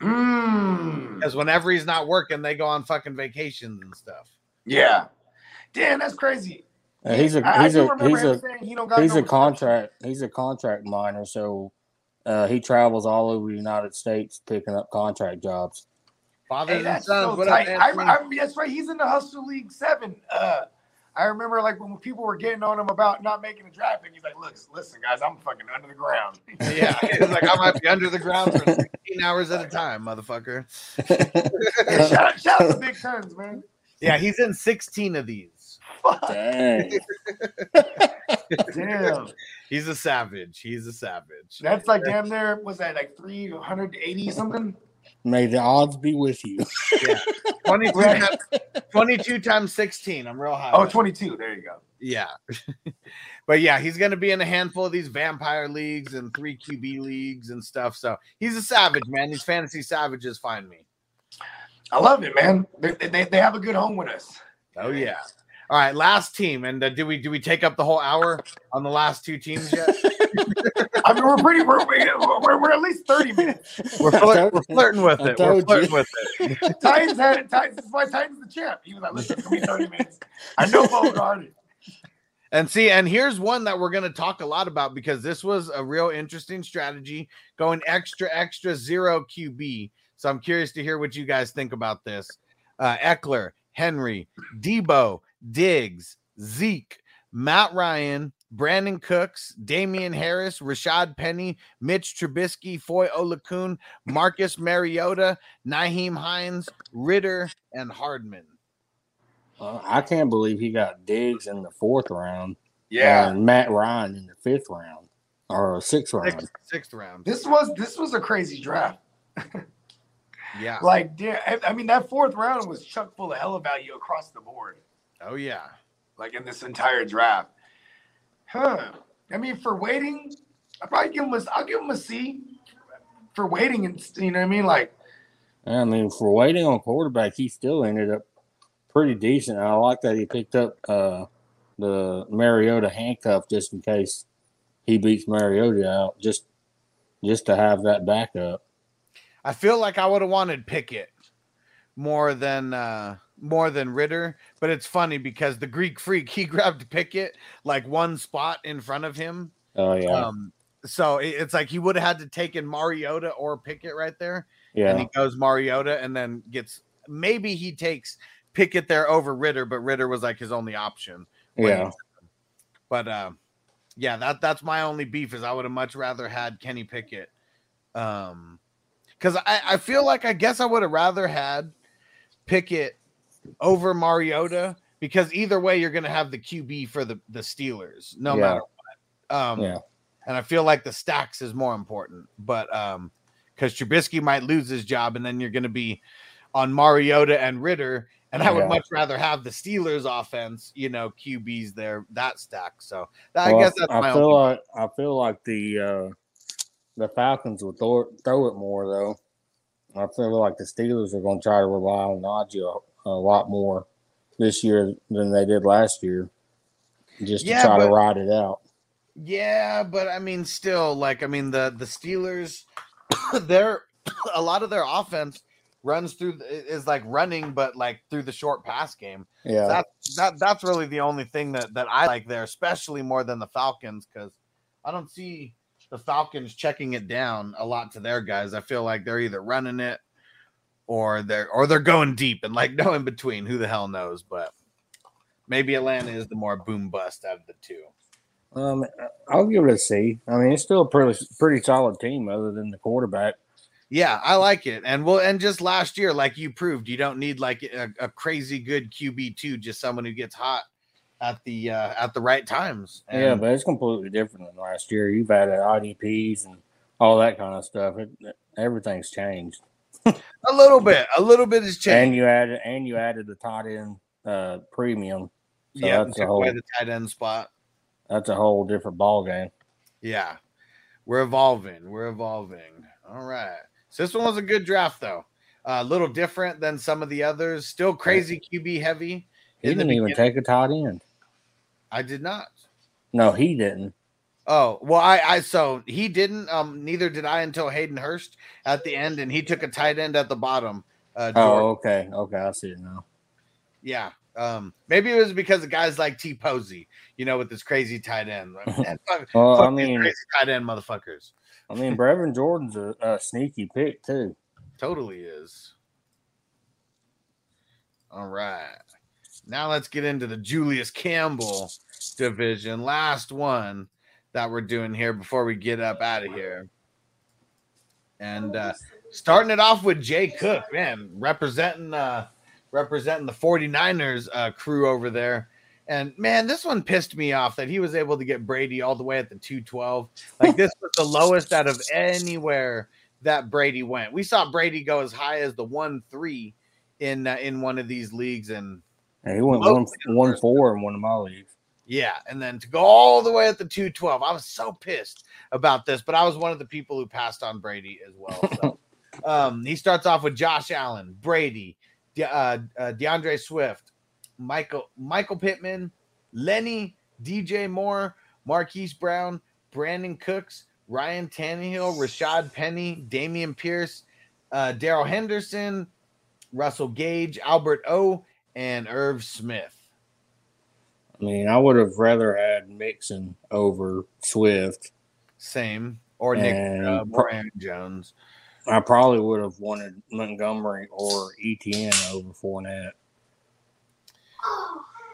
Mm, Because whenever he's not working, they go on fucking vacations and stuff. yeah. Damn, that's crazy. Uh, he's a I, he's I do a he's a he don't got he's no a contract he's a contract miner, so uh, he travels all over the United States picking up contract jobs. Fathers Hey, and that's sons. so what up. I, I, that's right. He's in the Hustle League Seven. Uh, I remember like when people were getting on him about not making a draft pick. He's like, "Look, listen, guys, I'm fucking under the ground." yeah, he's like I might be under the ground for 16 hours at a time, motherfucker. Yeah, shout, shout out to Big Tons, man. Yeah, he's in 16 of these. Dang. Damn. He's a savage. He's a savage. That's like damn near, was that like 380 something? May the odds be with you. 22, Right. times, 22 times 16. I'm real high. Oh, 22. There you go. Yeah. but yeah, he's going to be in a handful of these vampire leagues and three QB leagues and stuff. So he's a savage, man. These fantasy savages find me. I love it, man. They, they, they have a good home with us. Oh, yeah. All right, last team. And uh, do we do we take up the whole hour on the last two teams yet? I mean, we're pretty, we're, we're, we're at least 30 minutes. We're, flirt, we're flirting with it. We're told you. flirting with it. Titans had it. Titans, this is why Titans the champ. He was like, listen, it's going to be 30 minutes. I know Bogart. And see, and here's one that we're going to talk a lot about because this was a real interesting strategy going extra, extra zero QB. So I'm curious to hear what you guys think about this. Uh, Ekeler, Henry, Deebo, Diggs, Zeke, Matt Ryan, Brandin Cooks, Damien Harris, Rashaad Penny, Mitch Trubisky, Foye Oluokun, Marcus Mariota, Nyheim Hines, Ridder, and Hardman. Uh, I can't believe he got Diggs in the fourth round. Yeah. And Matt Ryan in the fifth round or sixth round. Sixth, sixth round. This was this was a crazy draft. Yeah. Like, damn, I- I mean, that fourth round was chuck full of hell hella value across the board. Oh, yeah. like in this entire draft. Huh. I mean, for waiting, I probably give him a. I'll give him a C for waiting, and you know what I mean. Like, I mean, for waiting on quarterback, he still ended up pretty decent. I like that he picked up uh, the Mariota handcuff just in case he beats Mariota out, just just to have that backup. I feel like I would have wanted Pickett more than uh more than Ridder, but it's funny because the Greek freak he grabbed Pickett like one spot in front of him. Oh yeah, Um so it- it's like he would have had to take in Mariota or Pickett right there. yeah. And he goes Mariota and then gets maybe he takes Pickett there over Ridder, but Ridder was like his only option. Yeah. But um yeah, that that's my only beef is I would have much rather had Kenny Pickett. Um because I, I feel like I guess I would have rather had Pickett over Mariota because either way you're gonna have the QB for the, the Steelers, no Yeah. matter what. Um Yeah. and I feel like the stacks is more important, but um because Trubisky might lose his job and then you're gonna be on Mariota and Ridder. And I would Yeah. much rather have the Steelers offense, you know, QBs there, that stack. So I Well, guess that's I my feel like I feel like the uh, the Falcons will throw it, throw it more though. I feel like the Steelers are going to try to rely on Najee a, lot more this year than they did last year, just to Yeah, try to ride it out. Yeah, but I mean, still, like, I mean, the the Steelers, their a lot of their offense runs through is like running, but like through the short pass game. Yeah, That that that's really the only thing that that I like there, especially more than the Falcons, because I don't see the Falcons checking it down a lot to their guys. I feel like they're either running it or they're or they're going deep and like no in between. Who the hell knows? But maybe Atlanta is the more boom bust out of the two. um, I'll give it a C. I mean, it's still a pretty pretty solid team, other than the quarterback. Yeah, I like it. And well, and just last year, like you proved, you don't need like a, a crazy good QB two, just someone who gets hot at the uh at the right times. yeah, but it's completely different than last year. You've added IDPs and all that kind of stuff. It, everything's changed. a little bit, a little bit has changed. And you added and you added the tight end uh, premium. So yeah, that's a whole away the tight end spot. that's a whole different ball game. Yeah, we're evolving. We're evolving. All right. So this one was a good draft, though. a little different than some of the others. Still crazy QB heavy. He didn't even beginning. take a tight end. I did not. No, he didn't. Oh well, I I so he didn't. Um, neither did I until Hayden Hurst at the end, and he took a tight end at the bottom. Uh, Oh, okay, okay, I see it now. Yeah. Um, maybe it was because of guys like T Posey, you know, with this crazy tight end. Man, fuck- Well, fuck I mean- crazy tight end motherfuckers. I mean, Brevin Jordan's a, a sneaky pick too. Totally is. All right. Now let's get into the Julius Campbell division. Last one that we're doing here before we get up out of here. And uh starting it off with Jay Cook, man, representing uh representing the 49ers uh crew over there. And man, this one pissed me off that he was able to get Brady all the way at the 212. Like this was the lowest out of anywhere that Brady went. We saw Brady go as high as the 1-3 in uh, in one of these leagues and And he went one one four in one of my leagues. Yeah, and then to go all the way at the 212. I was so pissed about this, but I was one of the people who passed on Brady as well. So um, he starts off with Josh Allen, Brady, De- uh, uh, DeAndre Swift, Michael Michael Pittman, Lenny, DJ Moore, Marquise Brown, Brandin Cooks, Ryan Tannehill, Rashaad Penny, Dameon Pierce, uh, Darrell Henderson, Russell Gage, Albert O, and Irv Smith. I mean, I would have rather had Mixon over Swift. Same. Or Nick And Chubb pro- or Jones. I probably would have wanted Montgomery or ETN over Fournette.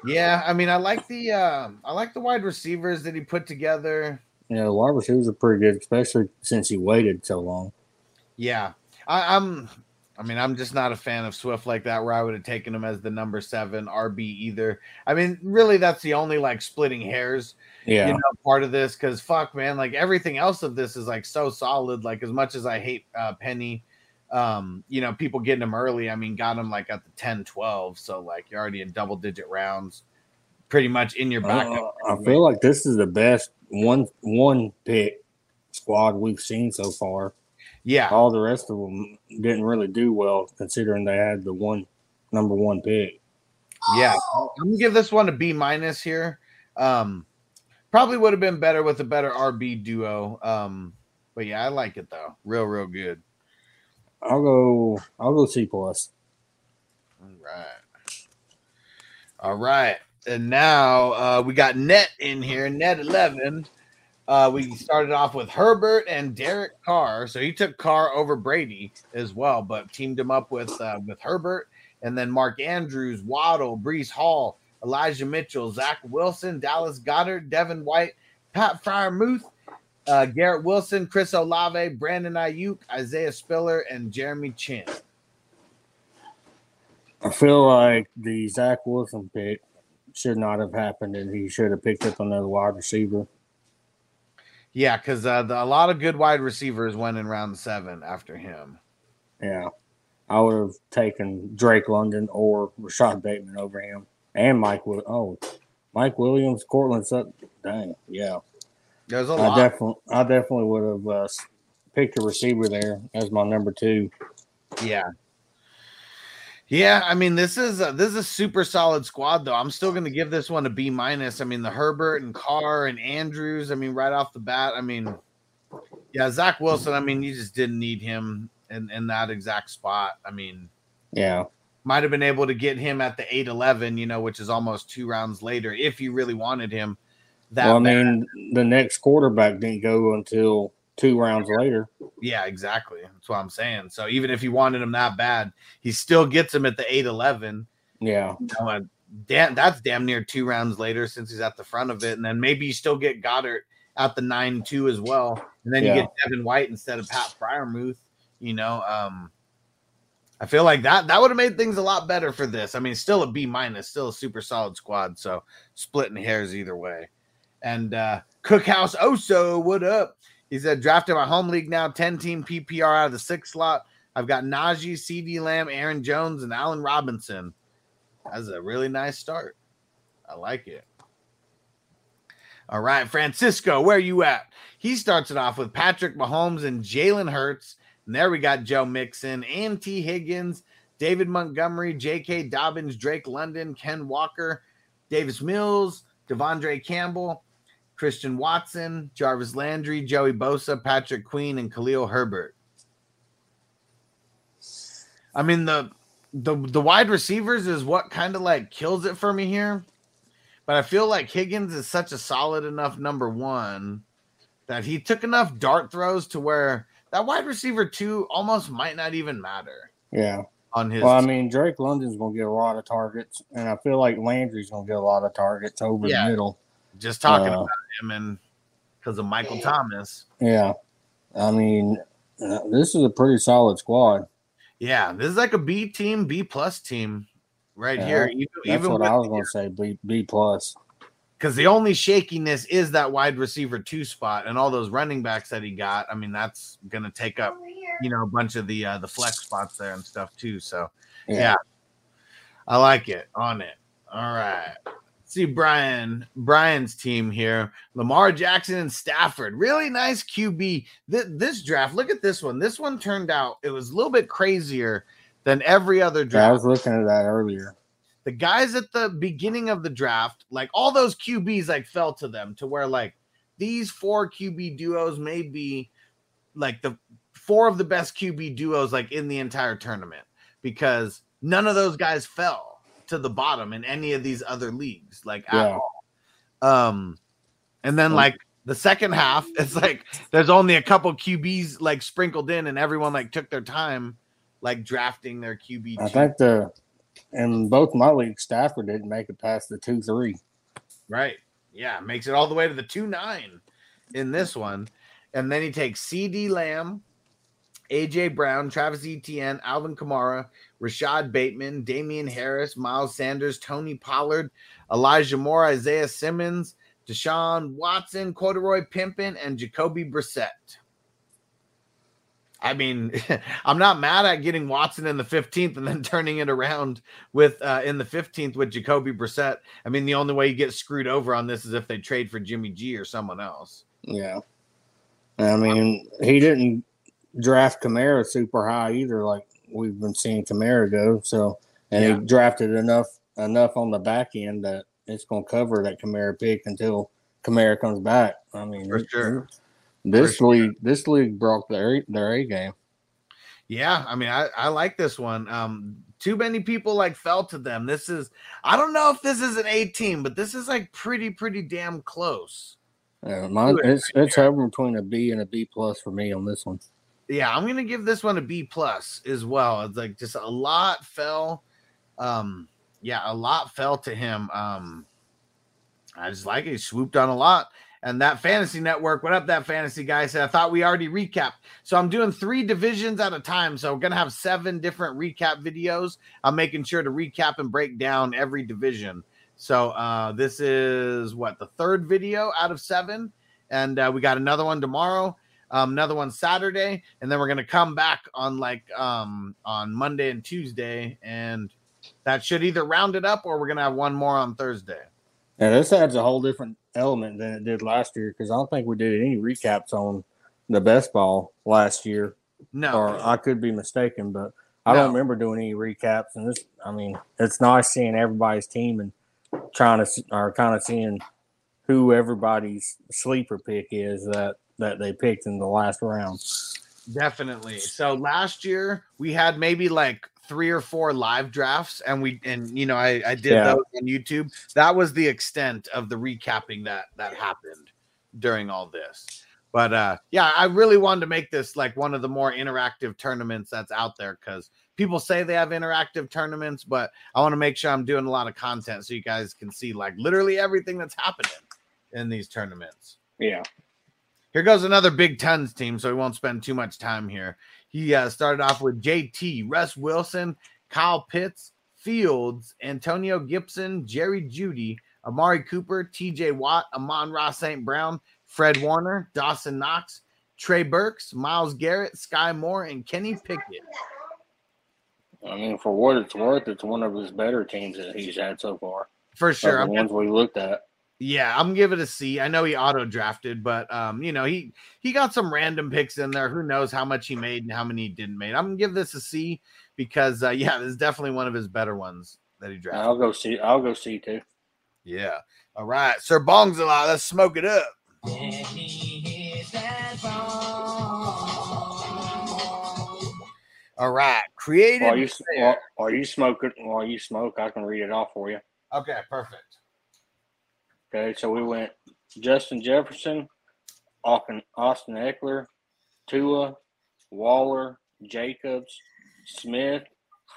Yeah, I mean, I like the uh, I like the wide receivers that he put together. Yeah, the wide receivers are pretty good, especially since he waited so long. Yeah, I, I'm. I mean, I'm just not a fan of Swift like that, where I would have taken him as the number seven RB either. I mean, really, that's the only like splitting hairs, Yeah. you know, part of this. Because fuck, man, like everything else of this is like so solid. Like as much as I hate uh, Penny, um, you know, people getting him early. I mean, got him like at the 10, 12. So like you're already in double digit rounds, pretty much in your back. Uh, I feel like this is the best one one pick squad we've seen so far. Yeah. All the rest of them didn't really do well considering they had the one number one pick. Yeah, I'm gonna give this one a B minus here. Um, probably would have been better with a better RB duo. Um, but yeah, I like it though. Real, real good. I'll go I'll go C plus. All right. All right. And now uh, we got net in here, net 11. Uh, we started off with Herbert and Derek Carr. So he took Carr over Brady as well, but teamed him up with uh, with Herbert. And then Mark Andrews, Waddle, Breece Hall, Elijah Mitchell, Zach Wilson, Dallas Goedert, Devin White, Pat Freiermuth, uh, Garrett Wilson, Chris Olave, Brandon Aiyuk, Isaiah Spiller, and Jeremy Chinn. I feel like the Zach Wilson pick should not have happened and he should have picked up another wide receiver. Yeah, because uh, a lot of good wide receivers went in round seven after him. Yeah. I would have taken Drake London or Rashod Bateman over him. And Mike Will oh Mike Williams, Courtland Sutton. Dang, yeah. There's a I lot. definitely I definitely would have uh, picked a receiver there as my number two. Yeah. Yeah, I mean this is a, this is a super solid squad though. I'm still going to give this one a B minus. I mean the Herbert and Carr and Andrews. I mean right off the bat. I mean, yeah, Zach Wilson. I mean you just didn't need him in in that exact spot. I mean, Yeah. might have been able to get him at the 8-11, you know, which is almost two rounds later if you really wanted him. That well, I bad. mean, the next quarterback didn't go until two rounds later. Yeah, exactly. That's what I'm saying. So even if you wanted him that bad, he still gets him at the 8-11. Yeah. You know, damn, that's damn near two rounds later since he's at the front of it. And then maybe you still get Goedert at the 9-2 as well. And then you get Devin White instead of Pat Freiermuth. You know, um, I feel like that that would have made things a lot better for this. I mean, still a B minus, still a super solid squad. So splitting hairs either way. And uh Cookhouse Oso, what up? He said, uh, drafted my home league now, 10 team PPR out of the sixth slot. I've got Najee, CeeDee Lamb, Aaron Jones, and Allen Robinson. That's a really nice start. I like it. All right, Francisco, where you at? He starts it off with Patrick Mahomes and Jalen Hurts. And there we got Joe Mixon and Tee Higgins, David Montgomery, J.K. Dobbins, Drake London, Ken Walker, Davis Mills, De'Vondre Campbell, Christian Watson, Jarvis Landry, Joey Bosa, Patrick Queen, and Khalil Herbert. I mean the the the wide receivers is what kind of like kills it for me here. But I feel like Higgins is such a solid enough number one that he took enough dart throws to where that wide receiver two almost might not even matter Yeah. on his. Well, I mean, Drake London's going to get a lot of targets, and I feel like Landry's going to get a lot of targets over Yeah. the middle. Just talking uh, about him and because of Michael Thomas. Yeah. I mean, Uh, this is a pretty solid squad. Yeah, this is like a B team, B plus team right Yeah, here. Even, That's even what I was going to say. B B plus. because the only shakiness is that wide receiver two spot and all those running backs that he got. I mean, that's gonna take up you know a bunch of the uh, the flex spots there and stuff too. So yeah. Yeah. I like it on it. All right. See Brian Brian's team here. Lamar Jackson and Stafford. Really nice QB. Th- this draft, look at this one. This one turned out it was a little bit crazier than every other Yeah, I was looking at that earlier. the guys at the beginning of the draft, like all those QBs, like fell to them to where like these four QB duos may be like the four of the best QB duos like in the entire tournament because none of those guys fell to the bottom in any of these other leagues, like at Yeah. all. Um, and then like the second half, it's like there's only a couple QBs like sprinkled in, and everyone like took their time like drafting their QB. I two. think the in both my leagues, Stafford didn't make it past the two three. Right. Yeah. Makes it all the way to the 2 9 in this one. And then he takes CeeDee Lamb, AJ Brown, Travis Etienne, Alvin Kamara, Rashod Bateman, Damien Harris, Miles Sanders, Tony Pollard, Elijah Moore, Isaiah Simmons, Deshaun Watson, Corduroy Pimpin, and Jacoby Brissett. I mean, I'm not mad at getting Watson in the 15th and then turning it around with uh, in the 15th with Jacoby Brissett. I mean, the only way you get screwed over on this is if they trade for Jimmy G or someone else. Yeah. I mean, he didn't draft Kamara super high either, like we've been seeing Kamara go. So, and Yeah. he drafted enough enough on the back end that it's going to cover that Kamara pick until Kamara comes back. I mean, For sure. This For sure. league, this league broke their their A game. Yeah, I mean, I, I like this one. Um, too many people like fell to them. This is I don't know if this is an 18, but this is like pretty, pretty damn close. Yeah, mine, it's it's hovering between a B and a B plus for me on this one. Yeah i'm gonna give this one a b plus as well. It's like just a lot fell um yeah a lot fell to him um i just like it. He swooped on a lot. And that fantasy network what up that fantasy guy? Said i thought we already recapped. So i'm doing three divisions at a time. So we're gonna have seven different recap videos. I'm making sure to recap and break down every division. So uh this is what the third video out of seven? And uh, we got another one tomorrow um, another one Saturday, and then we're gonna come back on like um on Monday and Tuesday, and that should either round it up or we're gonna have one more on Thursday. Yeah, this adds a whole different element than it did last year because I don't think we did any recaps on the best ball last year. No, or I could be mistaken, but I No. don't remember doing any recaps. And this, I mean, it's nice seeing everybody's team and trying to or kind of seeing who everybody's sleeper pick is that that they picked in the last round. Definitely. So last year we had maybe like three or four live drafts, and we and you know I I did Yeah. those on YouTube. That was the extent of the recapping that that happened during all this. But uh yeah, I really wanted to make this like one of the more interactive tournaments that's out there because people say they have interactive tournaments, but I want to make sure I'm doing a lot of content so you guys can see like literally everything that's happening in these tournaments. Yeah. Here goes another Big Tons team, so we won't spend too much time here. He uh, started off with JT, Russ Wilson, Kyle Pitts, Fields, Antonio Gibson, Jerry Jeudy, Amari Cooper, TJ Watt, Amon-Ra St. Brown, Fred Warner, Dawson Knox, Trey Burks, Myles Garrett, Skyy Moore, and Kenny Pickett. I mean, for what it's worth, it's one of his better teams that he's had so far. For sure. the I'm ones we looked at. Yeah, I'm giving it a C. I know he auto drafted, but um, you know, he he got some random picks in there. Who knows how much he made and how many he didn't make. I'm gonna give this a C because uh, yeah, this is definitely one of his better ones that he drafted. I'll go see. I'll go see too. Yeah. All right, Sir Bong's a lot. Let's smoke it up. All right, created. While you while, while you smoke it, while you smoke, I can read it off for you. Okay, perfect. Okay, so we went Justin Jefferson, Austin, Austin Ekeler, Tua, Waller, Jacobs, Smith,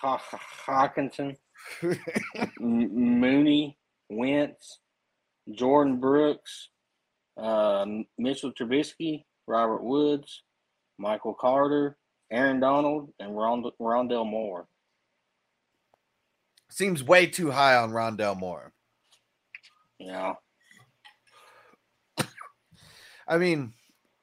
Hockenson, Mooney, Wentz, Jordyn Brooks, uh, Mitchell Trubisky, Robert Woods, Michael Carter, Aaron Donald, and Rond- Rondale Moore. Seems way too high on Rondale Moore. Yeah, I mean,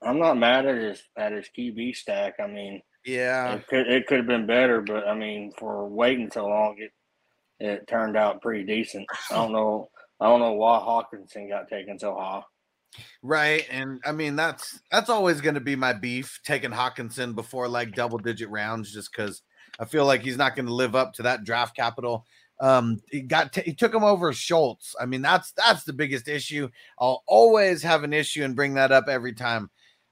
I'm not mad at his at his QB stack. I mean, yeah, it could it could have been better, but I mean, for waiting so long, it it turned out pretty decent. I don't know. I don't know why Hockenson got taken so high. right. And I mean, that's that's always going to be my beef taking Hockenson before like double digit rounds, just because I feel like he's not going to live up to that draft capital. Um, he got t- he took him over Schultz. I mean, that's that's the biggest issue. I'll always have an issue and bring that up every time.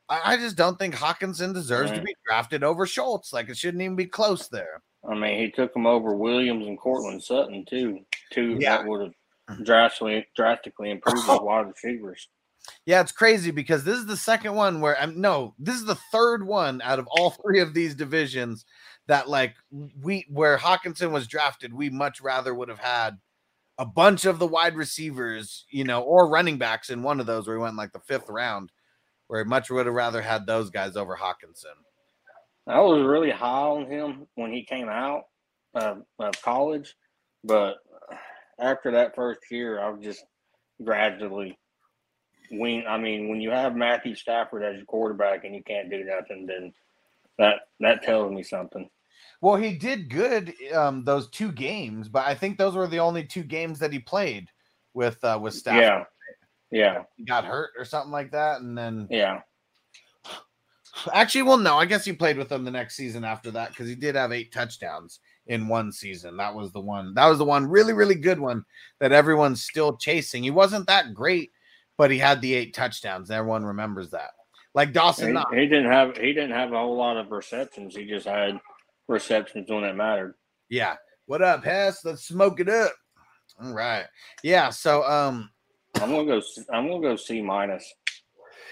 I, I just don't think Hockenson deserves to be drafted over Schultz. Like it shouldn't even be close there. I mean, he took him over Williams and Courtland Sutton too. Two Yeah. that would have drastically drastically improved his wide receivers. Yeah, it's crazy because this is the second one where I'm no, this is the third one out of all three of these divisions that like we where Hockenson was drafted, we much rather would have had a bunch of the wide receivers, you know, or running backs in one of those where we went like the fifth round, where we much would have rather had those guys over Hockenson. I was really high on him when he came out of, college, but after that first year, I was just gradually wean. I mean, when you have Matthew Stafford as your quarterback and you can't do nothing, then that that tells me something. Well, he did good um those two games, but I think those were the only two games that he played with uh with Stafford. Yeah, yeah, He got hurt or something like that, and then yeah. Actually, well, no, I guess he played with them the next season after that because he did have eight touchdowns in one season. That was the one. That was the one really, really good one that everyone's still chasing. He wasn't that great, but he had the eight touchdowns. Everyone remembers that. Like Dawson He, he didn't have he didn't have a whole lot of receptions. He just had receptions when it mattered. Yeah. What up, Hess? Let's smoke it up. All right. Yeah. So, um, I'm gonna go. I'm gonna go C minus.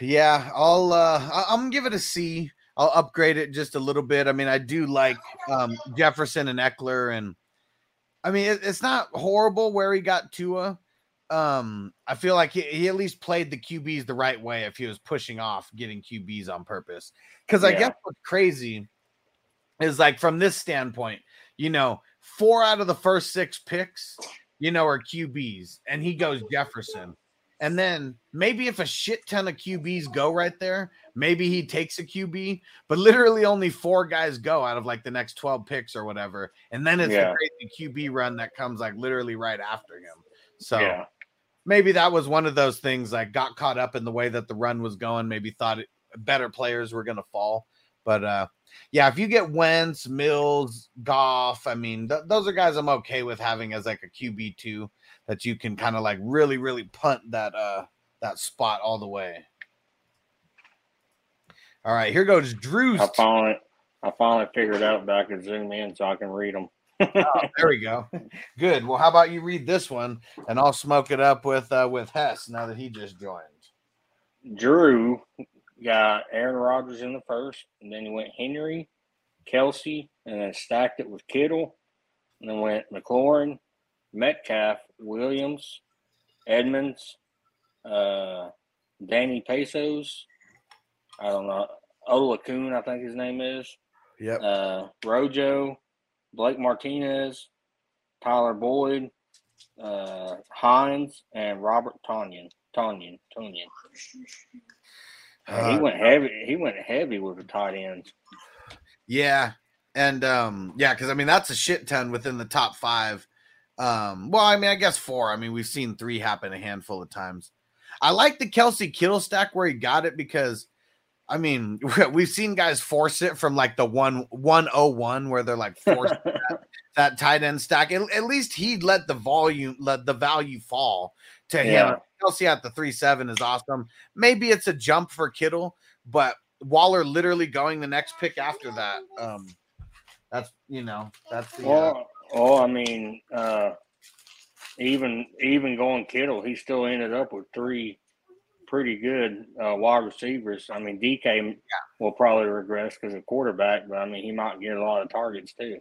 Yeah, I'll uh I'm gonna give it a C. I'll upgrade it just a little bit. I mean, I do like um Jefferson and Ekeler, and I mean it, it's not horrible where he got Tua. Um, I feel like he, he at least played the QBs the right way if he was pushing off getting QBs on purpose. Because I Yeah. guess what's crazy is like from this standpoint, you know, four out of the first six picks, you know, are QBs, and he goes Jefferson. And then maybe if a shit ton of QBs go right there, maybe he takes a QB, but literally only four guys go out of like the next 12 picks or whatever. And then it's Yeah. the crazy QB run that comes like literally right after him. So Yeah. maybe that was one of those things like got caught up in the way that the run was going, maybe thought it, better players were going to fall. But uh yeah, if you get Wentz, Mills, Goff, I mean, th- those are guys I'm okay with having as like a QB two that you can kind of like really, really punt that uh that spot all the way. All right, here goes Drew's. I finally, I finally figured out that I could zoom in so I can read them. Oh, there we go. Good. Well, how about you read this one and I'll smoke it up with uh with Hess now that he just joined. Drew got Aaron Rodgers in the first, and then he went Henry, Kelce, and then stacked it with Kittle, and then went McLaurin, Metcalf, Williams, Edmonds, uh, Danny Pesos. I don't know. Ola Oluokun, I think his name is. Yep. Uh, Rojo, Blake Martinez, Tyler Boyd, uh, Hines, and Robert Tonyan. Tonyan. Tonyan. And he Uh, went heavy. He went heavy with the tight ends. Yeah. And um, yeah, because I mean that's a shit ton within the top five. Um, well, I mean, I guess four. I mean, we've seen three happen a handful of times. I like the Kelce Kittle stack where he got it because I mean, we've seen guys force it from like the one one oh one where they're like forced that, that tight end stack. At, at least he let the volume let the value fall to him. Yeah. Kelce at the three seven is awesome. Maybe it's a jump for Kittle, but Waller literally going the next pick after that. Um, that's you know that's the uh, Well, well, I mean, uh, even even going Kittle, he still ended up with three pretty good uh, wide receivers. I mean, DK will probably regress because of quarterback, but I mean, he might get a lot of targets too.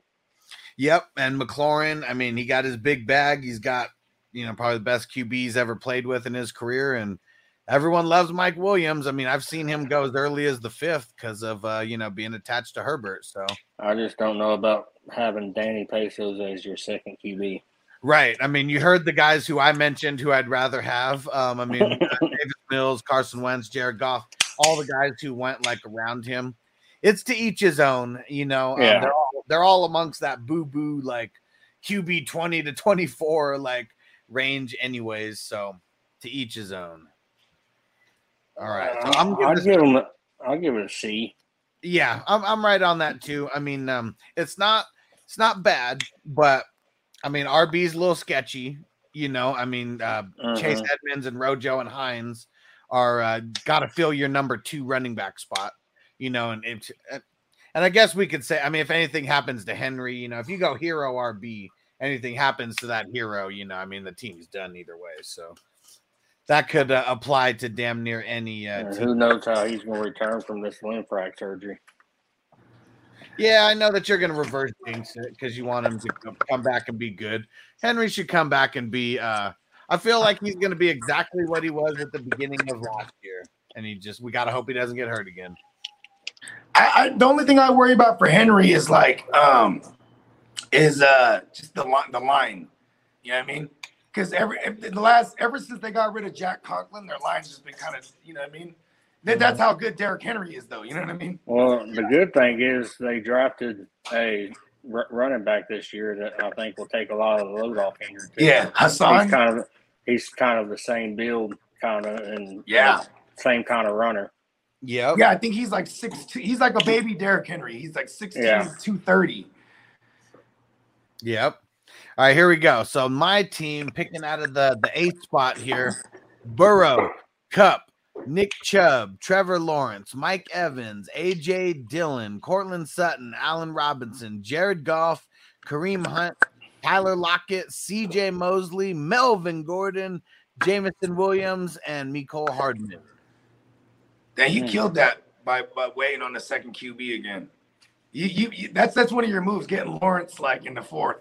Yep, and McLaurin. I mean, he got his big bag. He's got you know probably the best QBs ever played with in his career, and Everyone loves Mike Williams. I mean, I've seen him go as early as the fifth because of uh, you know being attached to Herbert. So I just don't know about having Danny Pesos as your second QB. right. I mean, you heard the guys who I mentioned who I'd rather have. Um, I mean, Davis Mills, Carson Wentz, Jared Goff, all the guys who went like around him. It's to each his own. You know, um, Yeah. they're all they're all amongst that boo boo like QB twenty to twenty four like range, anyways. So to each his own. All right. So I'm I'll give him. a- I'll give it a C. yeah, I'm I'm right on that too. I mean, um, it's not it's not bad, but I mean, RB's a little sketchy. You know, I mean, uh, Chase Mhm. Edmonds and Rojo and Hines are uh, got to fill your number two running back spot. You know, and it's uh, and I guess we could say, I mean, if anything happens to Henry, you know, if you go hero RB, anything happens to that hero, you know, I mean, the team's done either way. So that could uh, apply to damn near any uh, And who knows how he's going to return from this Lisfranc surgery? Yeah, I know that you're going to reverse jinx it because you want him to come back and be good. Henry should come back and be. uh I feel like he's going to be exactly what he was at the beginning of last year, and he just we got to hope he doesn't get hurt again. I, I the only thing I worry about for Henry is like um is uh just the line the line. You know what I mean? Because every the last ever since they got rid of Jack Conklin, their line's just been kind of you know what I mean. That, that's how good Derrick Henry is, though. You know what I mean? Well, the good thing is they drafted a r- running back this year that I think will take a lot of the load off Henry. too. Yeah, Hassan. He's kind of he's kind of the same build, kind of, and Yeah. same kind of runner. Yeah, Yeah, I think he's like six. Two, he's like a baby Derrick Henry. He's like 6'2", Yeah. 230. Yep. All right, here we go. So my team picking out of the the eighth spot here: Burrow, Kupp, Nick Chubb, Trevor Lawrence, Mike Evans, AJ Dillon, Courtland Sutton, Allen Robinson, Jared Goff, Kareem Hunt, Tyler Lockett, CJ Mosley, Melvin Gordon, Jameson Williams, and Mecole Hardman. Then you Hmm. killed that by, by waiting on the second QB again. You, you, you that's that's one of your moves, getting Lawrence like in the fourth.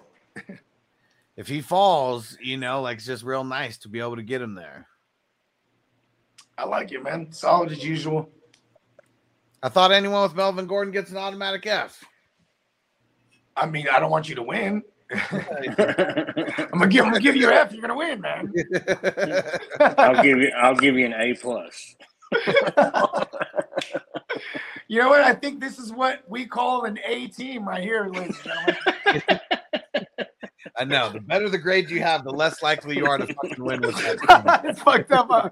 If he falls, you know, like it's just real nice to be able to get him there. I like it, man. Solid as usual. I thought anyone with Melvin Gordon gets an automatic F. I mean, I don't want you to win. I'm gonna give I'm gonna give you an F. You're gonna win, man. I'll give you I'll give you an A plus. You know what? I think this is what we call an A team right here, ladies and gentlemen. I know. The better the grade you have, the less likely you are to fucking win with that. team. it's fucked up. huh?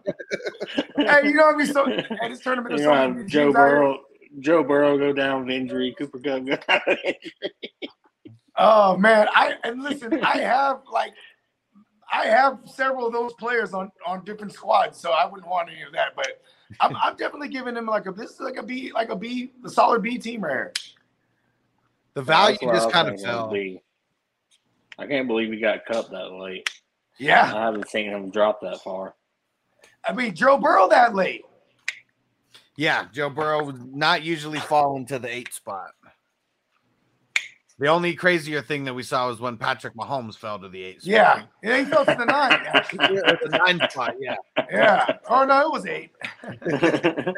hey, you know what I mean? So, hey, this tournament You is know, so Joe teams out here. Burrow Joe Burrow go down with injury, Cooper Kupp go down with injury. Oh man, I and listen, I have like I have several of those players on on different squads, so I wouldn't want any of that. But I'm, I'm definitely giving them like a this is like a B, like a B, a solid B team right here. The value That's what I just kind of thinking it would fell. be. I can't believe he got Kupp that late. Yeah, I haven't seen him drop that far. I mean Joe Burrow that late. Yeah, Joe Burrow would not usually fall into the eight spot. The only crazier thing that we saw was when Patrick Mahomes fell to the eight spot. Yeah, yeah, he fell to the nine. Actually. Yeah, the nine spot, yeah. Yeah. Oh no, it was eight.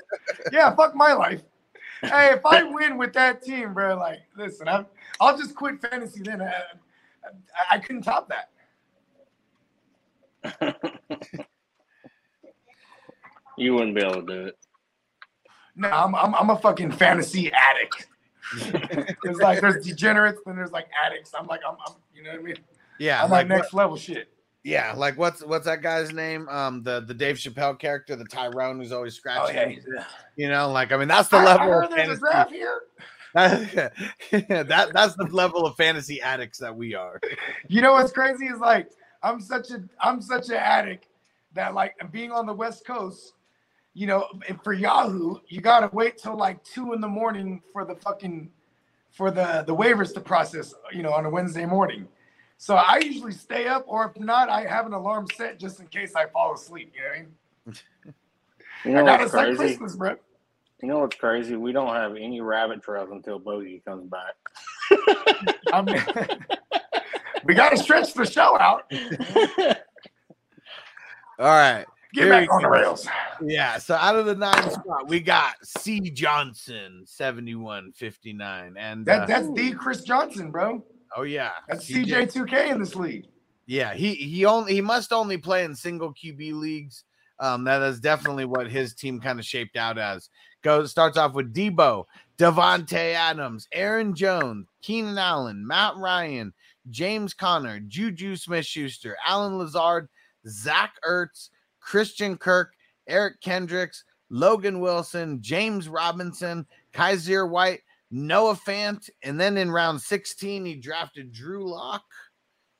yeah, fuck my life. Hey, if I win with that team, bro, like, listen, I'm, I'll just quit fantasy. Then I, I, I couldn't top that. you wouldn't be able to do it. No, I'm, I'm, I'm a fucking fantasy addict. It's like there's degenerates, then there's like addicts. I'm like, I'm, I'm you know what I mean? Yeah, I'm like like next level shit. Yeah, like what's what's that guy's name? Um, the the Dave Chappelle character, the Tyrone who's always scratching. Oh scratching. yeah. his- You know, like I mean, that's the I, I level heard of there's a fantasy. here. that that's the level of fantasy addicts that we are. You know what's crazy is like I'm such a I'm such an addict that like being on the West Coast, you know, for Yahoo, you gotta wait till like two in the morning for the fucking for the the waivers to process, you know, on a Wednesday morning. So I usually stay up, or if not, I have an alarm set just in case I fall asleep. You know what I mean? You know I got what's it's like crazy? Christmas, bro. You know what's crazy? We don't have any rabbit trails until Bogey comes back. I'm, we gotta stretch the show out. All right. Get Here back on the rails. Yeah, so out of the nine spot, we got C. Johnson, 71-59. And That uh, that's the Chris Johnson, bro. oh yeah. That's CJ CJ2K in this league. Yeah, he he only he must only play in single QB leagues. Um, that is definitely what his team kind of shaped out as. Goes starts off with Deebo, Davante Adams, Aaron Jones, Keenan Allen, Matt Ryan, James Conner, Juju Smith Schuster, Allen Lazard, Zach Ertz, Christian Kirk, Eric Kendricks, Logan Wilson, James Robinson, Kyzir White, Noah Fant, and then in round 16, he drafted Drew Lock.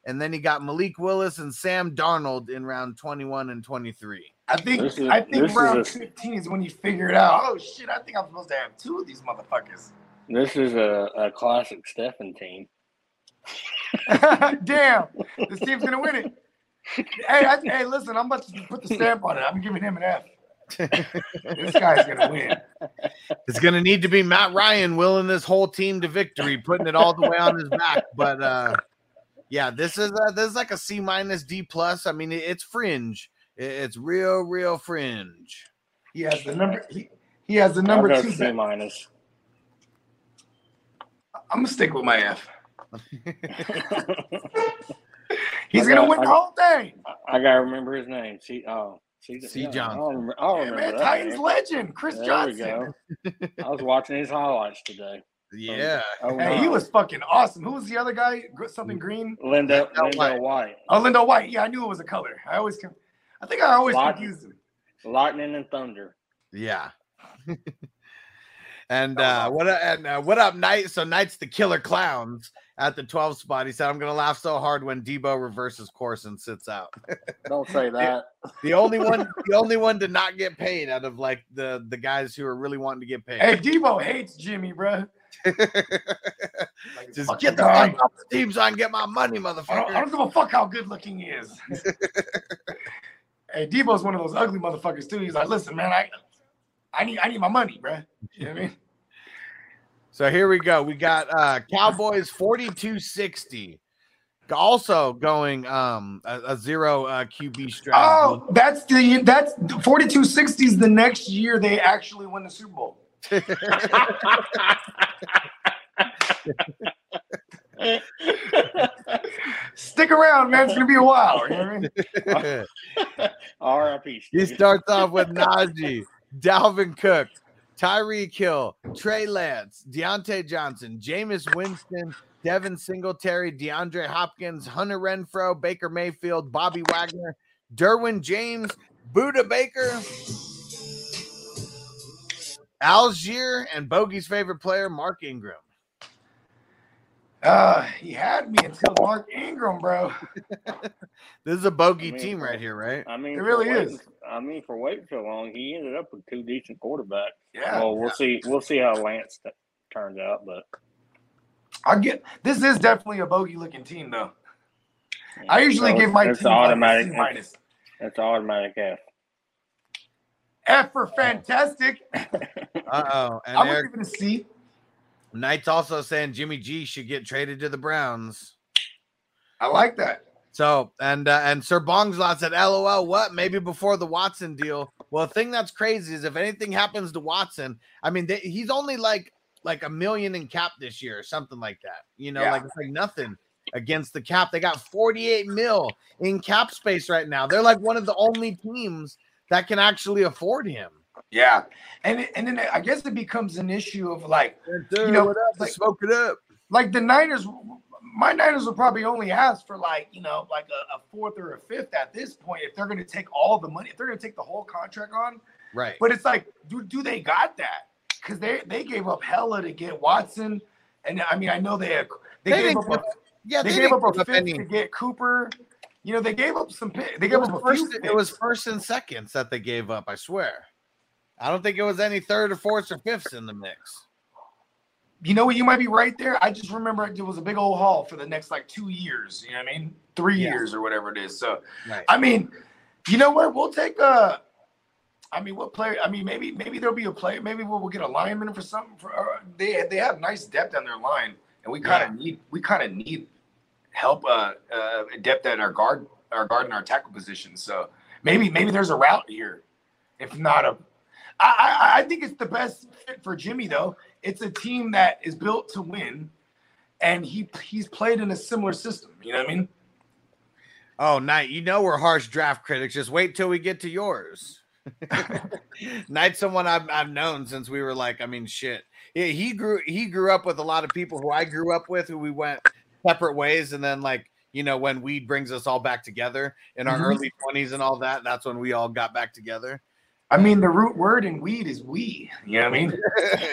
And then he got Malik Willis and Sam Darnold in round 21 and 23. I think is- I think this is round a- 15 is when you figure it out. Oh shit, I think I'm supposed to have two of these motherfuckers. This is a, a classic Stephen team. Damn, this team's gonna win it. Hey, I, hey, listen, I'm about to put the stamp on it. I'm giving him an F. this guy's gonna win. It's going to need to be Matt Ryan willing this whole team to victory, putting it all the way on his back. But uh, yeah, this is a, this is like a C minus D plus. I mean, it- it's fringe. It- It's real, real fringe. He has the number. He, he has the number two. C minus. I'm gonna stick with my F. He's I gonna got- win I- the whole thing. I gotta remember his name. C. Oh, C. C. yeah, Johnson. I'll remember, I'll Yeah, remember man, that Titans name. legend, Chris There Johnson. we go. I was watching his highlights today. Yeah. Oh, Hey, he was fucking awesome. Who was the other guy? Something green? Linda, Lindo LenDale White. White. Oh, LenDale White. Yeah, I knew it was a color. I always, con- I think I always Lot- confused him. Lightning and Thunder. Yeah. and uh, what a- and uh, what up, Knight? So Knight's the killer clowns at the 12 spot. He said, I'm gonna laugh so hard when Deebo reverses course and sits out. Don't say that. the only one the only one to not get paid out of like the the guys who are really wanting to get paid. Hey, Deebo hates Jimmy, bro. Just get the dog. fuck off the team so I can get my money, I don't, I don't give a fuck how good looking he is. hey, Deebo's one of those ugly motherfuckers too. He's like, listen, man, I, I need, I need my money, bro. You know what I mean? So here we go. We got uh Cowboys 4260. Also going um a, a zero uh QB strategy. Oh, that's the that's 4260 is the next year they actually win the Super Bowl. Stick around, man. It's gonna be a while. You know I mean? R.I.P. He starts off with Najee, Dalvin Cook, Tyreek Hill, Trey Lance, Diontae Johnson, Jameis Winston, Devin Singletary, DeAndre Hopkins, Hunter Renfrow, Baker Mayfield, Bobby Wagner, Derwin James, Budda Baker, Allgeier, and Bogey's favorite player, Mark Ingram. Uh, he had me until Mark Ingram, bro. This is a bogey I mean, team right here, right? I mean, It really waiting- is. I mean, for waiting so long, he ended up with two decent quarterbacks. Yeah, Well, we'll see. We'll see how Lance t- turns out, but I get this is definitely a bogey looking team though. I usually So give my it's team like automatic. C minus. That's automatic F. F for fantastic. Uh oh. And I would Eric give it a C. Knight's also saying Jimmy G should get traded to the Browns. I like that. So and uh, and Sir Bongslot said, "LOL, what? Maybe before the Watson deal." Well, the thing that's crazy is if anything happens to Watson, I mean, they, he's only like like a million in cap this year or something like that. You know, Yeah. like it's like nothing against the cap. They got 48 mil in cap space right now. They're like one of the only teams that can actually afford him. Yeah, and and then I guess it becomes an issue of like You know, what up? like- smoke it up. like the Niners. My Niners will probably only ask for like you know like a, a fourth or a fifth at this point if they're going to take all the money if they're going to take the whole contract on. Right. But it's like, do do they got that? Because they they gave up hella to get Watson, and I mean I know they they, They gave up a, yeah, they, they gave up a fifth any- to get Cooper. You know they gave up some. They gave up a first, it was first and seconds that they gave up. I swear. I don't think it was any third or fourths or fifths in the mix. You know what? You might be right there. I just remember it was a big old haul for the next like two years. You know what I mean? Three Yeah. years or whatever it is. So Right. I mean, you know what? We'll take a. I mean, what player? I mean, maybe maybe there'll be a player. Maybe we'll, we'll get a lineman for something. For uh, they they have nice depth on their line, and we kind of need we kind of need help uh, uh depth at our guard our guard and our tackle position. So maybe maybe there's a route here. If not a, I, I I think it's the best fit for Jimmy though. It's a team that is built to win, and he he's played in a similar system. You know what I mean? Oh, Knight, you know we're harsh draft critics. Just wait till we get to yours. Knight's someone I've, I've known since we were like, I mean, shit. Yeah, he grew he grew up with a lot of people who I grew up with, who we went separate ways, and then like you know when weed brings us all back together in our Mhm. early twenties and all that. That's when we all got back together. I mean, the root word in weed is we. You know what I mean?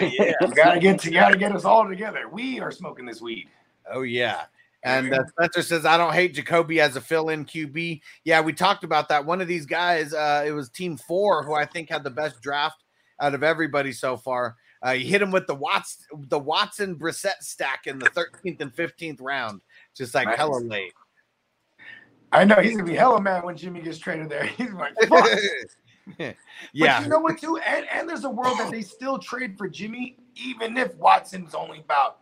yeah. You gotta get you gotta get us all together. We are smoking this weed. Oh yeah. And uh, Spencer says, I don't hate Jacoby as a fill-in QB. Yeah, we talked about that. One of these guys, uh, it was Team Four, who I think had the best draft out of everybody so far. Uh, you hit him with the Watts, the Watson Brissett stack in the 13th and 15th round, just like Nice. hella late. I know he's gonna be hella mad when Jimmy gets traded there. He's like, fuck. yeah, But you know what, too? And, and there's a world that they still trade for Jimmy, even if Watson's only about,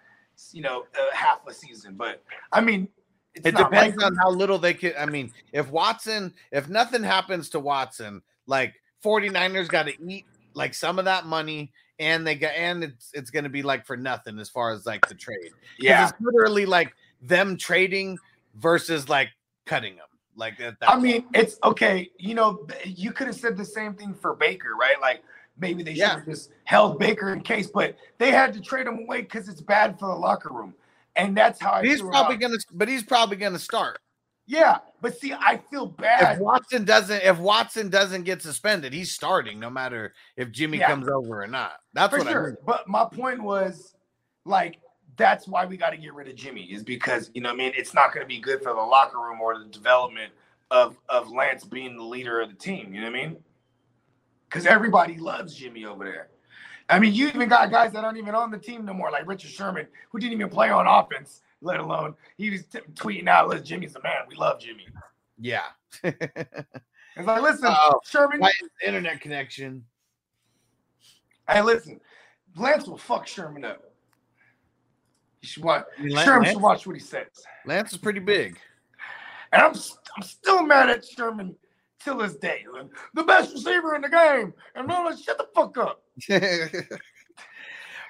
you know, uh, half a season. But I mean, it's it depends on how little they can. I mean, if Watson, if nothing happens to Watson, like 49ers got to eat like some of that money, and they got, and it's it's going to be like for nothing as far as like the trade. Yeah. it's literally like them trading versus like cutting them. Like that. I mean, it's okay. You know, you could have said the same thing for Baker, right? Like maybe they should Yeah. have just held Baker in case, but they had to trade him away because it's bad for the locker room. And that's how I he's feel probably about- gonna, but he's probably gonna start. Yeah, but see, I feel bad. If bad. Watson doesn't, if Watson doesn't get suspended, he's starting no matter if Jimmy Yeah. comes over or not. That's for what I sure. mean. But my point was, like, that's why we got to get rid of Jimmy is because you know, what I mean, it's not going to be good for the locker room or the development of of Lance being the leader of the team. You know what I mean? Because everybody loves Jimmy over there. I mean, you even got guys that aren't even on the team no more, like Richard Sherman, who didn't even play on offense, let alone he was t- tweeting out, "Listen, Jimmy's the man. We love Jimmy." Yeah. It's like, listen, Oh, Sherman. internet connection. Hey, listen, Lance will fuck Sherman up. You should watch. You mean Lan- Sherman should watch what he says. Lance is pretty big. And I'm I'm still mad at Sherman till this day. Like, The best receiver in the game. And I'm like, shut the fuck up.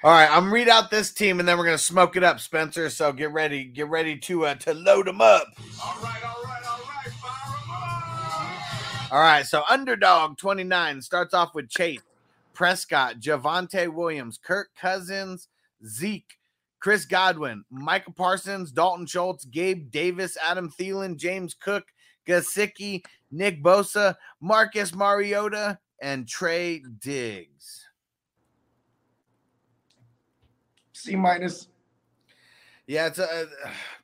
All right, I'm read out this team and then we're gonna smoke it up, Spencer. So get ready, get ready to uh, to load them up. All right, all right, all right, fire them up. All right, so underdog 29 starts off with Chase, Prescott, Javonte Williams, Kirk Cousins, Zeke, Chris Godwin, Michael Parsons, Dalton Schultz, Gabe Davis, Adam Thielen, James Cook, Gesicki, Nick Bosa, Marcus Mariota, and Trey Diggs. C minus. Yeah, it's a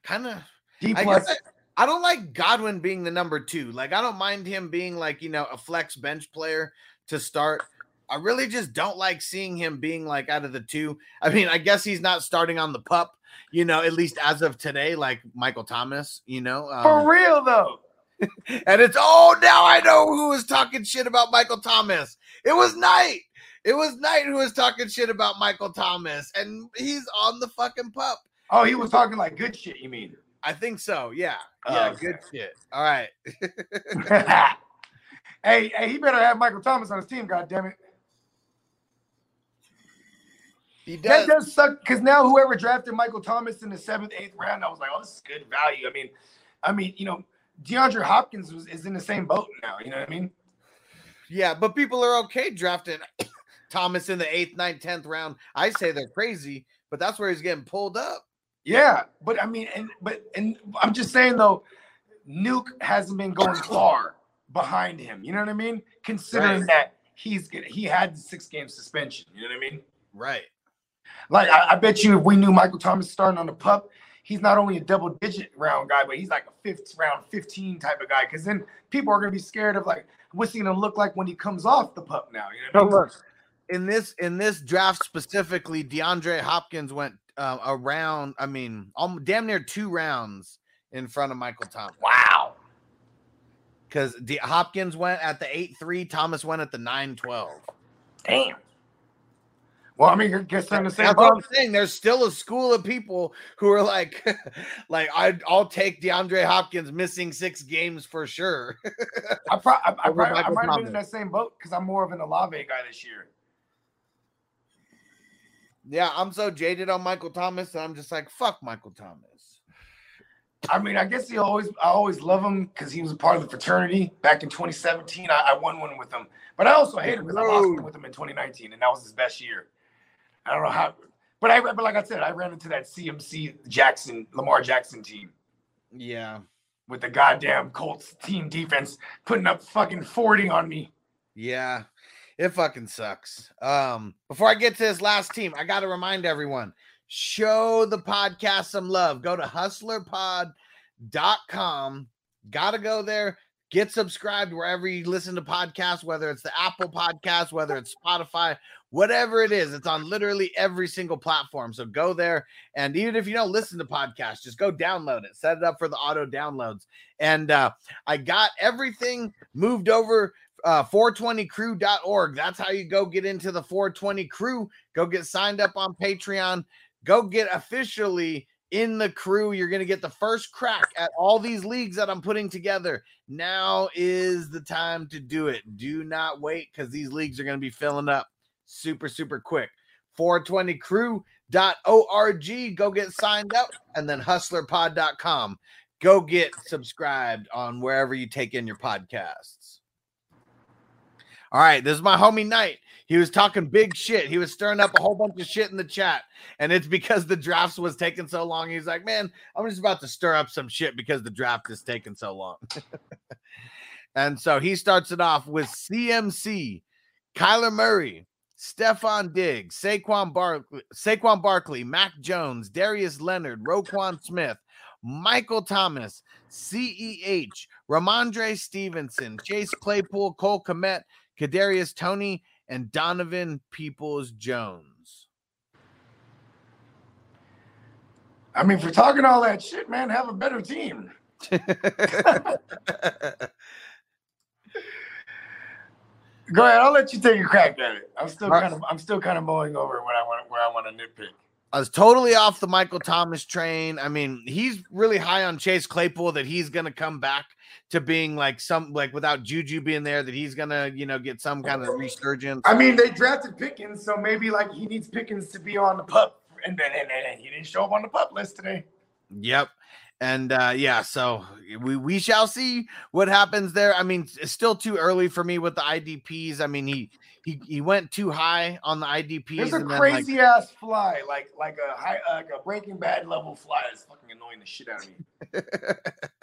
kind of. D plus. I, I don't like Godwin being the number two. Like, I don't mind him being like you know a flex bench player to start. I really just don't like seeing him being like out of the two. I mean, I guess he's not starting on the pup, you know, at least as of today, like Michael Thomas, you know. For um, real though. and it's oh now I know who was talking shit about Michael Thomas. It was Knight. It was Knight who was talking shit about Michael Thomas, and he's on the fucking pup. Oh, he was talking like good shit, you mean? I think so. Yeah. Oh, Yeah. okay. Good shit. All right. hey, hey, he better have Michael Thomas on his team, god damn it. He That does. does suck because now whoever drafted Michael Thomas in the seventh, eighth round, I was like, oh, this is good value. I mean, I mean, you know, DeAndre Hopkins was, is in the same boat now. You know what I mean? Yeah, but people are okay drafting Thomas in the eighth, ninth, tenth round. I say they're crazy, but that's where he's getting pulled up. Yeah, but I mean, and but and I'm just saying though, Nuke hasn't been going far behind him. You know what I mean? Considering Right. that he's good, he had the six game suspension. You know what I mean? Right. Like I, I bet you, if we knew Michael Thomas starting on the pup, he's not only a double digit round guy, but he's like a fifth round 15 type of guy. Because then people are gonna be scared of like what's he gonna look like when he comes off the pup now. You know mean? In this in this draft specifically, DeAndre Hopkins went uh, around. I mean, um, damn near two rounds in front of Michael Thomas. Wow. Because Hopkins went at the eight three, Thomas went at the nine twelve. Damn. Well, I mean, I guess they're in the same That's what I'm saying. There's still a school of people who are like, like I, I'll take DeAndre Hopkins missing six games for sure. I, pro- I, I, I might have been in that same boat because I'm more of an Olave guy this year. yeah, I'm so jaded on Michael Thomas, and I'm just like, fuck Michael Thomas. I mean, I guess he always I always love him because he was a part of the fraternity back in 2017. I, I won one with him, but I also hate him because I lost one with him in 2019, and that was his best year. I don't know how, but I but like I said, I ran into that CMC Jackson Lamar Jackson team Yeah, with the goddamn Colts team defense putting up fucking 40 on me. yeah, it fucking sucks. Um, before I get to this last team, I got to remind everyone: show the podcast some love. Go to hustlerpod.com. Got to go there. Get subscribed wherever you listen to podcasts, whether it's the Apple Podcast, whether it's Spotify, whatever it is. It's on literally every single platform. So go there. And even if you don't listen to podcasts, just go download it, set it up for the auto downloads. And uh, I got everything moved over. Uh, 420crew.org. That's how you go get into the 420 crew. Go get signed up on Patreon. Go get officially in the crew. You're going to get the first crack at all these leagues that I'm putting together. Now is the time to do it. Do not wait because these leagues are going to be filling up super, super quick. 420crew.org. Go get signed up and then hustlerpod.com. Go get subscribed on wherever you take in your podcasts. All right, this is my homie Knight. He was talking big shit. He was stirring up a whole bunch of shit in the chat, and it's because the drafts was taking so long. He's like, "Man, I'm just about to stir up some shit because the draft is taking so long." and so he starts it off with CMC, Kyler Murray, Stefon Diggs, Saquon Barkley, Saquon Barkley, Mac Jones, Darius Leonard, Roquan Smith, Michael Thomas, CEH, Rhamondre Stevenson, Chase Claypool, Cole Kmet, Kadarius Toney, and Donovan Peoples Jones. I mean, for talking all that shit, man, have a better team. Go ahead. I'll let you take a crack at it. I'm still kind of I'm still kind of mulling over what I want where I want to nitpick. I was totally off the Michael Thomas train. I mean, he's really high on Chase Claypool that he's going to come back to being like some like without Juju being there that he's going to, you know, get some kind of resurgence. I mean, they drafted Pickens, so maybe like he needs Pickens to be on the pup, and then and, and, and he didn't show up on the pup list today. Yep. And uh yeah, so we we shall see what happens there. I mean, it's still too early for me with the IDPs. I mean, he he he went too high on the IDPs. There's a and then, like, crazy ass fly, like like a high like a Breaking Bad level fly. It's fucking annoying the shit out of me.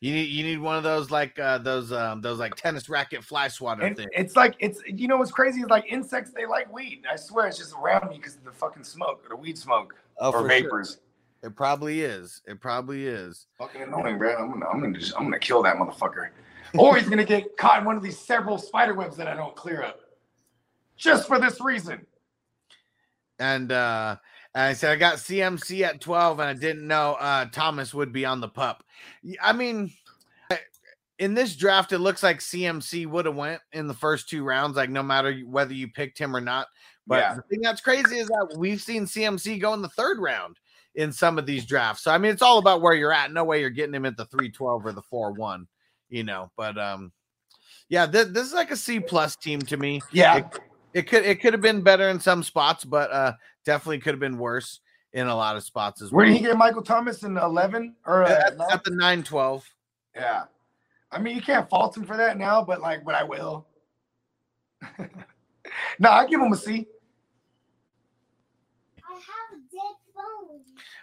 you need you need one of those like uh those um those like tennis racket fly swatter And things. it's like it's you know what's crazy is like insects they like weed. I swear it's just around me because of the fucking smoke or the weed smoke Oh, or for sure. vapors. It probably is. It probably is. Fucking annoying, bro. I'm gonna I'm gonna just I'm gonna kill that motherfucker. or he's gonna get caught in one of these several spider webs that I don't clear up. Just for this reason. And uh and I said I got CMC at 12 and I didn't know uh Thomas would be on the pup. I mean in this draft it looks like CMC would have went in the first two rounds like no matter whether you picked him or not. But Yeah. the thing that's crazy is that we've seen CMC go in the third round in some of these drafts. So I mean it's all about where you're at. No way you're getting him at the 312 or the 4-1, you know. But um yeah, th- this is like a C plus team to me. Yeah. It, it could it could have been better in some spots, but uh definitely could have been worse in a lot of spots as well. Where did he get Michael Thomas in 11 or uh, at, nine? at the 912. Yeah. I mean, you can't fault him for that now, but like, but I will. no, I give him a C.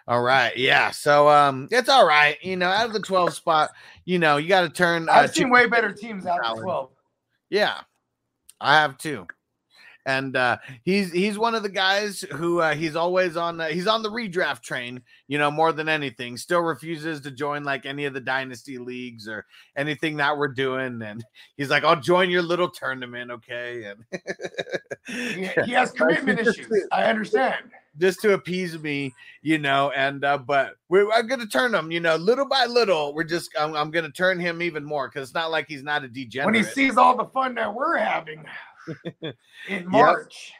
All right, yeah. So um it's all right. You know, out of the 12 spot, you know, you got to turn uh, I've seen way better teams out of 12. Yeah, I have too. And uh, he's he's one of the guys who uh, he's always on. The, he's on the redraft train, you know, more than anything. Still refuses to join like any of the dynasty leagues or anything that we're doing. And he's like, "I'll join your little tournament, okay?" And He, he has commitment issues. I understand. just to appease me, you know. And uh, but we're I'm gonna turn him, you know, little by little. We're just I'm, I'm gonna turn him even more because it's not like he's not a degenerate. When he sees all the fun that we're having in March.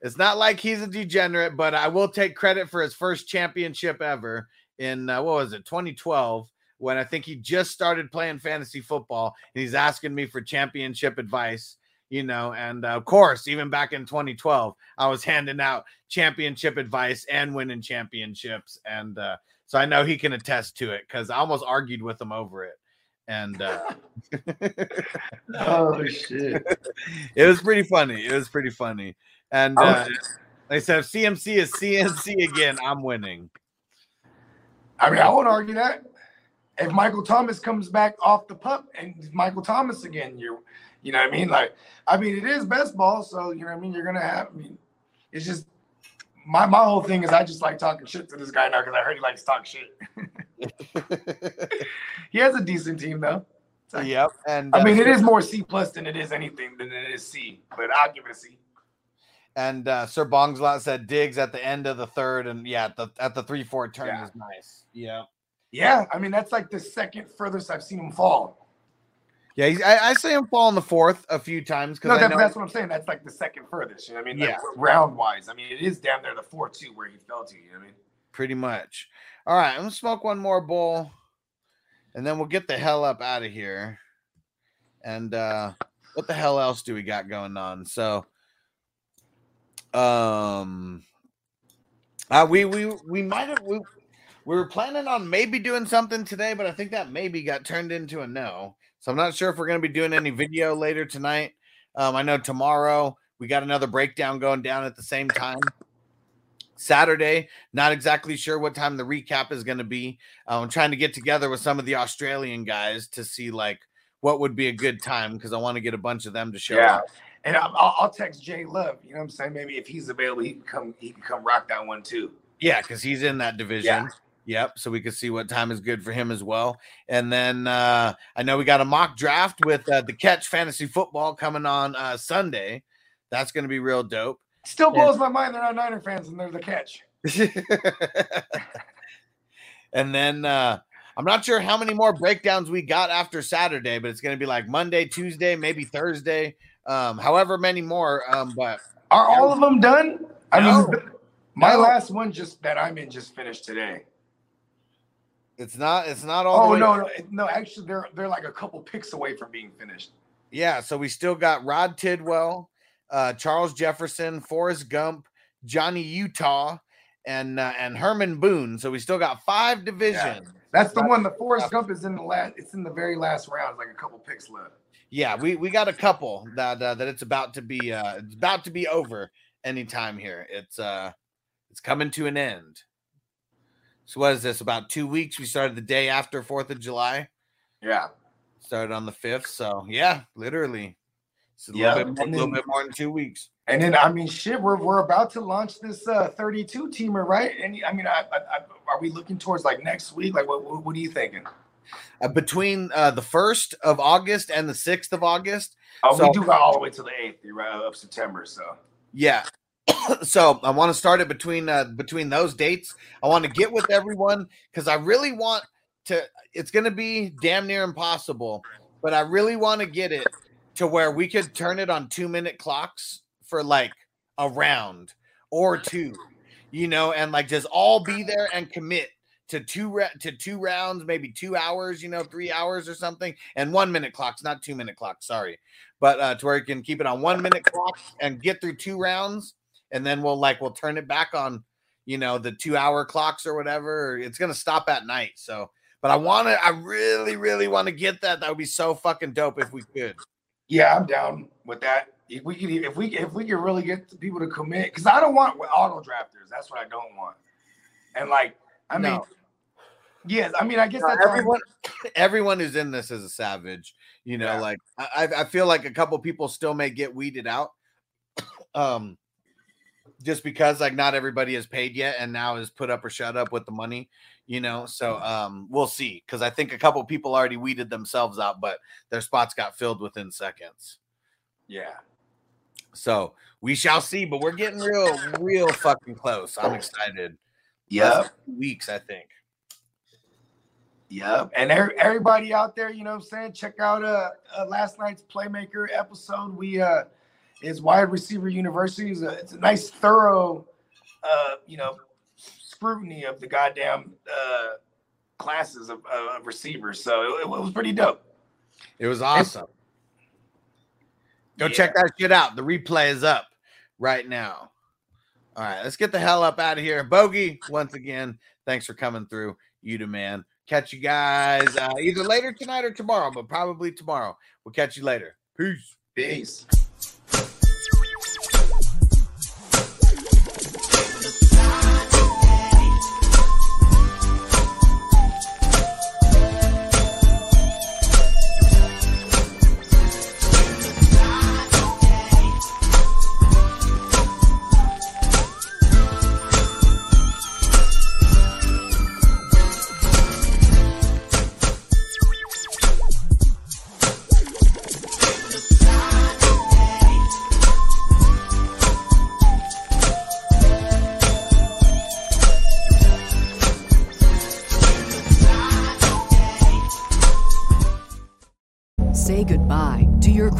It's not like he's a degenerate, but I will take credit for his first championship ever in uh, what was it, 2012, when I think he just started playing fantasy football. And he's asking me for championship advice, you know. And uh, of course, even back in 2012, I was handing out championship advice and winning championships. And uh, so I know he can attest to it because I almost argued with him over it. And uh, Oh shit. it was pretty funny. It was pretty funny. And I uh, they said if CMC is CNC again, I'm winning. I mean, I won't argue that. If Michael Thomas comes back off the pup and Michael Thomas again, you're, you know what I mean? Like, I mean, it is best ball, so you know what I mean. You're gonna have. I mean, it's just my my whole thing is I just like talking shit to this guy now because I heard he likes to talk shit. he has a decent team though. Yep. And I mean, uh, it is more C plus than it is anything than it is C, but I'll give it a C. And uh, Sir Bongslot said Diggs at the end of the third, and yeah, at the at the three four turn Yeah. is nice. Yeah, Yeah, I mean that's like the second furthest I've seen him fall. Yeah. He's, I, I see him fall in the fourth a few times No, that, know that's what I'm saying. That's like the second furthest. You know what I mean? Like, Yeah. round wise. I mean, it is down there the four two where he fell to. You know what I mean? pretty much. All right, I'm gonna smoke one more bowl, and then we'll get the hell up out of here. And uh what the hell else do we got going on? So, um, uh, we we we might have we we were planning on maybe doing something today, but I think that maybe got turned into a no. So I'm not sure if we're gonna be doing any video later tonight. Um, I know tomorrow we got another breakdown going down at the same time. Saturday, not exactly sure what time the recap is going to be. Uh, I'm trying to get together with some of the Australian guys to see like what would be a good time because I want to get a bunch of them to show Yeah. up. And I'll, I'll I'll text Jay Love. You know what I'm saying? Maybe if he's available, he can come. He can come rock that one too. Yeah, because he's in that division. Yep. So we could see what time is good for him as well. And then uh, I know we got a mock draft with uh, the Catch Fantasy Football coming on uh, Sunday. That's going to be real dope. Still And- blows my mind. They're not Niner fans, and they're the catch. and then uh I'm not sure how many more breakdowns we got after Saturday, but it's going to be like Monday, Tuesday, maybe Thursday, um, however many more. Um, but Are all of them done? I No. mean, my No. last one just that I'm in just finished today. It's not. It's not all. Oh no, no, no! Actually, they're they're like a couple picks away from being finished. Yeah, so we still got Rod Tidwell, uh, Charles Jefferson, Forrest Gump, Johnny Utah, and uh, and Herman Boone. So we still got five divisions. That's the one. The Forrest Gump is in the last. It's in the very last round. Like a couple picks left. Yeah, we we got a couple that uh, that it's about to be uh it's about to be over anytime here. It's uh it's coming to an end. So what is this? About two weeks. We started the day after Fourth of July. Yeah. Started on the fifth. So yeah, literally. It's a Yeah, little bit, and little then- bit more than two weeks. And then I mean, shit, we're we're about to launch this uh 32 teamer, right? And I mean, I, I, I, are we looking towards like next week? Like, what what, what are you thinking? Uh, between uh, the first of August and the sixth of August. Oh, So- we do got all the way to the eighth right, of September. So Yeah. so I want to start it between uh, between those dates. I want to get with everyone because I really want to. It's going to be damn near impossible, but I really want to get it to where we could turn it on two minute clocks for like a round or two, you know, and like just all be there and commit to two ra- to two rounds, maybe two hours, you know, three hours or something, and one minute clocks, not two minute clocks. Sorry, but uh, to where you can keep it on one minute clock and get through two rounds, and then we'll like we'll turn it back on, you know, the two hour clocks or whatever. It's gonna stop at night, so. But I want to. I really, really want to get that. That would be so fucking dope if we could. yeah, I'm down with that. If we could, if we if we could really get people to commit, because I don't want auto drafters. That's what I don't want. And like, I mean, No. yes, I mean, I guess everyone, everyone who's in this is a savage. You know, Yeah. like I, I- I feel like a couple people still may get weeded out, um, just because like not everybody is paid yet, and now is put up or shut up with the money. You know, so um, we'll see. Because I think a couple people already weeded themselves out, but their spots got filled within seconds. yeah. So we shall see. But we're getting real, real fucking close. I'm excited. Yep. Less than two weeks, I think. Yep. And er- everybody out there, you know what I'm saying? Check out uh, uh last night's Playmaker episode. We uh is wide receiver university. It's a, it's a nice, thorough, uh, you know, scrutiny of the goddamn uh, classes of, uh, of receivers. So it, it was pretty dope. It was awesome. Go check that shit out. The replay is up right now. All right, let's get the hell up out of here. Bogey, once again, thanks for coming through. You the man. Catch you guys uh, either later tonight or tomorrow, but probably tomorrow. We'll catch you later. Peace. Peace.